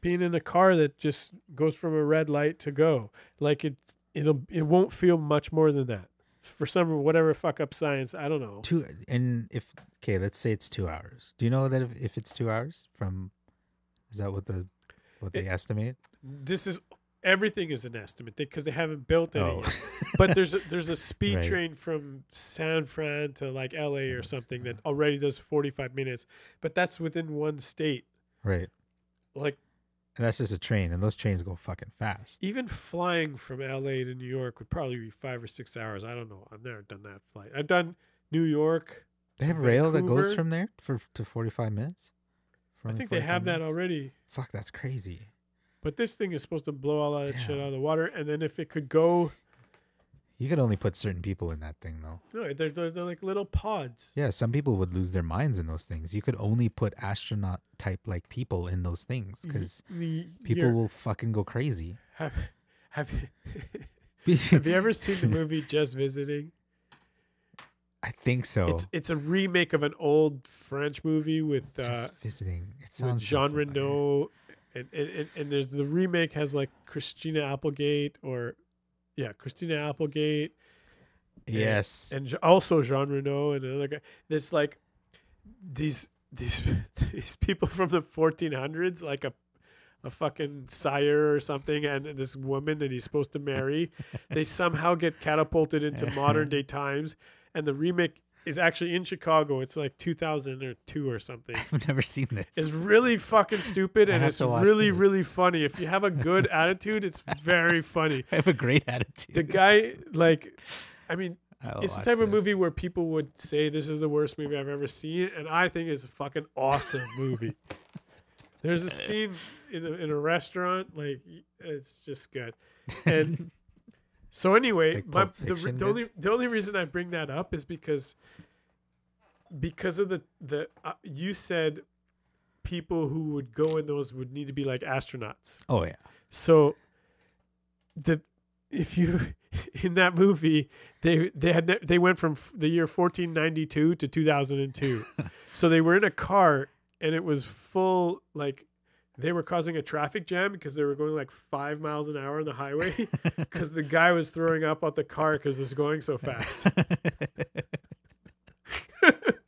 being in a car that just goes from a red light to go. Like it it'll it won't feel much more than that. For some whatever fuck up science, I don't know. two and if okay, let's say it's two hours. Do you know that if, if it's two hours from, is that what the what they It- estimate? This is everything is an estimate because they haven't built any. Oh, but there's a, there's a speed Right. train from San Fran to like LA or something that already does 45 minutes, but that's within one state. right. Like And that's just a train, and those trains go fucking fast. even flying from LA to New York would probably be five or six hours. I don't know. I've never done that flight. I've done New York. They have rail that goes from there for to forty five minutes. I think they 45 have that already. Fuck, that's crazy. But this thing is supposed to blow all that shit out of the water, and then if it could go You could only put certain people in that thing, though. No, they're, they're they're like little pods. Yeah, some people would lose their minds in those things. You could only put astronaut type like people in those things because people will fucking go crazy. have have you, have you ever seen the movie Just Visiting? I think so. It's it's a remake of an old French movie with uh, Just visiting. It with sounds so Jean familiar. Reno, and, and and and there's the remake has like Christina Applegate or yeah Christina Applegate and- Yes. and also Jean Reno and another guy. There's like these these these people from the 1400s, like a a fucking sire or something, and this woman that he's supposed to marry. they somehow get catapulted into modern day times, and the remake is actually in Chicago. It's like 2002 or something. I've never seen this. It's really fucking stupid, and it's really this. really funny. If you have a good attitude, it's very funny. I have a great attitude. The guy, like, I mean, it's the type of movie where people would say this is the worst movie I've ever seen, and I think it's a fucking awesome movie. There's a scene in a, in a restaurant, like it's just good. And so anyway, Like my, the, the only the only reason I bring that up is because because of the the uh, you said people who would go in those would need to be like astronauts. Oh yeah. So the if you in that movie they they had they went from the year 1492 to 2002. so they were in a car and it was full like they were causing a traffic jam because they were going like 5 miles an hour on the highway cuz the guy was throwing up out the car cuz it was going so fast.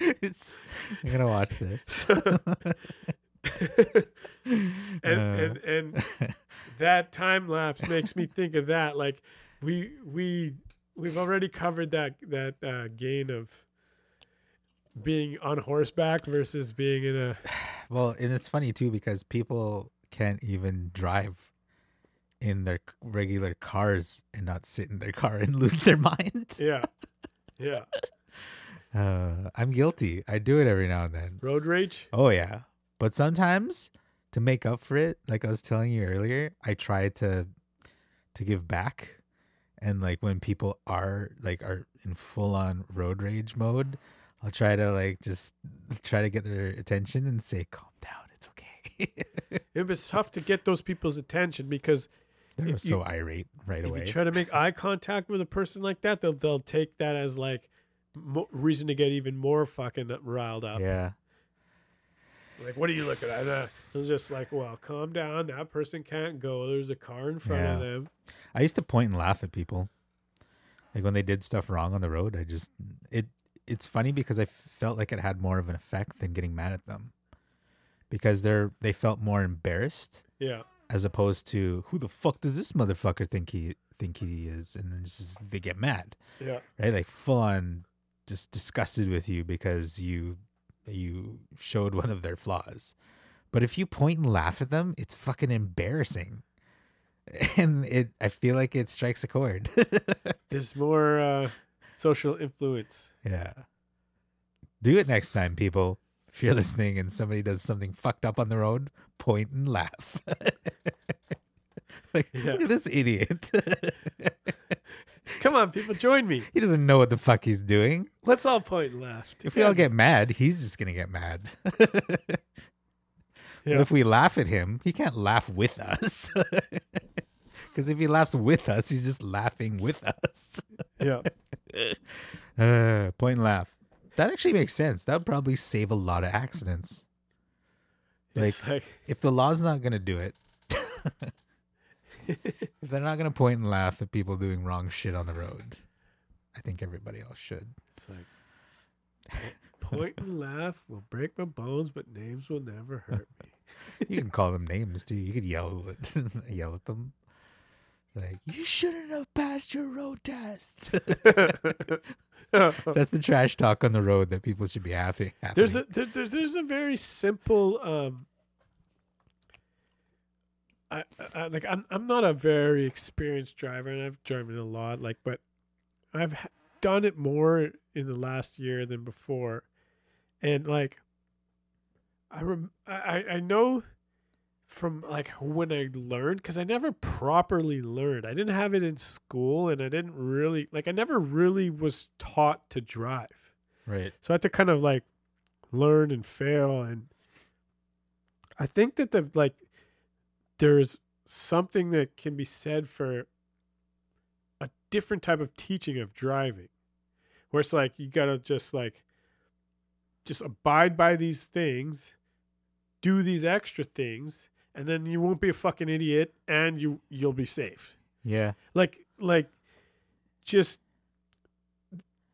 it's, I'm gonna watch this. So and Uh. and and that time lapse makes me think of that. Like we we we've already covered that that uh, gain of being on horseback versus being in a Well, and it's funny too because people can't even drive in their regular cars and not sit in their car and lose their mind. yeah yeah Uh, I'm guilty. I do it every now and then. road rage. Oh yeah, but sometimes to make up for it, like I was telling you earlier, I try to to give back, and like when people are like are in full on road rage mode, I'll try to like just try to get their attention and say, "Calm down, it's okay." It was tough to get those people's attention because They're so you- irate right if away. you try to make eye contact with a person like that, they'll they'll take that as like mo- reason to get even more fucking riled up. yeah, Like, what are you looking at? Uh, it was just like, well, calm down. That person can't go. There's a car in front of them. I used to point and laugh at people, like when they did stuff wrong on the road. I just it it's funny because I felt like it had more of an effect than getting mad at them, because they're they felt more embarrassed Yeah. as opposed to who the fuck does this motherfucker think he think he is, and then just, they get mad, Yeah. right? Like full on just disgusted with you because you you showed one of their flaws. But if you point and laugh at them, it's fucking embarrassing. And it I feel like it strikes a chord. There's more uh, social influence. yeah. Do it next time, people. If you're listening and somebody does something fucked up on the road, point and laugh. like, Yeah. look at this idiot. Come on, people, join me. he doesn't know what the fuck he's doing. Let's all point and laugh. If we all get mad, he's just gonna get mad. Yeah. But if we laugh at him, he can't laugh with us. Because if he laughs with us, he's just laughing with us. yeah. Uh, point and laugh. That actually makes sense. That would probably save a lot of accidents. It's like, If the law's not going to do it, if they're not going to point and laugh at people doing wrong shit on the road, I think everybody else should. it's like point and laugh will break my bones, but names will never hurt me. You can call them names too. You could yell at, yell at them. Like, you shouldn't have passed your road test. That's the trash talk on the road that people should be happy. there's a there, there's there's a very simple um I, I like I'm I'm not a very experienced driver and I've driven a lot like but I've done it more in the last year than before and like I rem- I I- I know from like when I learned because I never properly learned. I didn't have it in school, and I didn't really like. I never really was taught to drive, Right. so I had to kind of like learn and fail. And I think that the like there's something that can be said for a different type of teaching of driving, where it's like you gotta just like just abide by these things, do these extra things, and then you won't be a fucking idiot and you you'll be safe. Yeah. Like like just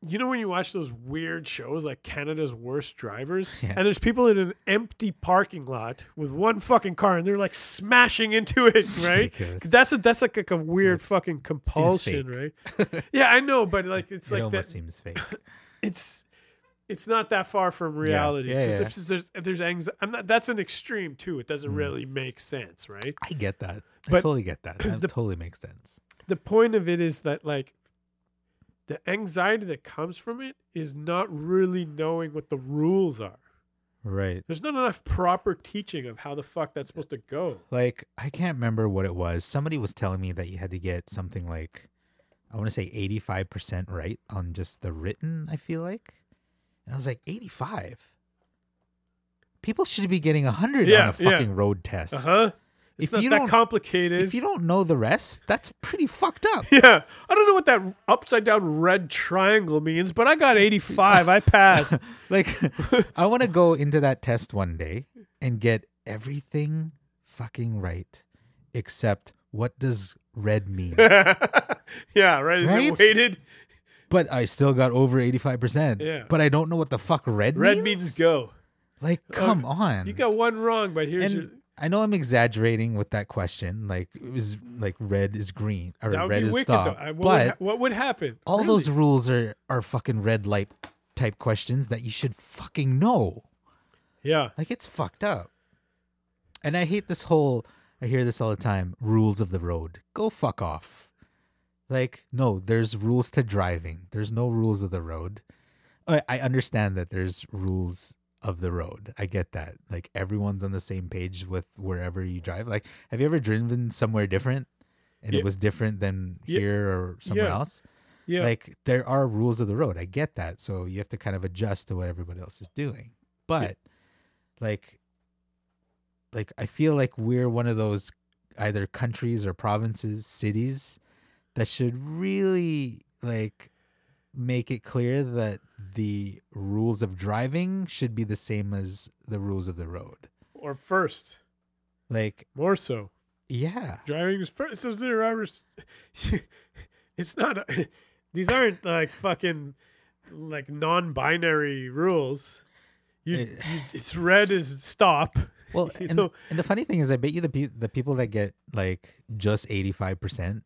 you know when you watch those weird shows like Canada's Worst Drivers Yeah. and there's people in an empty parking lot with one fucking car and they're like smashing into it, right? That's a that's like a, weird That's- fucking compulsion, right? Yeah, I know, but like it's it like almost that seems fake. it's it's not that far from reality. Yeah, 'Cause yeah. if there's there's anxiety. I'm not. That's an extreme too. It Mm. doesn't really make sense, right? I get that. I totally get that. That the- totally makes sense. The point of it is that like the anxiety that comes from it is not really knowing what the rules are. Right. There's not enough proper teaching of how the fuck that's supposed to go. Like I can't remember what it was. Somebody was telling me that you had to get something like I want to say 85% right on just the written, I feel like. And I was like 85. People should be getting 100 Yeah, on a yeah. fucking road test. Uh huh. It's If not you that don't- complicated. If you don't know the rest, that's pretty fucked up. yeah, I don't know what that upside down red triangle means, but I got 85. I passed. Like, I want to go into that test one day and get everything fucking right, except what does red mean? yeah, right. Is Right? it weighted? But I still got over 85%. Yeah. But I don't know what the fuck red, means. Red means. means go. Like, uh, come on. You got one wrong, but here's your. and I know I'm exaggerating with that question. Like, it was like red is green or That would red be is wicked, stop. though. I- What, would but ha- what would happen? all Really? those rules are are fucking red light type questions that you should fucking know. Yeah. Like it's fucked up. And I hate this whole I hear this all the time, rules of the road. Go fuck off. Like, no, there's rules to driving. There's no rules of the road. I, I understand that there's rules of the road. I get that. Like everyone's on the same page with wherever you drive. Like, have you ever driven somewhere different and Yeah. it was different than Yeah. here or somewhere Yeah. else? Yeah. Like there are rules of the road. I get that. So you have to kind of adjust to what everybody else is doing. But like like I feel like we're one of those either countries or provinces, cities that should really like make it clear that the rules of driving should be the same as the rules of the road. or first, Like more so. yeah. Driving is first. So there are, it's not. These aren't like fucking like non-binary rules. You, Eh. you it's red is stop. Well, You and, know- and the funny thing is, I bet you the pe- the people that get like just eighty five percent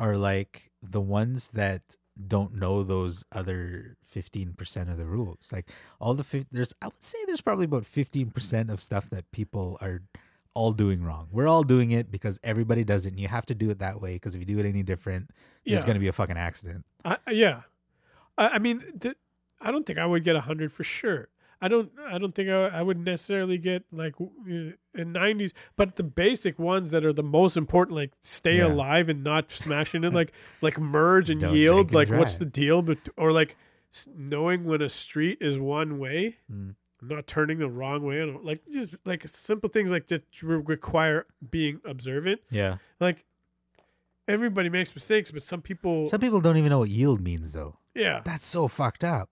are like the ones that don't know those other fifteen percent of the rules. Like all the fif- there's, I would say there's probably about fifteen percent of stuff that people are all doing wrong. We're all doing it because everybody does it, and you have to do it that way. Because if you do it any different, there's Yeah. going to be a fucking accident. I, yeah, I, I mean, th- I don't think I would get a hundred for sure. I don't. I don't think I, I would necessarily get like in nineties, but the basic ones that are the most important, like stay Yeah. alive and not smashing it, like like merge and Don't yield. and Like what's the deal? But or like knowing when a street is one way, Mm. not turning the wrong way, and like just like simple things like that require being observant. Yeah. Like everybody makes mistakes, but some people, Some people don't even know what yield means, though. yeah. That's so fucked up.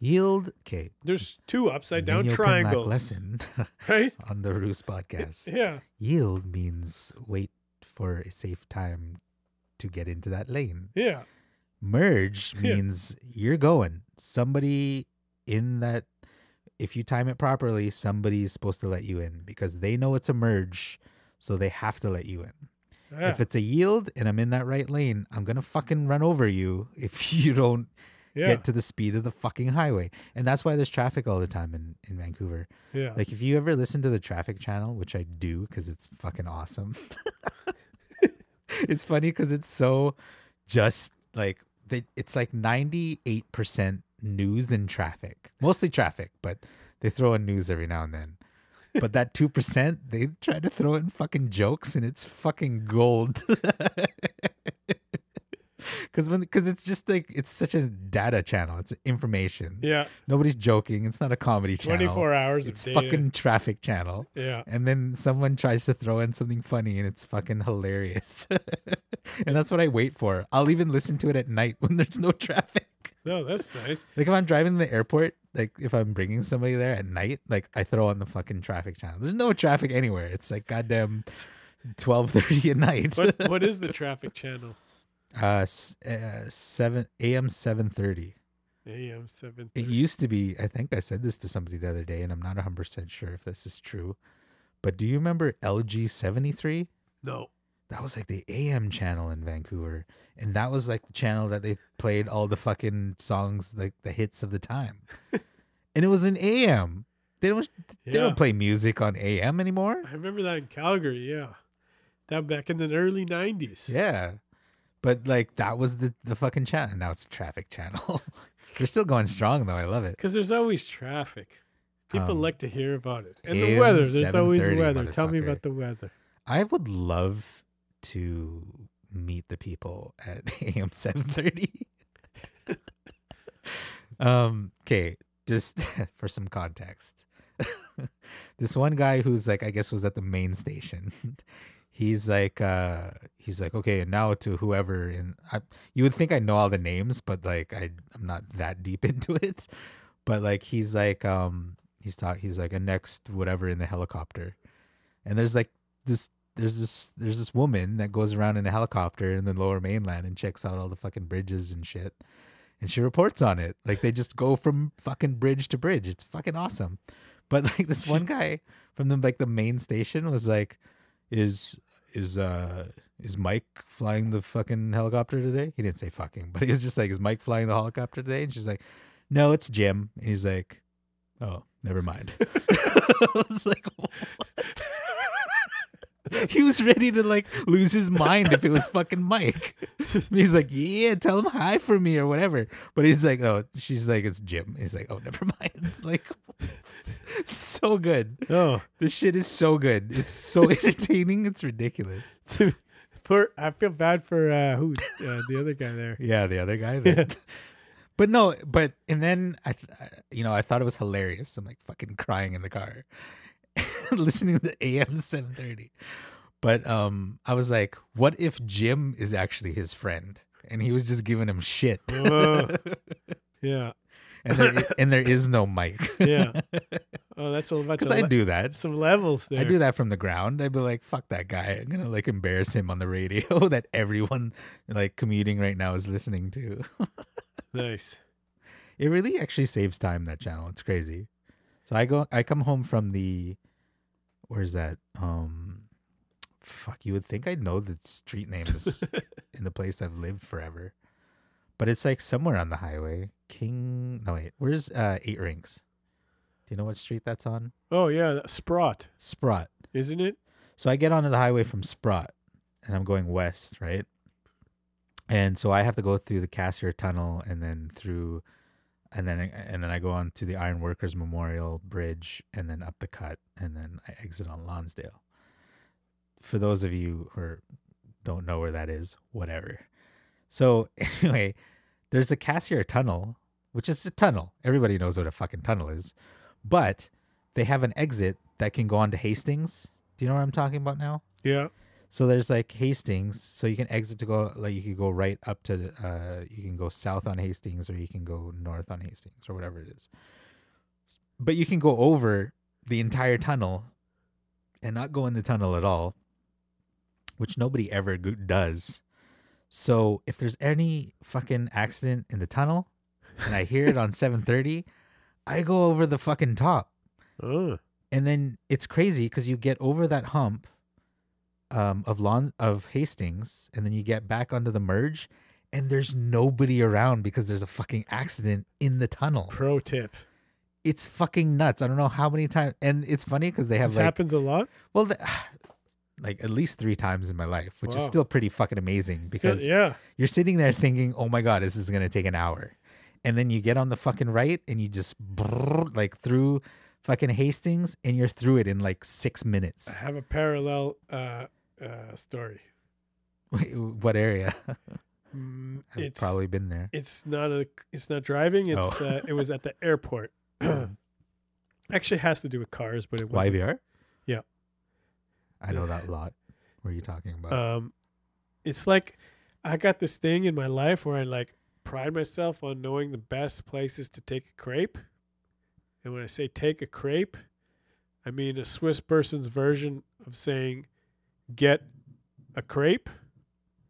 Yield, okay. There's two upside down Mini open mic triangles, lesson right? on the Roost podcast. Yeah, Yield means wait for a safe time to get into that lane. yeah, Merge Yeah. means you're going. Somebody in that, if you time it properly, somebody's supposed to let you in because they know it's a merge, so they have to let you in. yeah. If it's a yield and I'm in that right lane, I'm gonna fucking run over you if you don't yeah, get to the speed of the fucking highway. And that's why there's traffic all the time in, in Vancouver. yeah. Like if you ever listen to the traffic channel, which I do because it's fucking awesome. it's funny because it's so just like they, it's like 98% news and traffic, mostly traffic, but they throw in news every now and then. but that 2%, they try to throw in fucking jokes and it's fucking gold. Cuz when cuz it's just like it's such a data channel. It's information. Yeah. Nobody's joking. It's not a comedy channel. 24 hours It's of data. fucking traffic channel. Yeah. And then someone tries to throw in something funny and it's fucking hilarious. and that's what I wait for. I'll even listen to it at night when there's no traffic. No, that's nice. Like if I'm driving to the airport, like if I'm bringing somebody there at night, like I throw on the fucking traffic channel. There's no traffic anywhere. It's like goddamn 12:30 at night. What what is the traffic channel? Uh, uh 7 a.m. 7:30. AM seven. It used to be, I think I said this to somebody the other day and I'm not 100% sure if this is true. But do you remember LG 73? No. that was like the AM channel in Vancouver, and that was like the channel that they played all the fucking songs, like the hits of the time. and it was an AM. They don't they don't play music on AM anymore. I remember that in Calgary. Yeah. That back in the early nineties. Yeah, but like that was the the fucking channel. Now it's a traffic channel. They're still going strong though. I love it. Because there's always traffic. People Um, like to hear about it. And the weather. There's always weather. Tell me about the weather. I would love to meet the people at AM seven thirty. um. Okay. Just for some context, this one guy who's like, I guess, was at the main station. He's like, uh, he's like, okay, and now to whoever. And I, you would think I know all the names, but like, I, I'm not that deep into it. But like, he's like, um, he's talk, he's like a next whatever in the helicopter, and there's like this there's this there's this woman that goes around in a helicopter in the lower mainland and checks out all the fucking bridges and shit. And she reports on it. Like they just go from fucking bridge to bridge. It's fucking awesome. But like this one guy from the like the main station was like, Is is uh is Mike flying the fucking helicopter today? He didn't say fucking, but he was just like, Is Mike flying the helicopter today? And she's like, No, it's Jim. And he's like, Oh, never mind. I was like, he was ready to like lose his mind if it was fucking Mike. He's like, yeah, tell him hi for me or whatever. But he's like, oh, she's like, it's Jim. He's like, oh, never mind. It's like so good. Oh, This shit is so good. It's so entertaining. It's ridiculous. for I feel bad for uh, who uh, the other guy there. Yeah, the other guy. That, But no, but and then I, I- you know, I thought it was hilarious. I'm like fucking crying in the car, listening to AM 730. But um, I was like, what if Jim is actually his friend and he was just giving him shit, Whoa. Yeah, and there and there is no mic. yeah. Oh, that's a bunch because I le- do that. some levels there. I do that from the ground. I'd be like, fuck that guy. I'm gonna like embarrass him on the radio that everyone like commuting right now is listening to. Nice. It really actually saves time that channel. It's crazy. So I go I come home from the where's that? Um fuck, you would think I'd know the street names in the place I've lived forever. But it's like somewhere on the highway. King no wait, where's uh Eight Rinks? Do you know what street that's on? Oh yeah, Sprott, Sprott. isn't it? So I get onto the highway from Sprott and I'm going west, right? And so I have to go through the Cassiar Tunnel and then through and then and then I go on to the Iron Workers Memorial Bridge and then up the cut and then I exit on Lonsdale. For those of you who don't know where that is, whatever. So anyway, there's a Cassiar Tunnel, which is a tunnel. Everybody knows what a fucking tunnel is. But they have an exit that can go on to Hastings. Do you know what I'm talking about now? Yeah. So there's like Hastings, so you can exit to go like you can go right up to uh you can go south on Hastings or you can go north on Hastings or whatever it is. But you can go over the entire tunnel and not go in the tunnel at all, which nobody ever does. So if there's any fucking accident in the tunnel and I hear it on 7:30, I go over the fucking top Oh. and then it's crazy because you get over that hump um, of lawn of Hastings, and then you get back onto the merge, and there's nobody around because there's a fucking accident in the tunnel. Pro tip. It's fucking nuts. I don't know how many times, and it's funny because they have This like happens a lot. well, the, like at least three times in my life, which is still pretty fucking amazing because yeah. you're sitting there thinking, "Oh my god, this is gonna take an hour," and then you get on the fucking right, and you just brrr, like through fucking Hastings, and you're through it in like six minutes. I have a parallel uh, uh, story. Wait, what area? Mm, I've it's probably been there. it's not a it's not driving. It's Oh. uh, it was at the airport. Actually, has to do with cars, but it was YVR. Yeah. I know that a lot. What are you talking about? um it's like i got this thing in my life where i like pride myself on knowing the best places to take a crepe and when i say take a crepe i mean a swiss person's version of saying get a crepe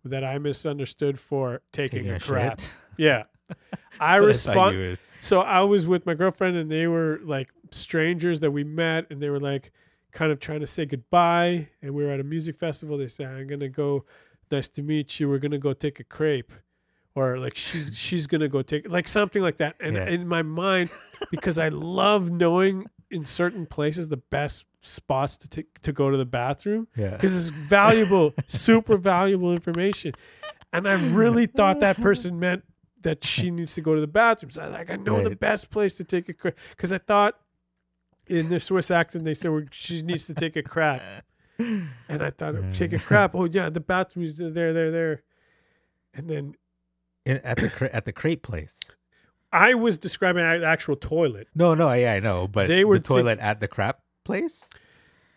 that i misunderstood for taking, a, crap shit? yeah i respond would- so I was with my girlfriend and they were like strangers that we met and they were like kind of trying to say goodbye and we were at a music festival. They said, I'm gonna go nice to meet you, we're gonna go take a crepe. Or like she's she's gonna go take like something like that. And Yeah. in my mind, because I love knowing in certain places the best spots to take to go to the bathroom Yeah. because it's valuable, super valuable information. And I really thought that person meant that she needs to go to the bathroom. So I like, I know the best place to take a crap because I thought in the Swiss accent they said well, she needs to take a crap, and I thought take a mm. crap. Oh yeah, the bathroom is there, there, there. And then In, at the at the crepe place. I was describing the actual toilet. No, no, yeah, I know, but They were the toilet at the crap place.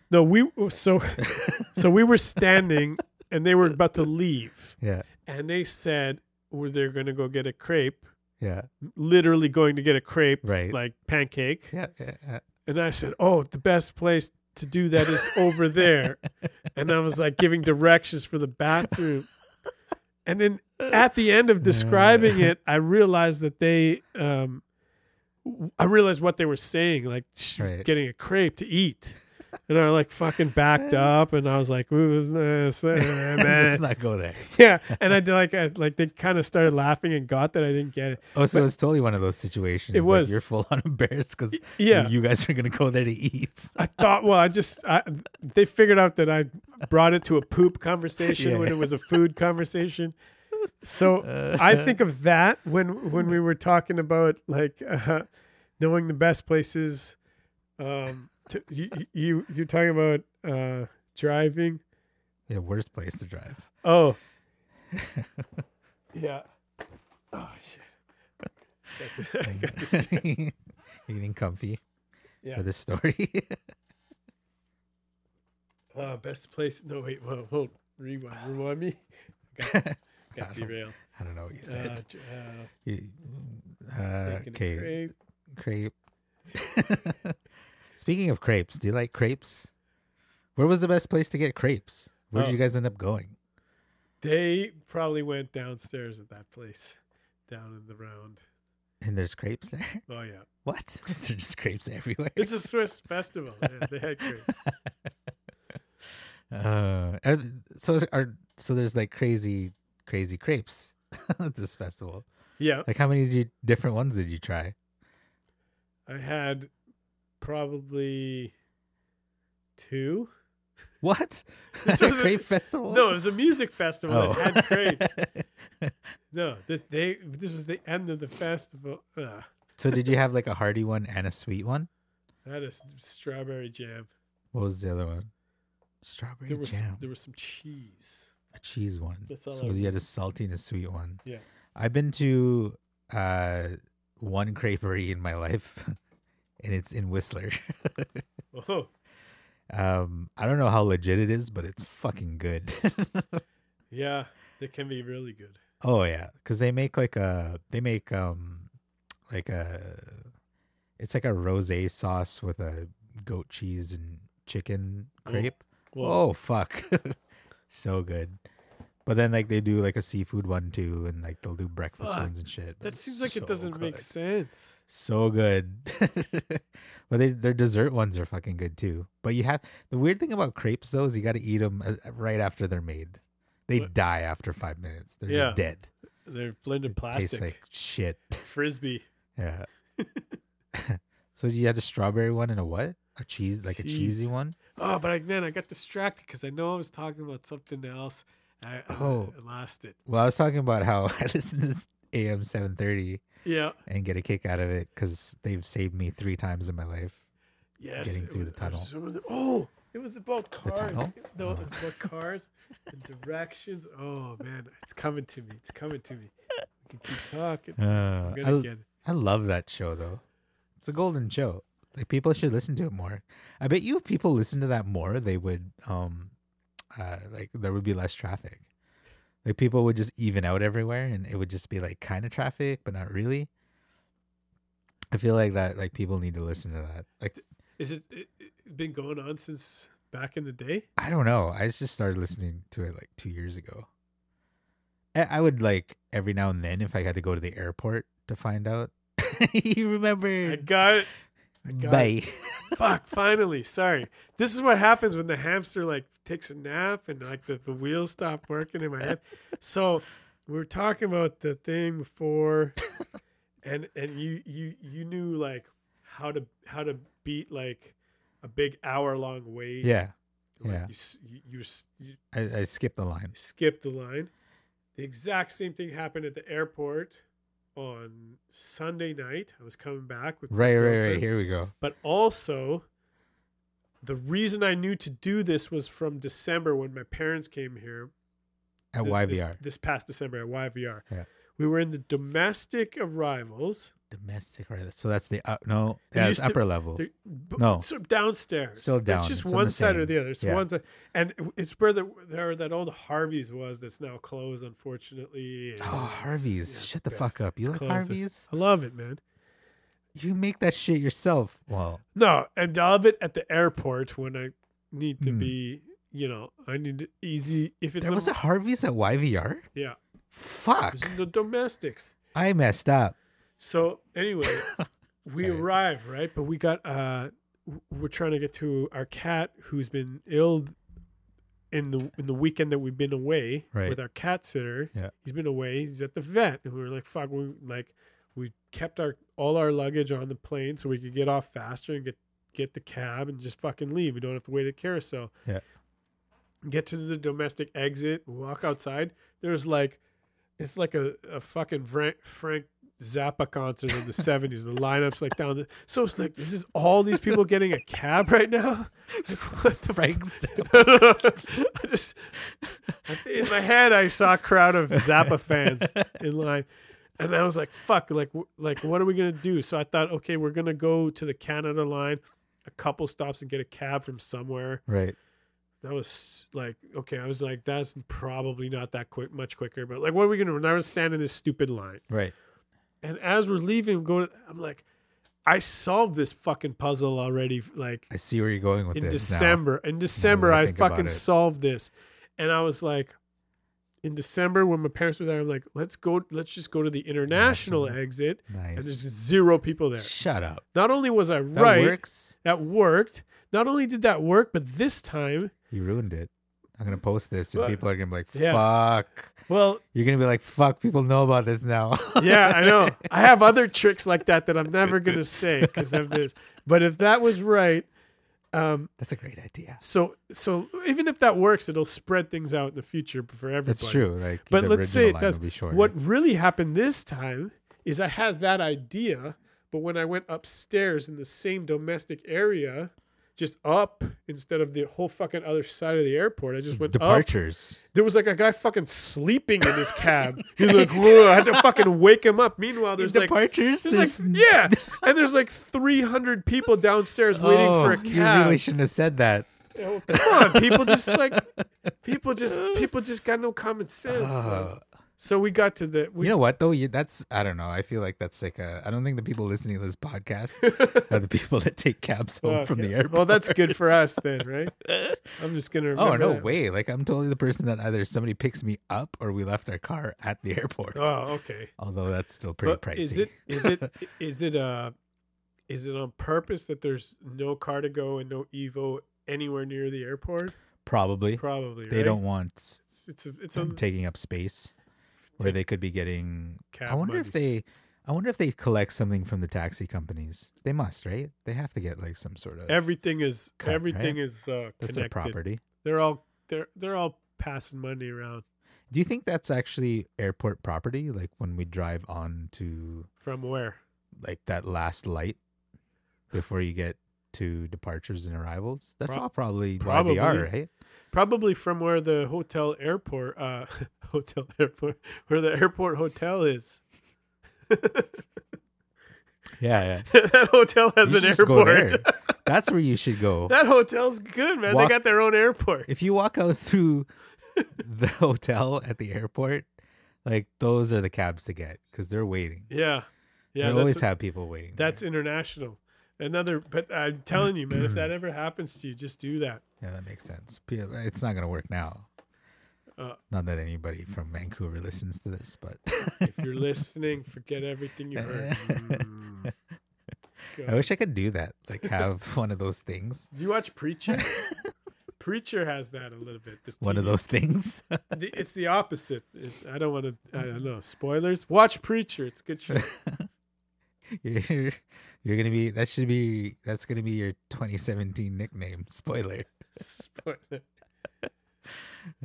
No, we so so we were standing and they were about to leave, Yeah, and they said well, they're going to go get a crepe. yeah, literally going to get a crepe, Right. like pancake. yeah, yeah. yeah. And I said, "Oh, the best place to do that is over there." and I was like giving directions for the bathroom. And then at the end of describing it, I realized that they, um, I realized what they were saying, like sh- Right. getting a crepe to eat. And I like fucking backed up, and I was like, "Ooh, this, uh, man." Let's not go there. yeah." And I did like, I, like they kind of started laughing and got that I didn't get it. Oh, so it's totally one of those situations. It like was. you're full on embarrassed because Yeah. you guys are gonna go there to eat. I thought, well, I just I, they figured out that I brought it to a poop conversation Yeah. when it was a food conversation. So I think of that when when we were talking about like uh, knowing the best places. Um, you, you you're talking about uh, driving. Yeah, worst place to drive. Oh, yeah. Oh shit. Got this- I got this- You're getting comfy Yeah. for this story. Uh, best place. No, wait. Whoa, hold. Rewind. Rewind me. Got, got don't- derailed. I don't know what you Uh, said. uh, uh, okay, crepe. crepe. Speaking of crepes, do you like crepes? Where was the best place to get crepes? Where did Oh. you guys end up going? They probably went downstairs at that place, down in the round. And there's crepes there. Oh yeah, What? There's just crepes everywhere. it's a Swiss festival. Yeah, they had crepes. Uh, are, so are so there's like crazy, crazy crepes at this festival. Yeah, Like, how many did you, different ones did you try? I had probably two. What? This was a- crepe festival? No, it was a music festival Oh. that had crepes. No, this they this was the end of the festival. Ugh. so did you have like a hearty one and a sweet one? I had a strawberry jam. What was the other one? Strawberry There was jam. there was some cheese. a cheese one. That's all so I you had a salty and a sweet one. Yeah. I've been to uh one creperie in my life, and it's in Whistler. Oh, um, I don't know how legit it is, but it's fucking good. yeah, it can be really good. oh yeah, because they make like a they make um like a it's like a rosé sauce with a goat cheese and chicken Oh, crepe. Well, Oh fuck, so good. But then like they do like a seafood one too, and like they'll do breakfast Fuck, ones and shit. that seems like it doesn't make sense. So good. but they their dessert ones are fucking good too. But you have the weird thing about crepes though is you got to eat them uh, right after they're made. They What? die after five minutes. They're Yeah. just dead. They're blended It plastic. Tastes like shit. Frisbee. Yeah. so you had a strawberry one and a what? A cheese, like a cheesy one. Oh, but I, man, I got distracted because I know I was talking about something else. I, Oh. I lost it. Well, I was talking about how I listen to this AM seven thirty Yeah, and get a kick out of it because they've saved me three times in my life. Yes, getting through was- the tunnel. the- oh, it was about The cars. tunnel? No, it was about cars and directions. Oh man, it's coming to me. It's coming to me. We can keep talking. Uh, I. I love that show though. It's a golden show. Like people should listen to it more. I bet you if people listen to that more, they would um uh like there would be less traffic. Like people would just even out everywhere and it would just be like kind of traffic, but not really. I feel like that like people need to listen to that. Like Is it, it, it been going on since back in the day? I don't know. I just started listening to it like two years ago. I, I would like every now and then if I had to go to the airport to find out. you remember? I got it. I got Bye. Fuck, finally. Sorry. This is what happens when the hamster like takes a nap and like the, the wheels stop working in my head. So we were talking about the thing before and and you you you knew like how to how to beat like a big hour long wait. Yeah, Like, yeah. You, you, you, you I, I skipped the line. skipped the line. The exact same thing happened at the airport on Sunday night. I was coming back with Right, right, right. Here we go. But also, the reason I knew to do this was from December when my parents came here. At th- YVR. This, this past December at YVR. Yeah. We were in the domestic arrivals. Domestic, right? So that's the up. No, yeah, it's used to- upper level. No. so downstairs. Still down. It's just It's one the side or the other. It's Yeah. one side, and it's where the there that old Harvey's was. That's now closed, unfortunately. and- Oh, Harvey's. Yeah, Shut the best. fuck up. You It's like closed. Harvey's? I love it, man. You make that shit yourself. Well, No, and I love it at the airport when I need to Hmm. be. You know, I need easy. If it's there a- was a Harvey's at YVR? yeah, Fuck. it was in the domestics. I messed up. So anyway, we Sorry. arrive right, but we got uh, we're trying to get to our cat who's been ill in the in the weekend that we've been away Right. with our cat sitter. Yeah. he's been away. He's at the vet, and we were like, "Fuck!" We like we kept our all our luggage on the plane so we could get off faster and get get the cab and just fucking leave. We don't have to wait at carousel. Yeah. Get to the domestic exit, walk outside. There's like, it's like a, a fucking Frank, Frank Zappa concert in the 70s. The lineups like down the. So it's like, this is all these people getting a cab right now? Like, what the Frank I just, I thi- in my head, I saw a crowd of Zappa fans in line. And I was like, fuck, like, w- like, what are we going to do? So I thought, okay, we're going to go to the Canada line, a couple stops and get a cab from somewhere. Right. That was like, okay, I was like, that's probably not that quick, much quicker. But like, what are we do? Now standing in this stupid line. Right. And as we're leaving, going, I'm like, I solved this fucking puzzle already. Like, I see where you're going with in this. now. December. In December, I I, fucking solved this, and I was like, in December when my parents were there, I'm like, let's go, let's just go to the international International. exit, and there's zero people there. Shut up. Not only was I That right, works. that worked. Not only did that work, but this time, You ruined it. I'm gonna post this, and people are gonna be like, Yeah. "Fuck." well, You're gonna be like, "Fuck." People know about this now. yeah, I know. I have other tricks like that that I'm never gonna say because of this. But if that was right, um, That's a great idea. so so even if that works, it'll spread things out in the future for everybody. That's true. Like, But let's say it does. will Be shorter. What really happened this time is I had that idea, but when I went upstairs in the same domestic area, just up instead of the whole fucking other side of the airport, I just went up. departures? There was like a guy fucking sleeping in his cab. He's like, I had to fucking wake him up. Meanwhile, there's like, departures. there's like, yeah, and there's like 300 people downstairs waiting for oh, a cab. You really shouldn't have said that. Oh, come on, people just like, people just, people just got no common sense. Oh, man. So we got to the, we, you know what though? You, that's I don't know. I feel like that's like a. I don't think the people listening to this podcast are the people that take cabs home Well, from the airport. Well, that's good for us then, right? I'm just gonna. Oh no that. way! Like I'm totally the person that either somebody picks me up or we left our car at the airport. Oh, okay. Although that's still pretty But pricey. is it is it is it uh is it on purpose that there's no car2go and no Evo anywhere near the airport? Probably Probably. they right? don't want It's it's a, it's on taking up space where they could be getting. I wonder if they. I wonder if they collect something from the taxi companies. They must, right? They have to get like some sort of. everything is Cut, everything right? is uh, that's connected. their property. They're all they're they're all passing money around Do you think that's actually airport property? Like when we drive on to from where? like that last light before you get to departures and arrivals. That's Prob- all probably, probably. YVR, right? Probably from where the hotel airport, uh, hotel airport, where the airport hotel is. Yeah, yeah. that hotel has You an should just go airport. That's where you should go. that hotel's good, man. Walk- they got their own airport. If you walk out through the hotel at the airport, like those are the cabs to get because they're waiting. Yeah, yeah. they always that's, have people waiting. that's there. international. Another, but I'm telling you, man, if that ever happens to you, just do that. yeah, that makes sense. It's not gonna work now. Uh, Not that anybody from Vancouver listens to this, but if you're listening, forget everything you heard. Mm. I wish I could do that. Like have one of those things. Do you watch Preacher? Preacher has that a little bit. One of those things. The- It's the opposite. It, I don't want to. I don't know. Spoilers. Watch Preacher. It's a good show. you're you're gonna be that should be that's gonna be your 2017 nickname. Spoiler. Spoiler.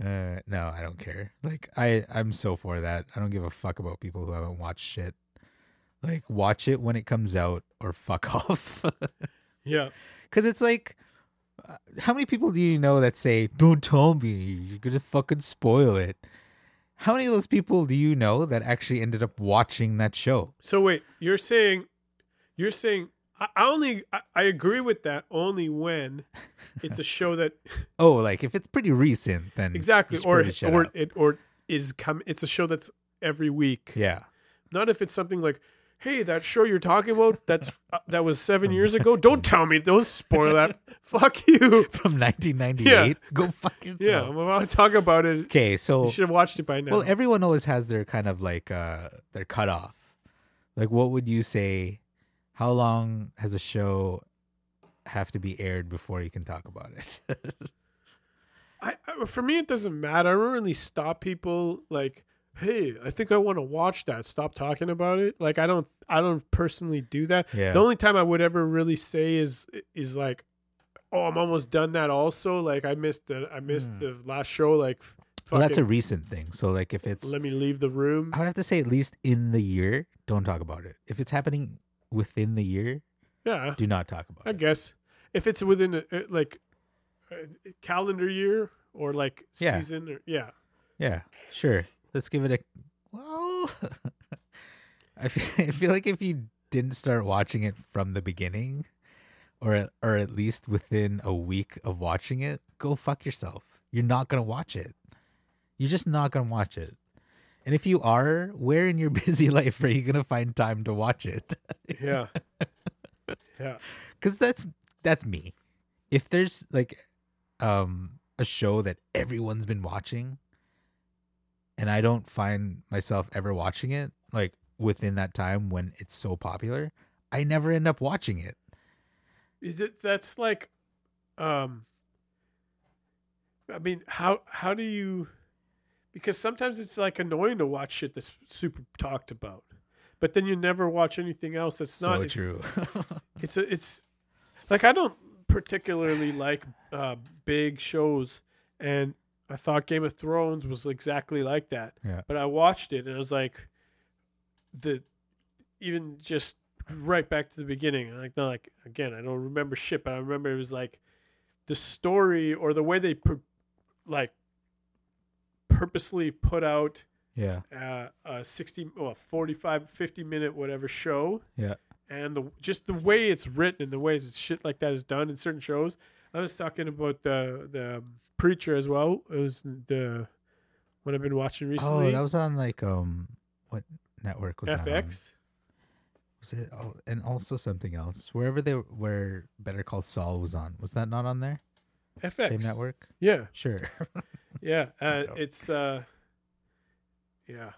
Uh, no, I don't care. Like I, I'm so for that. I don't give a fuck about people who haven't watched shit. Like watch it when it comes out or fuck off. Yeah. Because it's like, uh, how many people do you know that say, "Don't tell me, you're gonna fucking spoil it"? How many of those people do you know that actually ended up watching that show? So wait, you're saying, you're saying, I, I only, I, I agree with that only when it's a show that Oh, like if it's pretty recent, then exactly, or shut or up. it or is come. It's a show that's every week. yeah, Not if it's something like, hey, that show you're talking about, that's uh, that was seven years ago. Don't tell me. Don't spoil that. Fuck you. from 1998. Go fucking Yeah, I'm about to talk about it. Okay, so You should have watched it by now. Well, everyone always has their kind of like uh their cutoff. Like, what would you say? How long has a show have to be aired before you can talk about it? I, I for me it doesn't matter. I don't really stop people like, hey, I think I want to watch that. Stop talking about it. Like I don't I don't personally do that. yeah, The only time I would ever really say is is like, oh, I'm almost done that. Also, like I missed the I missed Hmm. the last show. Like, well, that's a recent thing. So, like, if it's, let me leave the room. I would have to say at least in the year, don't talk about it. If it's happening within the year, Yeah, do not talk about I it. guess if it's within a, uh, like a calendar year or like Yeah. season or yeah. Yeah, sure. Let's give it a. Well, I feel, I feel like if you didn't start watching it from the beginning, or or at least within a week of watching it, go fuck yourself. You're not gonna watch it. You're just not gonna watch it. And if you are, where in your busy life are you gonna find time to watch it? Yeah. yeah. Because that's that's me. If there's like um a show that everyone's been watching and I don't find myself ever watching it, like within that time when it's so popular, I never end up watching it. Is it that's like um I mean how how do you because sometimes it's like annoying to watch shit that's super talked about. But then you never watch anything else that's not so true. it's a, it's like I don't particularly like uh big shows and I thought Game of Thrones was exactly like that. Yeah. But I watched it and I was like the even just right back to the beginning. Like not like again, I don't remember shit, but I remember it was like the story or the way they like purposely put out yeah. uh, a 60 well 45 50 minute whatever show Yeah. and the just the way it's written and the way it's shit like that is done in certain shows i was talking about the the um, preacher as well it was the what i've been watching recently Oh, that was on like um what network was fx Was it oh, and also something else. Wherever they where Better Call Saul was on. Was that not on there? fx Same network? yeah Sure. yeah uh, it's uh yeah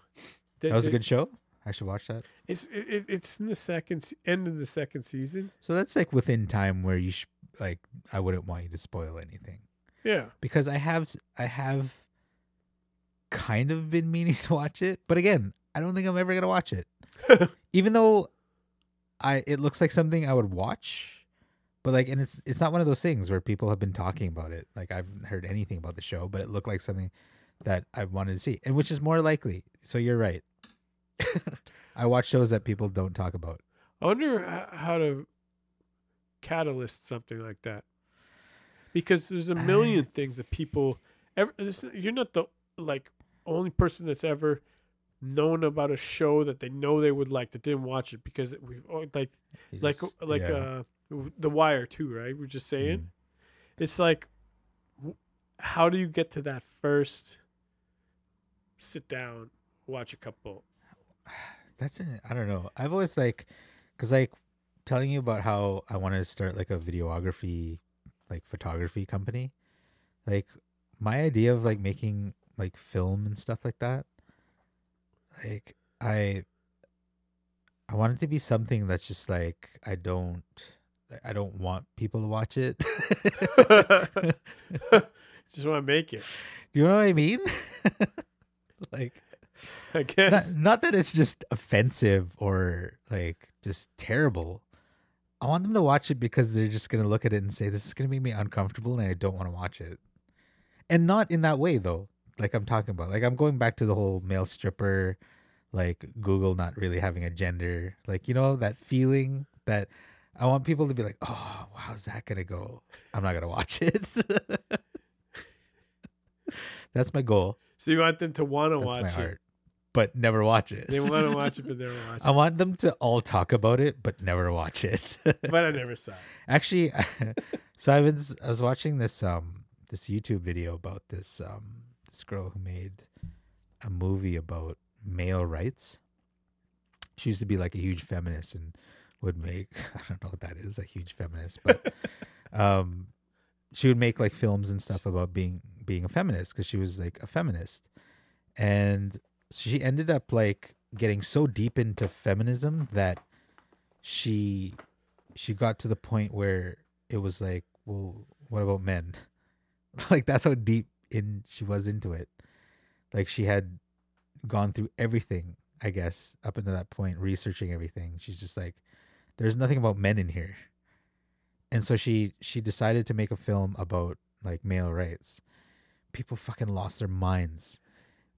that was a good show. I should watch that. it's it, it- it's in the second end of the second season So that's like within time where you sh- like I wouldn't want you to spoil anything yeah because I have I have kind of been meaning to watch it, but again, I don't think I'm ever gonna watch it. Even though I it looks like something I would watch, but like and it's it's not one of those things where people have been talking about it. Like I haven't heard anything about the show, but it looked like something that I wanted to see, and which is more likely. So you're right. I watch shows that people don't talk about. I wonder how to catalyst something like that? Because there's a million things that people ever. This, you're not the like only person that's ever known about a show that they know they would like that didn't watch it because we oh, like like like yeah. uh the wire too right we're just saying Mm. it's like how do you get to that first sit down watch a couple That's it. I don't know. I've always like, cause like telling you about how I wanted to start like a videography, like photography company. Like my idea of like making like film and stuff like that. Like I, I want it to be something that's just like I don't, I don't want people to watch it. just want to make it Do you know what I mean? like i not, guess not that it's just offensive or like just terrible. I want them to watch it because they're just gonna look at it and say, "This is gonna make me uncomfortable," and I don't want to watch it. And not in that way though. Like I'm talking about, like I'm going back to the whole male stripper, like Google not really having a gender, like you know that feeling that I want people to be like, "Oh, how's that gonna go?" I'm not gonna watch it. That's my goal. so you want them to want to That's my watch it heart, but never watch it. they want to watch it but never watch it. I want them to all talk about it, but never watch it. but i never saw it Actually, so I was I was watching this um this YouTube video about this um this girl who made a movie about male rights. She used to be like a huge feminist and would make I don't know what that is, a huge feminist, but um she would make like films and stuff about being being a feminist because she was like a feminist. And she ended up like getting so deep into feminism that she she got to the point where it was like, well, what about men? like that's how deep in she was into it. Like she had gone through everything, I guess, up until that point, researching everything. She's just like, there's nothing about men in here. And so she she decided to make a film about like male rights. People fucking lost their minds.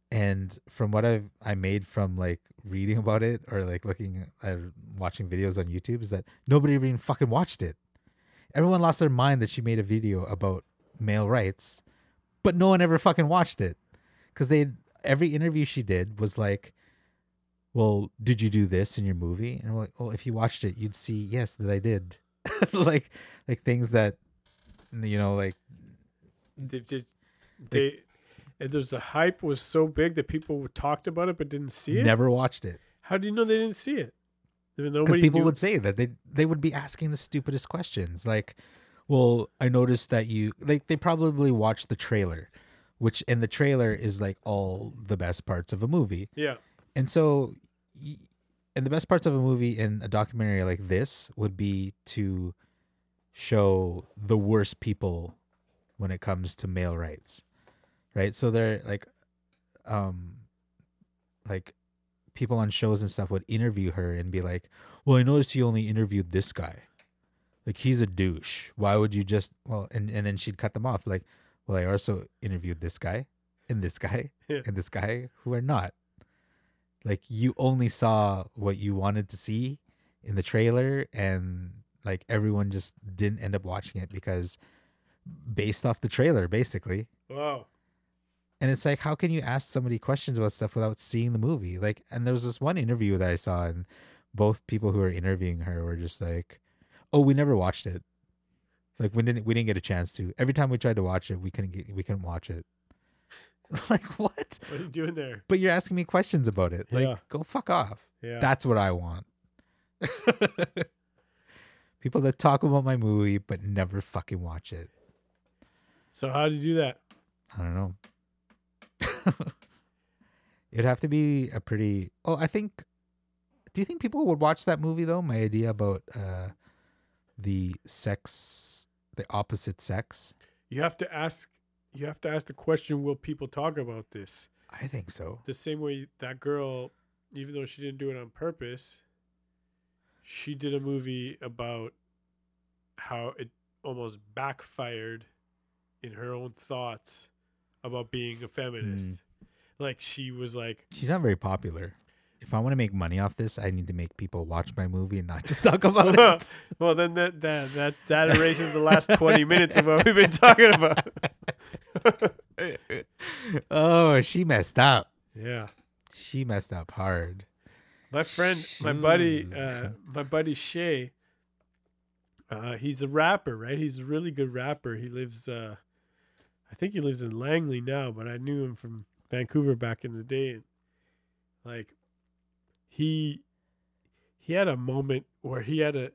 And from what I've I made from like reading about it or like looking at watching videos on YouTube is that nobody even fucking watched it. Everyone lost their mind that she made a video about male rights, but no one ever fucking watched it because they every interview she did was like, "Well, did you do this in your movie?" And we're like, "Well, if you watched it, you'd see yes that I did." like like things that you know like they did they and there's the hype was so big that people talked about it but didn't see it never watched it. how do you know they didn't see it because people knew- would say that they they would be asking the stupidest questions like well i noticed that you like they probably watched the trailer which in the trailer is like all the best parts of a movie yeah and so and the best parts of a movie in a documentary like this would be to show the worst people when it comes to male rights right? So they're like um like people on shows and stuff would interview her and be like well i noticed you only interviewed this guy. Like he's a douche. Why would you just well and, and then she'd cut them off like well i also interviewed this guy and this guy Yeah. and this guy who are not like you only saw what you wanted to see in the trailer and like everyone just didn't end up watching it because based off the trailer basically. Wow. And it's like how can you ask somebody questions about stuff without seeing the movie? Like and there was this one interview that i saw and both people who were interviewing her were just like oh we never watched it. Like we didn't we didn't get a chance to. Every time we tried to watch it we couldn't get, we couldn't watch it like what what are you doing there but you're asking me questions about it like Yeah. go fuck off yeah that's what i want people that talk about my movie but never fucking watch it so how do you do that I don't know. It'd have to be a pretty. Oh, I think. Do you think people would watch that movie though? My idea about uh, the sex, the opposite sex. you have to ask you have to ask the question will people talk about this I think so. the same way that girl even though she didn't do it on purpose she did a movie about how it almost backfired in her own thoughts about being a feminist Mm. like she was like She's not very popular. if I want to make money off this, I need to make people watch my movie and not just talk about it. well, then that that that that erases the last twenty minutes of what we've been talking about. oh, she messed up. yeah, She messed up hard. my friend, my buddy, uh, my buddy Shay. Uh, he's a rapper, right? He's a really good rapper. He lives, uh, I think he lives in Langley now, but I knew him from Vancouver back in the day. And like, he he had a moment where he had a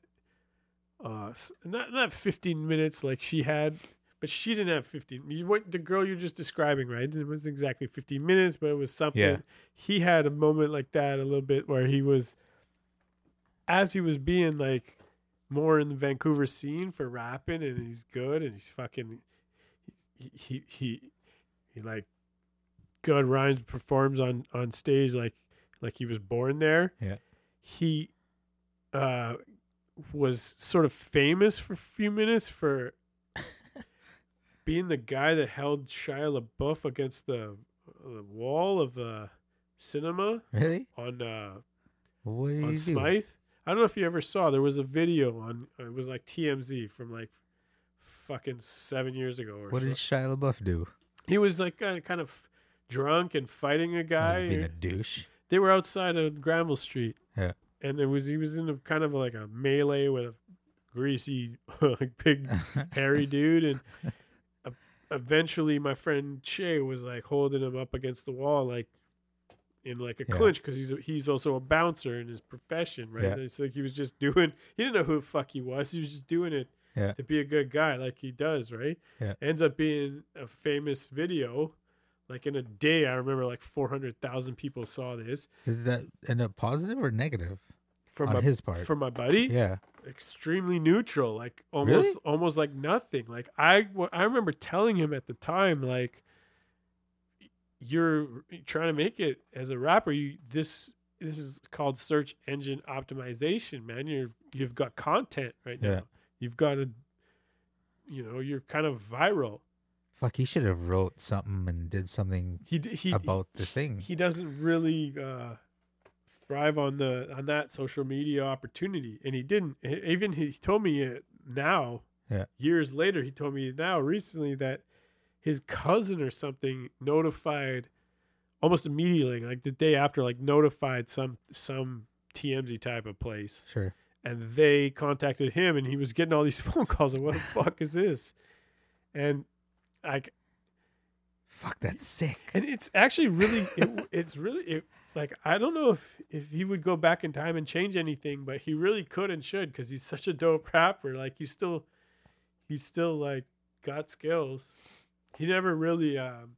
uh not not 15 minutes like she had but she didn't have 15 you what the girl you're just describing right it wasn't exactly 15 minutes but it was something Yeah. he had a moment like that a little bit where he was as he was being like more in the Vancouver scene for rapping and he's good and he's fucking he he he, he like good rhymes performs on on stage like like he was born there Yeah. he uh was sort of famous for a few minutes for being the guy that held Shia LaBeouf against the, the wall of uh cinema Really? on uh do on do? Smithe. I don't know if you ever saw. There was a video on. It was like TMZ from like fucking seven years ago or What so. did Shia LaBeouf do? he was like kind of, kind of drunk and fighting a guy. being a douche. they were outside of Granville Street. Yeah. and it was he was in a kind of like a melee with a greasy, like big hairy dude, and eventually my friend Shay was like holding him up against the wall, like in like a Yeah. clinch, because he's a, he's also a bouncer in his profession, right? Yeah. It's like he was just doing. He didn't know who the fuck he was. He was just doing it Yeah. to be a good guy, like he does, right? Yeah. Ends up being a famous video. Like in a day, I remember like four hundred thousand people saw this Did that end up positive or negative from on my his part? from my buddy. yeah. Extremely neutral, like almost Really? almost like nothing. Like I I remember telling him at the time, like you're trying to make it as a rapper. You this this is called search engine optimization, man. You're you've got content right now. Yeah. You've got a you know you're kind of viral. Fuck, he should have wrote something and did something He he about the thing. he doesn't really uh, thrive on the on that social media opportunity, and he didn't. Even he told me it now, Yeah. years later, he told me now recently that his cousin or something notified almost immediately, like the day after, like notified some some TMZ type of place, Sure. and they contacted him, and he was getting all these phone calls. Like, what the fuck is this? And like Fuck, that's sick. and it's actually really it, it's really it, like i don't know if if he would go back in time and change anything but he really could and should because he's such a dope rapper. Like he's still he's still like got skills. He never really um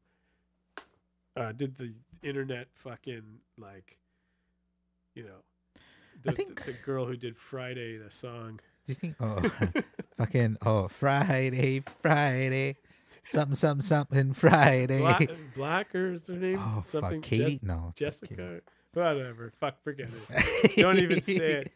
uh did the internet fucking like you know the, I think- the, the girl who did friday the song. Do you think? Oh, fucking oh, Friday, Friday, something, something, something, Friday. black, black or is her name oh, something fuck, Katie? Jes- no, jessica whatever fuck forget it Don't even say it.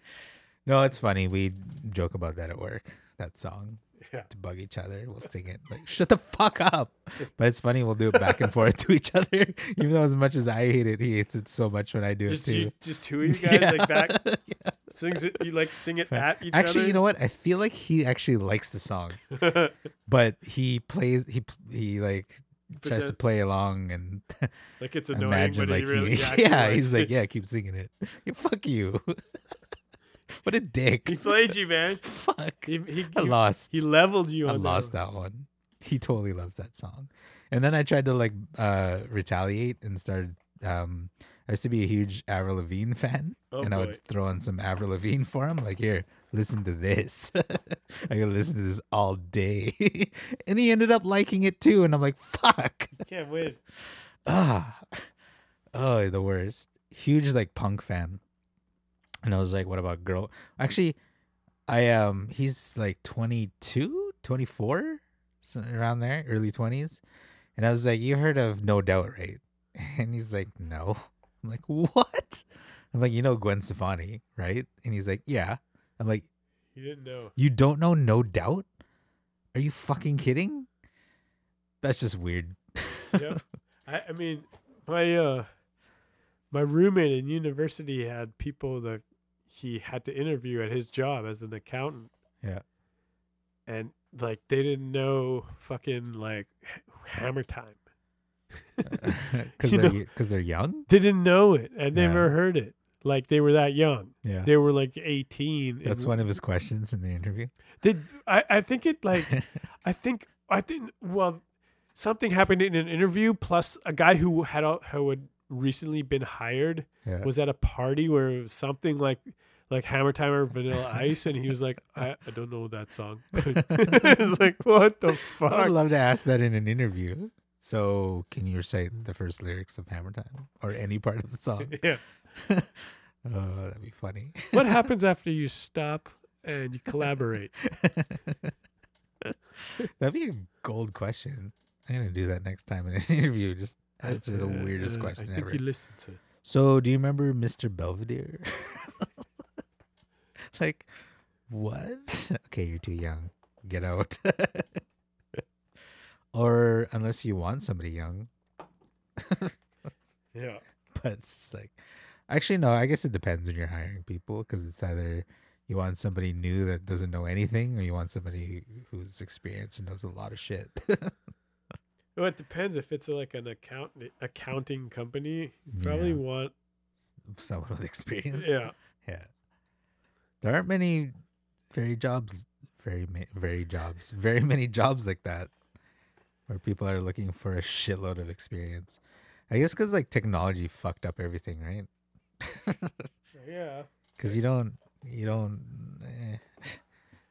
No, it's funny. We joke about that at work. That song Yeah. to bug each other. We'll sing it like "Shut the fuck up," but it's funny. We'll do it back and forth to each other. Even though as much as I hate it, he hates it so much when I do just it too. you, just two of you guys Yeah. like back. Yeah. Sings it you like sing it at each other. Actually, other you know what? I feel like he actually likes the song, but he plays. He he like tries to play along and like it's annoying imagine but like he really he, yeah, he's like yeah, keep singing it. Yeah, fuck you. what a dick. he played you man fuck. he, he, I lost. he leveled you I lost that one. He totally loves that song. And then I tried to like uh retaliate and started um I used to be a huge Avril Lavigne fan Oh, and I would throw on some Avril Lavigne for him like here, listen to this. I could listen to this all day. and he ended up liking it too and I'm like, fuck. you can't win Ah. Oh, the worst. Huge like punk fan. And I was like, what about girl? Actually, I um he's like 22, 24, so around there, early 20s. And I was like, you heard of No Doubt, right? And he's like, no. I'm like, what? I'm like, you know Gwen Stefani, right? And he's like, yeah. I'm like, you didn't know you don't know No Doubt? Are you fucking kidding? That's just weird. yep I, I mean my uh my roommate in university had people that he had to interview at his job as an accountant. Yeah. And like they didn't know fucking like hammer time. Because they're because they're young. They didn't know it and Yeah. never heard it. Like they were that young. Yeah, They were like 18. that's one of his questions in the interview. Did I, I think it like I think I think well something happened in an interview plus a guy who had who had recently been hired yeah. was at a party where something like like Hammer Time or Vanilla Ice and he was like I, I don't know that song. it's like what the fuck? I would love to ask that in an interview. So, can you recite the first lyrics of Hammer Time or any part of the song? Yeah. oh, that'd be funny. What happens after you stop and you collaborate? That'd be a gold question. I'm gonna do that next time in an interview. Just answer the Uh, weirdest uh, question I think ever. you listen to. So, do you remember Mr. Belvedere? like, what? Okay, you're too young. Get out. Or unless you want somebody young, Yeah. but it's like, actually, no. I guess it depends when you're hiring people because it's either you want somebody new that doesn't know anything, or you want somebody who's experienced and knows a lot of shit. Well, it depends if it's like an account accounting company. You probably Yeah. want Someone with experience. yeah. Yeah. There aren't many very jobs, very very jobs, very many jobs like that where people are looking for a shitload of experience. I guess because like technology fucked up everything, right? Yeah. Because you don't, you don't, eh.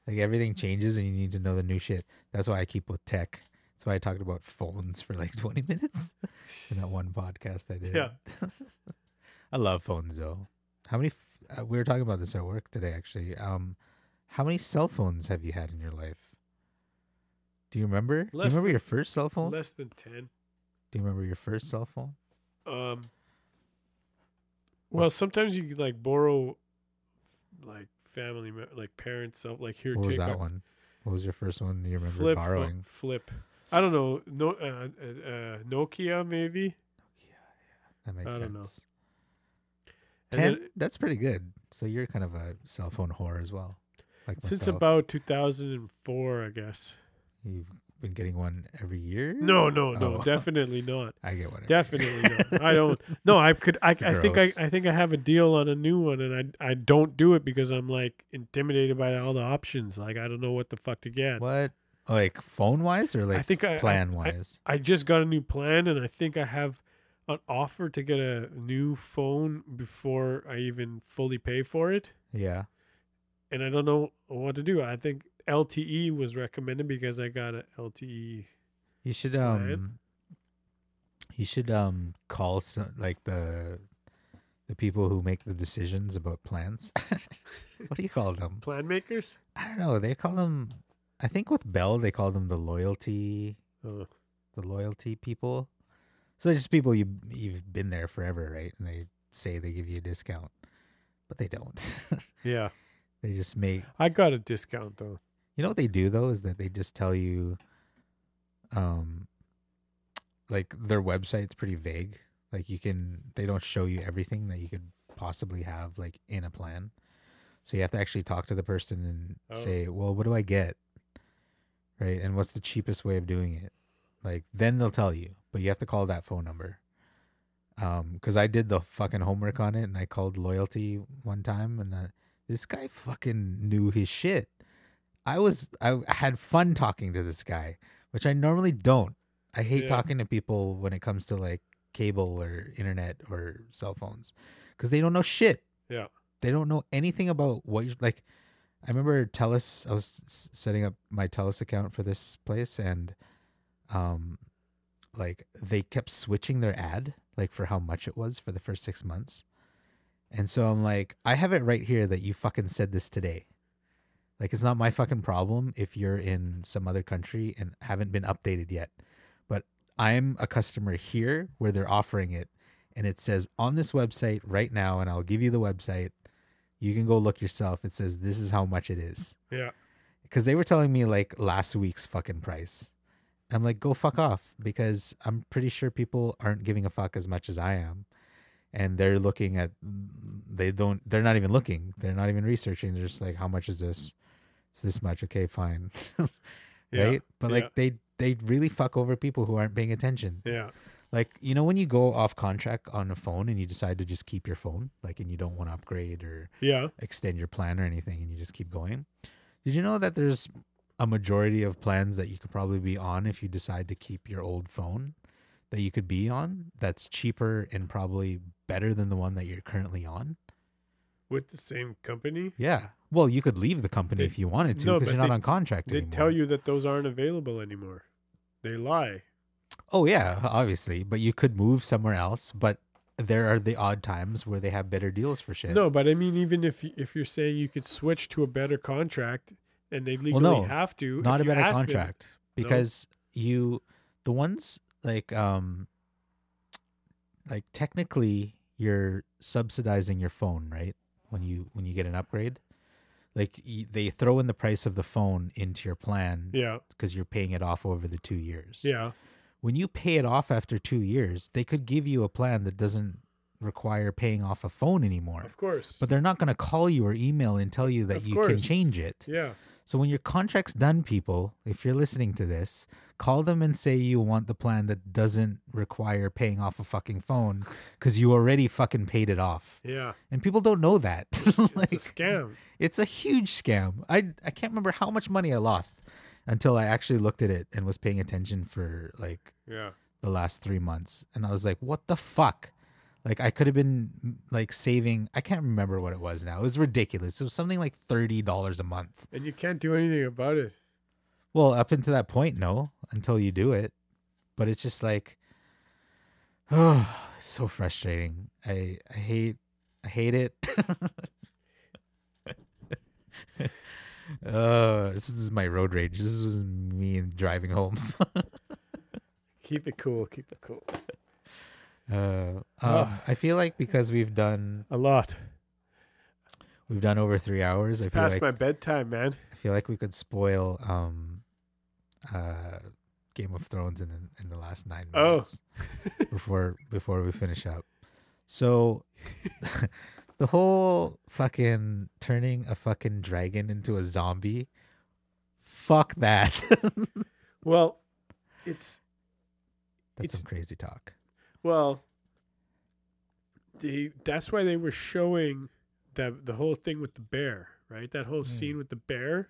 like everything changes and you need to know the new shit. That's why I keep with tech. That's why I talked about phones for like 20 minutes in that one podcast I did. Yeah. I love phones though. How many? F- uh, we were talking about this at work today, actually. Um, how many cell phones have you had in your life? Do you remember? Do you remember than- your first cell phone? Less than 10. Do you remember your first cell phone? Um Well, sometimes you can like borrow like family like parents like here What was that our- one? What was your first one you remember flip borrowing? flip. I don't know. No uh, uh, uh, Nokia maybe. Nokia. That makes I sense. don't know. Ten. Then that's pretty good. So you're kind of a cell phone whore as well. Like since myself. about 2004, I guess. You've been getting one every year. No, no, no, Oh. definitely not. I get one. Definitely not. I don't. No, I could. I, It's I think I. I think I have a deal on a new one, and I I don't do it because I'm like intimidated by all the options. Like I don't know what the fuck to get. What? Like phone wise or like I think I plan I, wise? I just got a new plan, and I think I have an offer to get a new phone before I even fully pay for it. yeah. And I don't know what to do. I think LTE was recommended because I got an LTE. You should Plan. um you should um call some, like the the people who make the decisions about plans. what do you call them? Plan makers. I don't know. They call them I think with Bell they call them the loyalty Oh, the loyalty people. So just people you you've been there forever, right? And they say they give you a discount. But they don't. yeah, they just make I got a discount though. You know what they do though is that they just tell you, um, like their website's pretty vague. Like you can, they don't show you everything that you could possibly have like in a plan. So you have to actually talk to the person and Oh. say, well, what do I get? Right, and what's the cheapest way of doing it? Like then they'll tell you, but you have to call that phone number. Um, because I did the fucking homework on it, and I called loyalty one time, and uh, this guy fucking knew his shit. I was I had fun talking to this guy, which I normally don't. I hate Yeah. talking to people when it comes to like cable or internet or cell phones because they don't know shit. Yeah. They don't know anything about what you like. I remember Telus. I was setting up my Telus account for this place, and um, like they kept switching their ad, like for how much it was for the first six months. And so I'm like, I have it right here that you fucking said this today. Like it's not my fucking problem if you're in some other country and haven't been updated yet. But I'm a customer here where they're offering it and it says on this website right now and I'll give you the website. You can go look yourself. It says this is how much it is. Yeah. Cuz they were telling me like last week's fucking price. I'm like go fuck off because I'm pretty sure people aren't giving a fuck as much as I am. and they're looking at they don't they're not even looking they're not even researching they're just like how much is this it's this much okay fine Yeah, right but yeah. like they they really fuck over people who aren't paying attention Yeah. like you know when you go off contract on a phone and you decide to just keep your phone like and you don't want to upgrade or Yeah. extend your plan or anything and you just keep going did you know that there's a majority of plans that you could probably be on if you decide to keep your old phone that you could be on that's cheaper and probably better than the one that you're currently on With the same company. yeah well you could leave the company They- if you wanted to because but you're not they- on contract anymore. They anymore tell you that those aren't available anymore. They lie. oh yeah obviously but you could move somewhere else but there are the odd times where they have better deals for shit No, but I mean, even if if you're saying you could switch to a better contract and they legally no, have to, not a better ask them- contract because you the ones like um like technically you're subsidizing your phone right when you when you get an upgrade? Like they throw in the price of the phone into your plan yeah, because you're paying it off over the two years. Yeah, when you pay it off after two years they could give you a plan that doesn't require paying off a phone anymore. Of course. but they're not going to call you or email and tell you that Of you can change it. Yeah, so when your contract's done, people, if you're listening to this, call them and say you want the plan that doesn't require paying off a fucking phone because you already fucking paid it off. yeah. And people don't know that. like, It's a scam. it's a huge scam. I I can't remember how much money I lost until I actually looked at it and was paying attention for like Yeah, the last three months, and I was like, "What the fuck." Like I could have been like saving. I can't remember what it was now. It was ridiculous. It was something like thirty dollars a month. and you can't do anything about it. Well, up until that point, no, until you do it. But it's just like, oh, so frustrating. I I hate I hate it. uh, this is my road rage. This was me driving home. Keep it cool. Keep it cool. Uh, Oh. um, I feel like because we've done A lot. we've done over three hours. It's I feel past like my bedtime, man. I feel like we could spoil um, uh, Game of Thrones in the- in the last nine minutes before before we finish up. So the whole fucking turning a fucking dragon into a zombie. Fuck that. Well, it's That's It's- some crazy talk. Well. The that's why they were showing the the whole thing with the bear, right? That whole Hmm. scene with the bear,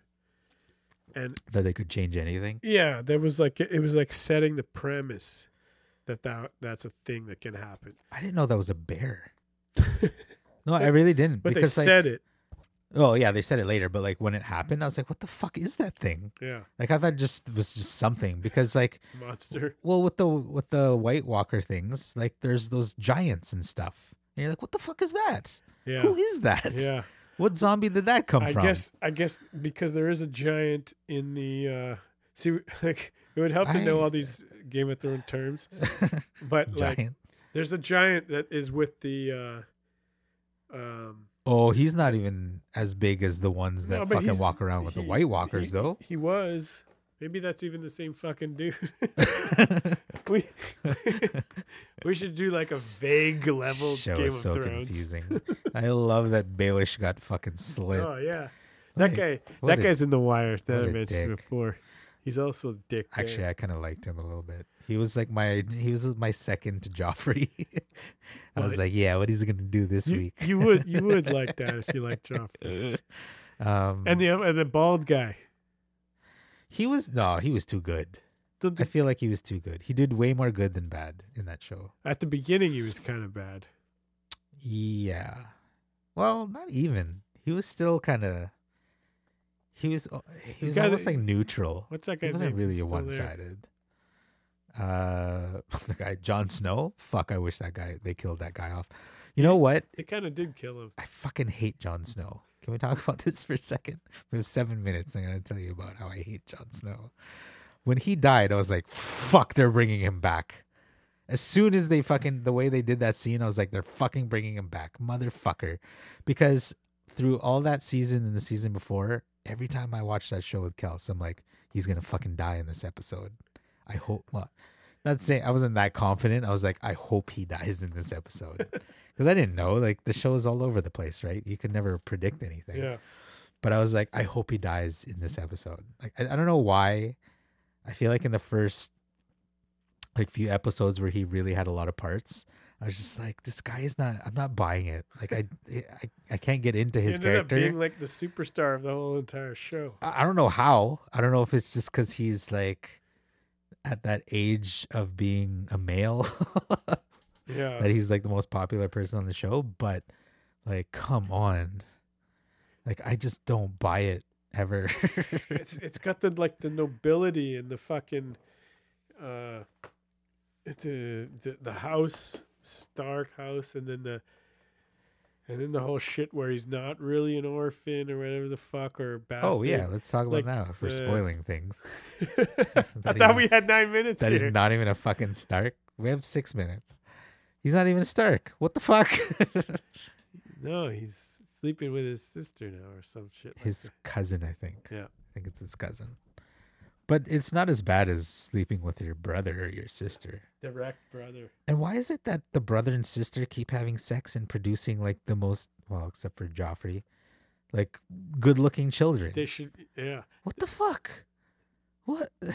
and That they could change anything. yeah, there was like it was like setting the premise that that that's a thing that can happen. I didn't know that was a bear. No, I really didn't. But they because like, said it. Oh yeah, they said it later. But like when it happened, I was like, "What the fuck is that thing?" Yeah, Like I thought it just was just something because like monster. well with the with the White Walker things, like there's those giants and stuff. And you're like, what the fuck is that? Yeah, Who is that? yeah. What zombie did that come I from? I guess I guess because there is a giant in the uh see like it would help to know all these Game of Thrones terms. But like there's a giant that is with the uh um Oh, he's not even as big as the ones that no, but fucking he's- walk around with the he- White Walkers, he- though. He was. Maybe that's even the same fucking dude. we we should do like a vague level Show Game is of so Thrones. confusing. I love that Baelish got fucking slit. Oh yeah. That What a- guy what that a- guy's in the wire that what I a mentioned dick. before. He's also a dick. there. Actually, I kind of liked him a little bit. He was like my he was my second to Joffrey. I was like, yeah, what is he gonna do this you, week? you would you would like that if you like Joffrey. um, And the and the bald guy. he was no, he was too good. The, I feel like he was too good. He did way more good than bad in that show. at the beginning, he was kind of bad. Yeah. Well, not even. He was still kind of. He was. He The was guy almost that- like neutral. What's that He guy's wasn't name? really a one-sided. Uh, the guy Jon Snow. Fuck! I wish that guy they killed that guy off. You know what? It kind of did kill him. I fucking hate Jon Snow. Can we talk about this for a second? We have seven minutes. I'm gonna tell you about how I hate Jon Snow. When he died, I was like, "Fuck!" They're bringing him back. As soon as they fucking the way they did that scene, I was like, "They're fucking bringing him back, motherfucker!" Because through all that season and the season before, every time I watch that show with Kels, I'm like, "He's gonna fucking die in this episode." I hope. Well, not saying I wasn't that confident. I was like, I hope he dies in this episode because I didn't know. Like the show is all over the place, right? You could never predict anything. Yeah. But I was like, I hope he dies in this episode. Like I, I don't know why. I feel like in the first like few episodes where he really had a lot of parts, I was just like, this guy is not. I'm not buying it. Like I, I, I can't get into He his ended up character. being like the superstar of the whole entire show. I I don't know how. I don't know if it's just because he's like at that age of being a male Yeah. that he's like the most popular person on the show. But like, come on, like I just don't buy it ever. it's, it's it's got the like the nobility and the fucking uh the the, the house stark house and then the and then the whole shit where he's not really an orphan or whatever the fuck or bastard. oh yeah, let's talk about Like, now for uh, spoiling things. I thought we had nine minutes That is here. not even a fucking Stark. We have six minutes. He's not even a Stark. What the fuck? no, he's sleeping with his sister now or some shit. His that. cousin, I think. Yeah. I think it's his cousin. But it's not as bad as sleeping with your brother or your sister. direct brother. And why is it that the brother and sister keep having sex and producing like the most well, except for Joffrey, like good looking children? They should yeah. What the fuck? What?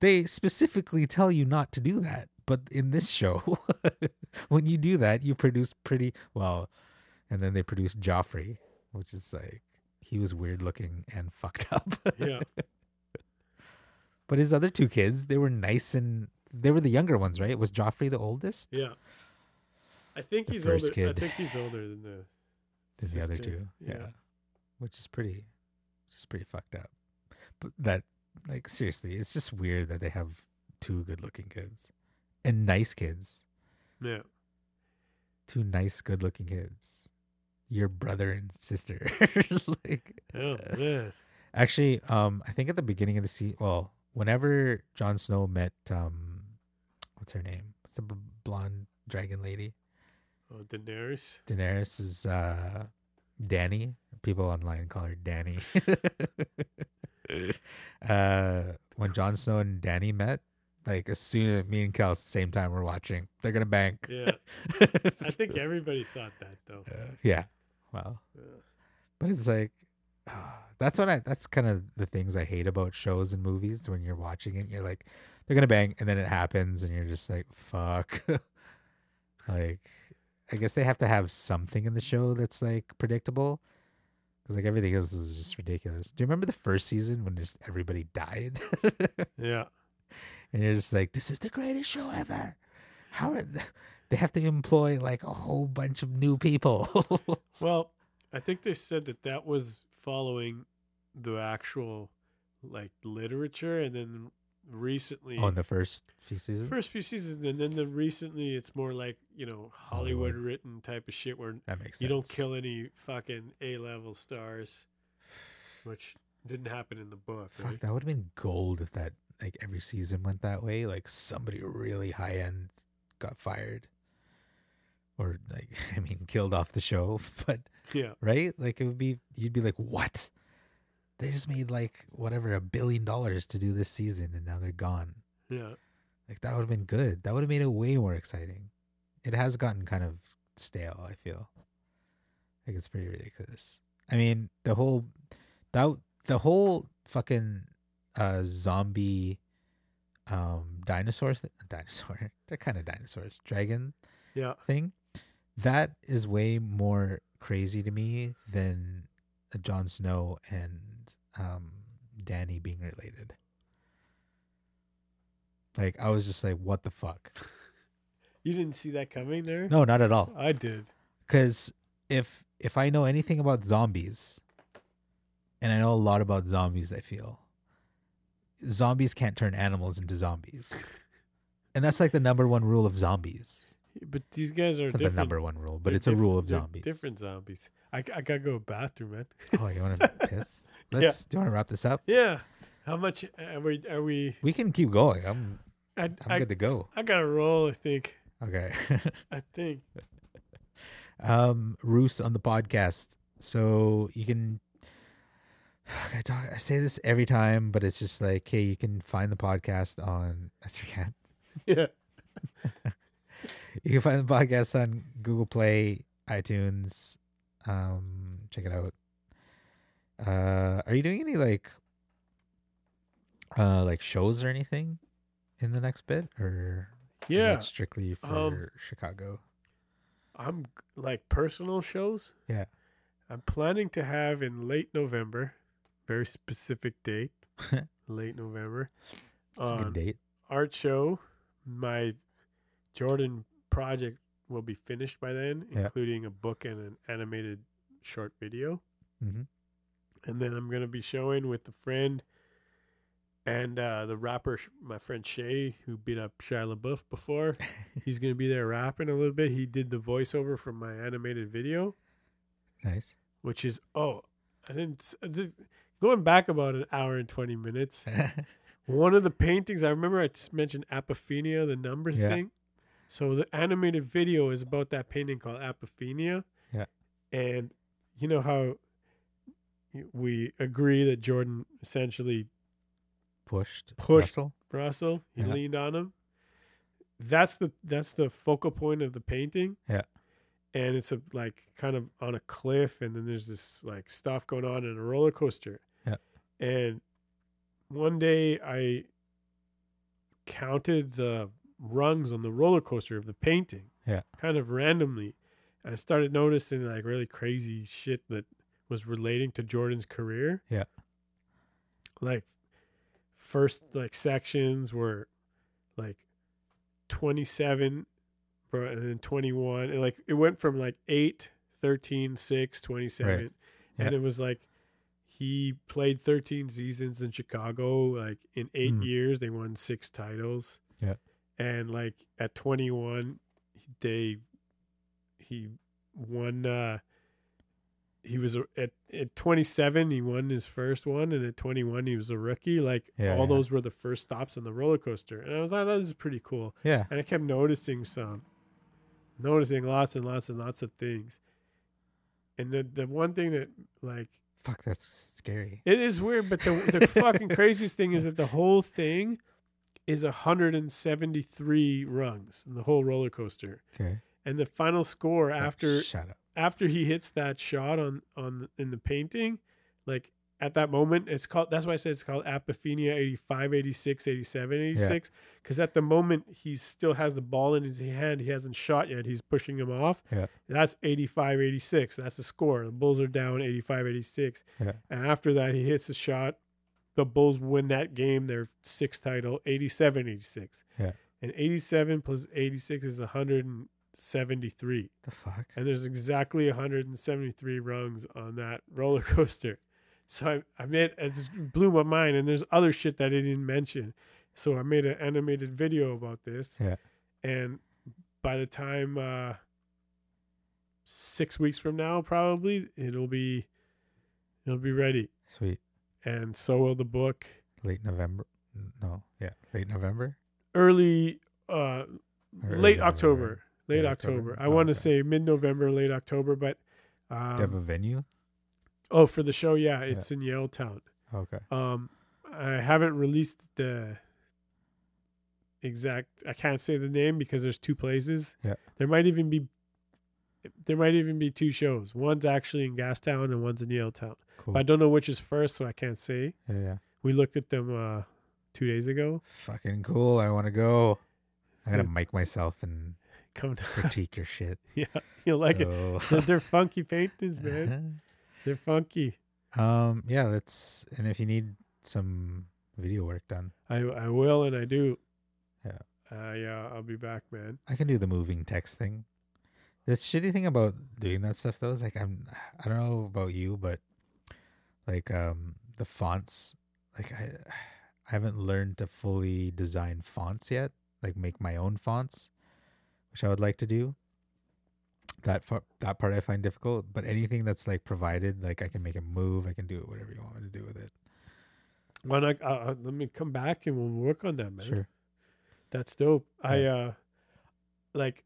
They specifically tell you not to do that. But in this show, when you do that, you produce pretty well. And then they produce Joffrey, which is like, he was weird looking and fucked up. Yeah. But his other two kids, they were nice and they were the younger ones, right? Was Joffrey the oldest? Yeah. I think The he's first older. kid. I think he's older than the Than the other two. Yeah. Which is pretty, which is pretty fucked up. But that, like, seriously, it's just weird that they have two good looking kids and nice kids. Yeah. Two nice, good looking kids. Your brother and sister. like, Oh man. actually, um, I think at the beginning of the season, well, whenever Jon Snow met, um, what's her name? What's the blonde dragon lady? Oh, Daenerys. Daenerys is uh Danny. People online call her Danny. uh when Jon Snow and Danny met, like as soon as me and Kel at the same time we're watching, they're gonna bank. Yeah. I think everybody thought that though. Uh, yeah. well, Yeah. But it's like that's what I that's kind of the things I hate about shows and movies when you're watching it, you're like, they're gonna bang and then it happens and you're just like, fuck. like I guess they have to have something in the show that's like predictable. Because like everything else is just ridiculous. Do you remember the first season when just everybody died? Yeah. and you're just like, this is the greatest show ever. How are they, they have to employ like a whole bunch of new people? Well, I think they said that that was following the actual like literature, and then recently, on the first few seasons. first few seasons, and then the recently, it's more like you know Hollywood, Hollywood. written type of shit where that makes sense. you don't kill any fucking A level stars, which didn't happen in the book. Fuck, Right? that would have been gold if that like every season went that way. Like somebody really high end got fired, or like I mean killed off the show. But Yeah. right, like it would be you'd be like, what? They just made like whatever a billion dollars to do this season, and now they're gone. Yeah. Like that would have been good. That would have made it way more exciting. It has gotten kind of stale. I feel like it's pretty ridiculous. I mean, the whole that the whole fucking uh zombie um dinosaurs th- dinosaur they're kind of dinosaurs dragon Yeah. thing that is way more crazy to me than uh, Jon Snow and um Danny being related. Like I was just like, what the fuck? You didn't see that coming there? No, not at all. I did. Because if if I know anything about zombies, and I know a lot about zombies, I feel zombies can't turn animals into zombies, and that's like the number one rule of zombies. But these guys are the number one rule, but they're it's a rule of zombies. Different zombies. I, I gotta go to the bathroom, man. Oh, you want to piss? Let's. Do you want to wrap this up? Yeah. How much are we? Are we We can keep going. I'm I, I'm I, good to go. I got to roll. I think. Okay. I think. um, Roos on the podcast. So you can. I talk. I say this every time, but it's just like, hey, you can find the podcast on. That's your cat. Yeah. You can find the podcast on Google Play, iTunes. Um, check it out. Uh, are you doing any like, uh, like shows or anything in the next bit, or Yeah, strictly for um, Chicago? I'm like personal shows. Yeah. I'm planning to have in late November, very specific date, late November, It's a good date. art show. My Jordan project will be finished by then, Yeah. including a book and an animated short video. hmm And then I'm going to be showing with a friend and uh, the rapper, my friend Shay, who beat up Shia LaBeouf before. He's going to be there rapping a little bit. He did the voiceover from my animated video, Nice. which is, oh, I didn't, going back about an hour and 20 minutes. One of the paintings, I remember I just mentioned apophenia, the numbers Yeah. thing. So the animated video is about that painting called apophenia. Yeah. And you know how we agree that Jordan essentially Pushed. Pushed. Russell? Russell, he Yeah. leaned on him. That's the that's the focal point of the painting. Yeah. And it's a like kind of on a cliff and then there's this like stuff going on in a roller coaster. Yeah. And one day I counted the rungs on the roller coaster of the painting. Yeah. Kind of randomly. And I started noticing like really crazy shit that was relating to Jordan's career. Yeah. Like first like sections were like 27 bro, and then 21 and like it went from like 8 13 6 27 Right. and it was like he played 13 seasons in chicago like in eight Mm. years they won six titles Yeah. And like at 21 he- they he won uh he was a, at at 27 he won his first one and at 21 he was a rookie like Yeah, all yeah. those were the first stops on the roller coaster and i was like that is pretty cool Yeah. and i kept noticing some noticing lots and lots and lots of things and the the one thing that like Fuck, that's scary. it is weird but the the fucking craziest thing is that the whole thing is 173 rungs in the whole roller coaster. Okay. and the final score after Shut after he hits that shot on on in the painting like at that moment it's called that's why i said it's called apophenia 85 86 87 86 because at the moment he still has the ball in his hand. He hasn't shot yet. He's pushing him off. Yeah. that's 85 86 that's the score. The bulls are down 85 86 Yeah. and after that he hits a shot the bulls win that game their sixth title 87 86 Yeah. and 87 plus 86 is 173 The fuck? and there's exactly 173 rungs on that roller coaster. So I, I made it just blew my mind, and there's other shit that I didn't mention. So I made an animated video about this. Yeah. And by the time uh, six weeks from now, probably it'll be it'll be ready, Sweet. And so will the book. Late November. No. Yeah. Late November. Early, uh, Or late early October. Late Late October. October. I Oh, want to okay. say mid-November, late October, but Do you have a um, venue? oh, for the show, yeah, it's in Yaletown. Okay. Um, I haven't released the exact. I can't say the name because there's two places. Yeah. There might even be. There might even be two shows. One's actually in Gastown and one's in Yaletown. Cool. But I don't know which is first, so I can't say. yeah. Yeah. We looked at them uh, two days ago. Fucking cool. I want to go. I'm gonna mic myself and Come down. critique your shit. yeah, you'll like it. So- They're, they're funky paintings, man. They're funky. um. Yeah. Let's. And if you need some video work done, I I will and I do. Yeah. Uh, yeah, I'll be back, man. I can do the moving text thing. The shitty thing about doing that stuff though is like I'm I don't know about you, but like um the fonts like I I haven't learned to fully design fonts yet, like make my own fonts, which I would like to do. That part, that part I find difficult, but anything that's like provided, like I can make it move, I can do it whatever you want me to do with it. Why not? Uh, uh, let me come back and we'll work on that, man. Sure. That's dope. I uh like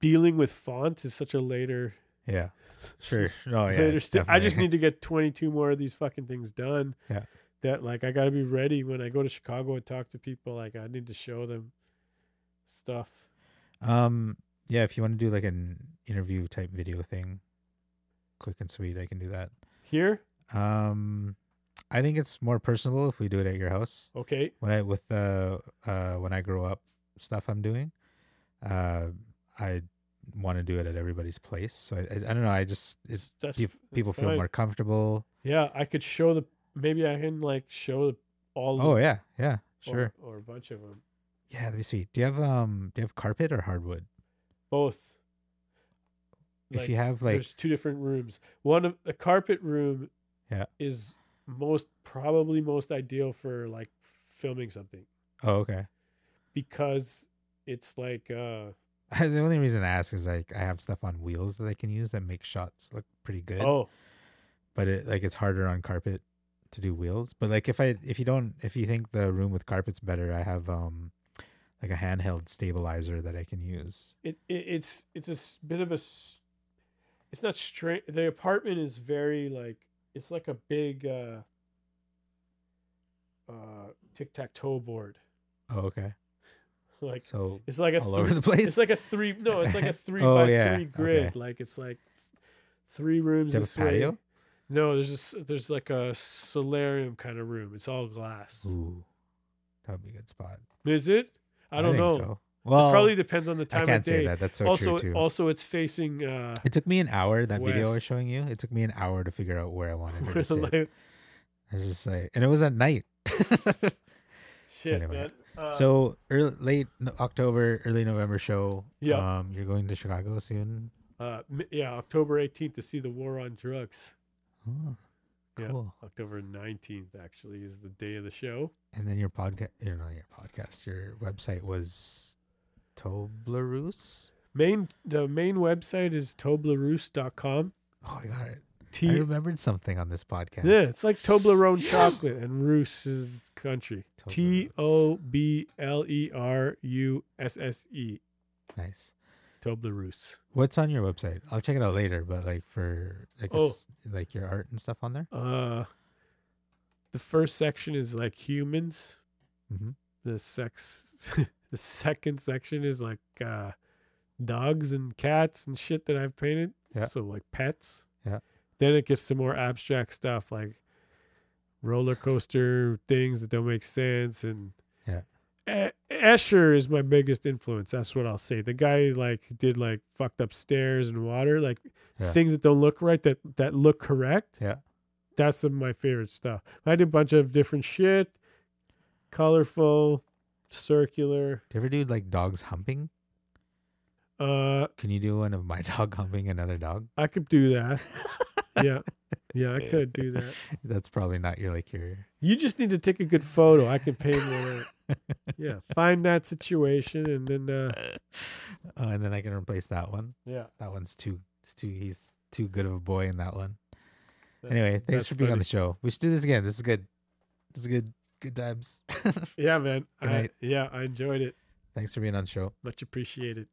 dealing with fonts is such a later Yeah. Sure. No, yeah. st- I just need to get 22 more of these fucking things done. Yeah. That like I got to be ready when I go to Chicago and talk to people like I need to show them stuff. Um, yeah, if you want to do like an interview type video thing, quick and sweet, I can do that. Here, Um, I think it's more personable if we do it at your house. okay. When I with the uh when I grow up stuff I'm doing, uh, I want to do it at everybody's place. So I, I, I don't know. I just it's, That's, peop- that's people feel more comfortable. Yeah, I could show the. Maybe I can like show the, all. Oh yeah, yeah, or- sure. Or, a bunch of them. Yeah, that'd be sweet. Do you have um do you have carpet or hardwood? Both. if Like, you have like there's two different rooms. One of the carpet room. Yeah. Is most probably most ideal for like filming something oh okay. because it's like uh the only reason I ask is like I have stuff on wheels that I can use that make shots look pretty good. oh but it like it's harder on carpet to do wheels. But like if I if you don't if you think the room with carpet's better, I have um like a handheld stabilizer that I can use. it, it it's it's a bit of a it's not straight the apartment is very like it's like a big uh uh tic-tac-toe board Oh okay. like So it's like a all three, over the place. it's like a three no it's like a three Oh, by yeah, three grid okay. like it's like three rooms you a patio? no there's just there's like a solarium kind of room it's all glass Ooh, that would be a good spot. is it i don't think know So. Well, it probably depends on the time I can't of day say that. That's so also true too. also it's facing uh it took me an hour. That video I was showing you. It took me an hour to figure out where I wanted her where to sit. light- I was just like, and it was at night. shit anyway. man Uh, so early, late October, early November show. Yeah. Um, you're going to Chicago soon. Uh, yeah, October 18th to see the war on drugs. Oh, Yeah. cool. October 19th actually is the day of the show. And then your podcast, you know, your podcast, your website was Toblerusse. Main the main website is toblerusse.com. Oh, I got it. I T remembered something on this podcast. Yeah, it's like Toblerone chocolate and Roos country. T O B L E R U S S E. Toblerusse. O B L R U S S. Nice. Toblerusse. What's on your website? I'll check it out later. But like for like Oh. s- like your art and stuff on there. Uh the first section is like humans. Mm-hmm. the sex the second section is like uh dogs and cats and shit that I've painted. Yeah. So like pets. Yeah. Then it gets to more abstract stuff like roller coaster things that don't make sense and Yeah. E- Escher is my biggest influence. That's what I'll say. The guy like did like fucked up stairs and water, like Yeah. things that don't look right that that look correct. Yeah. That's some of my favorite stuff. I did a bunch of different shit, colorful, circular. Do you ever do like dogs humping? Uh, Can you do one of my dog humping another dog? I could do that. yeah, yeah, I could do that. That's probably not your like your. You just need to take a good photo. I can paint one. out. Yeah, find that situation and then uh, Oh, and then I can replace that one. yeah. That one's too. It's too. He's too good of a boy in that one. that's- Anyway, thanks for being on the show. We should do this again. This is good. This is good. Good times. Yeah, man. I, yeah, I enjoyed it. thanks for being on the show. Much appreciated.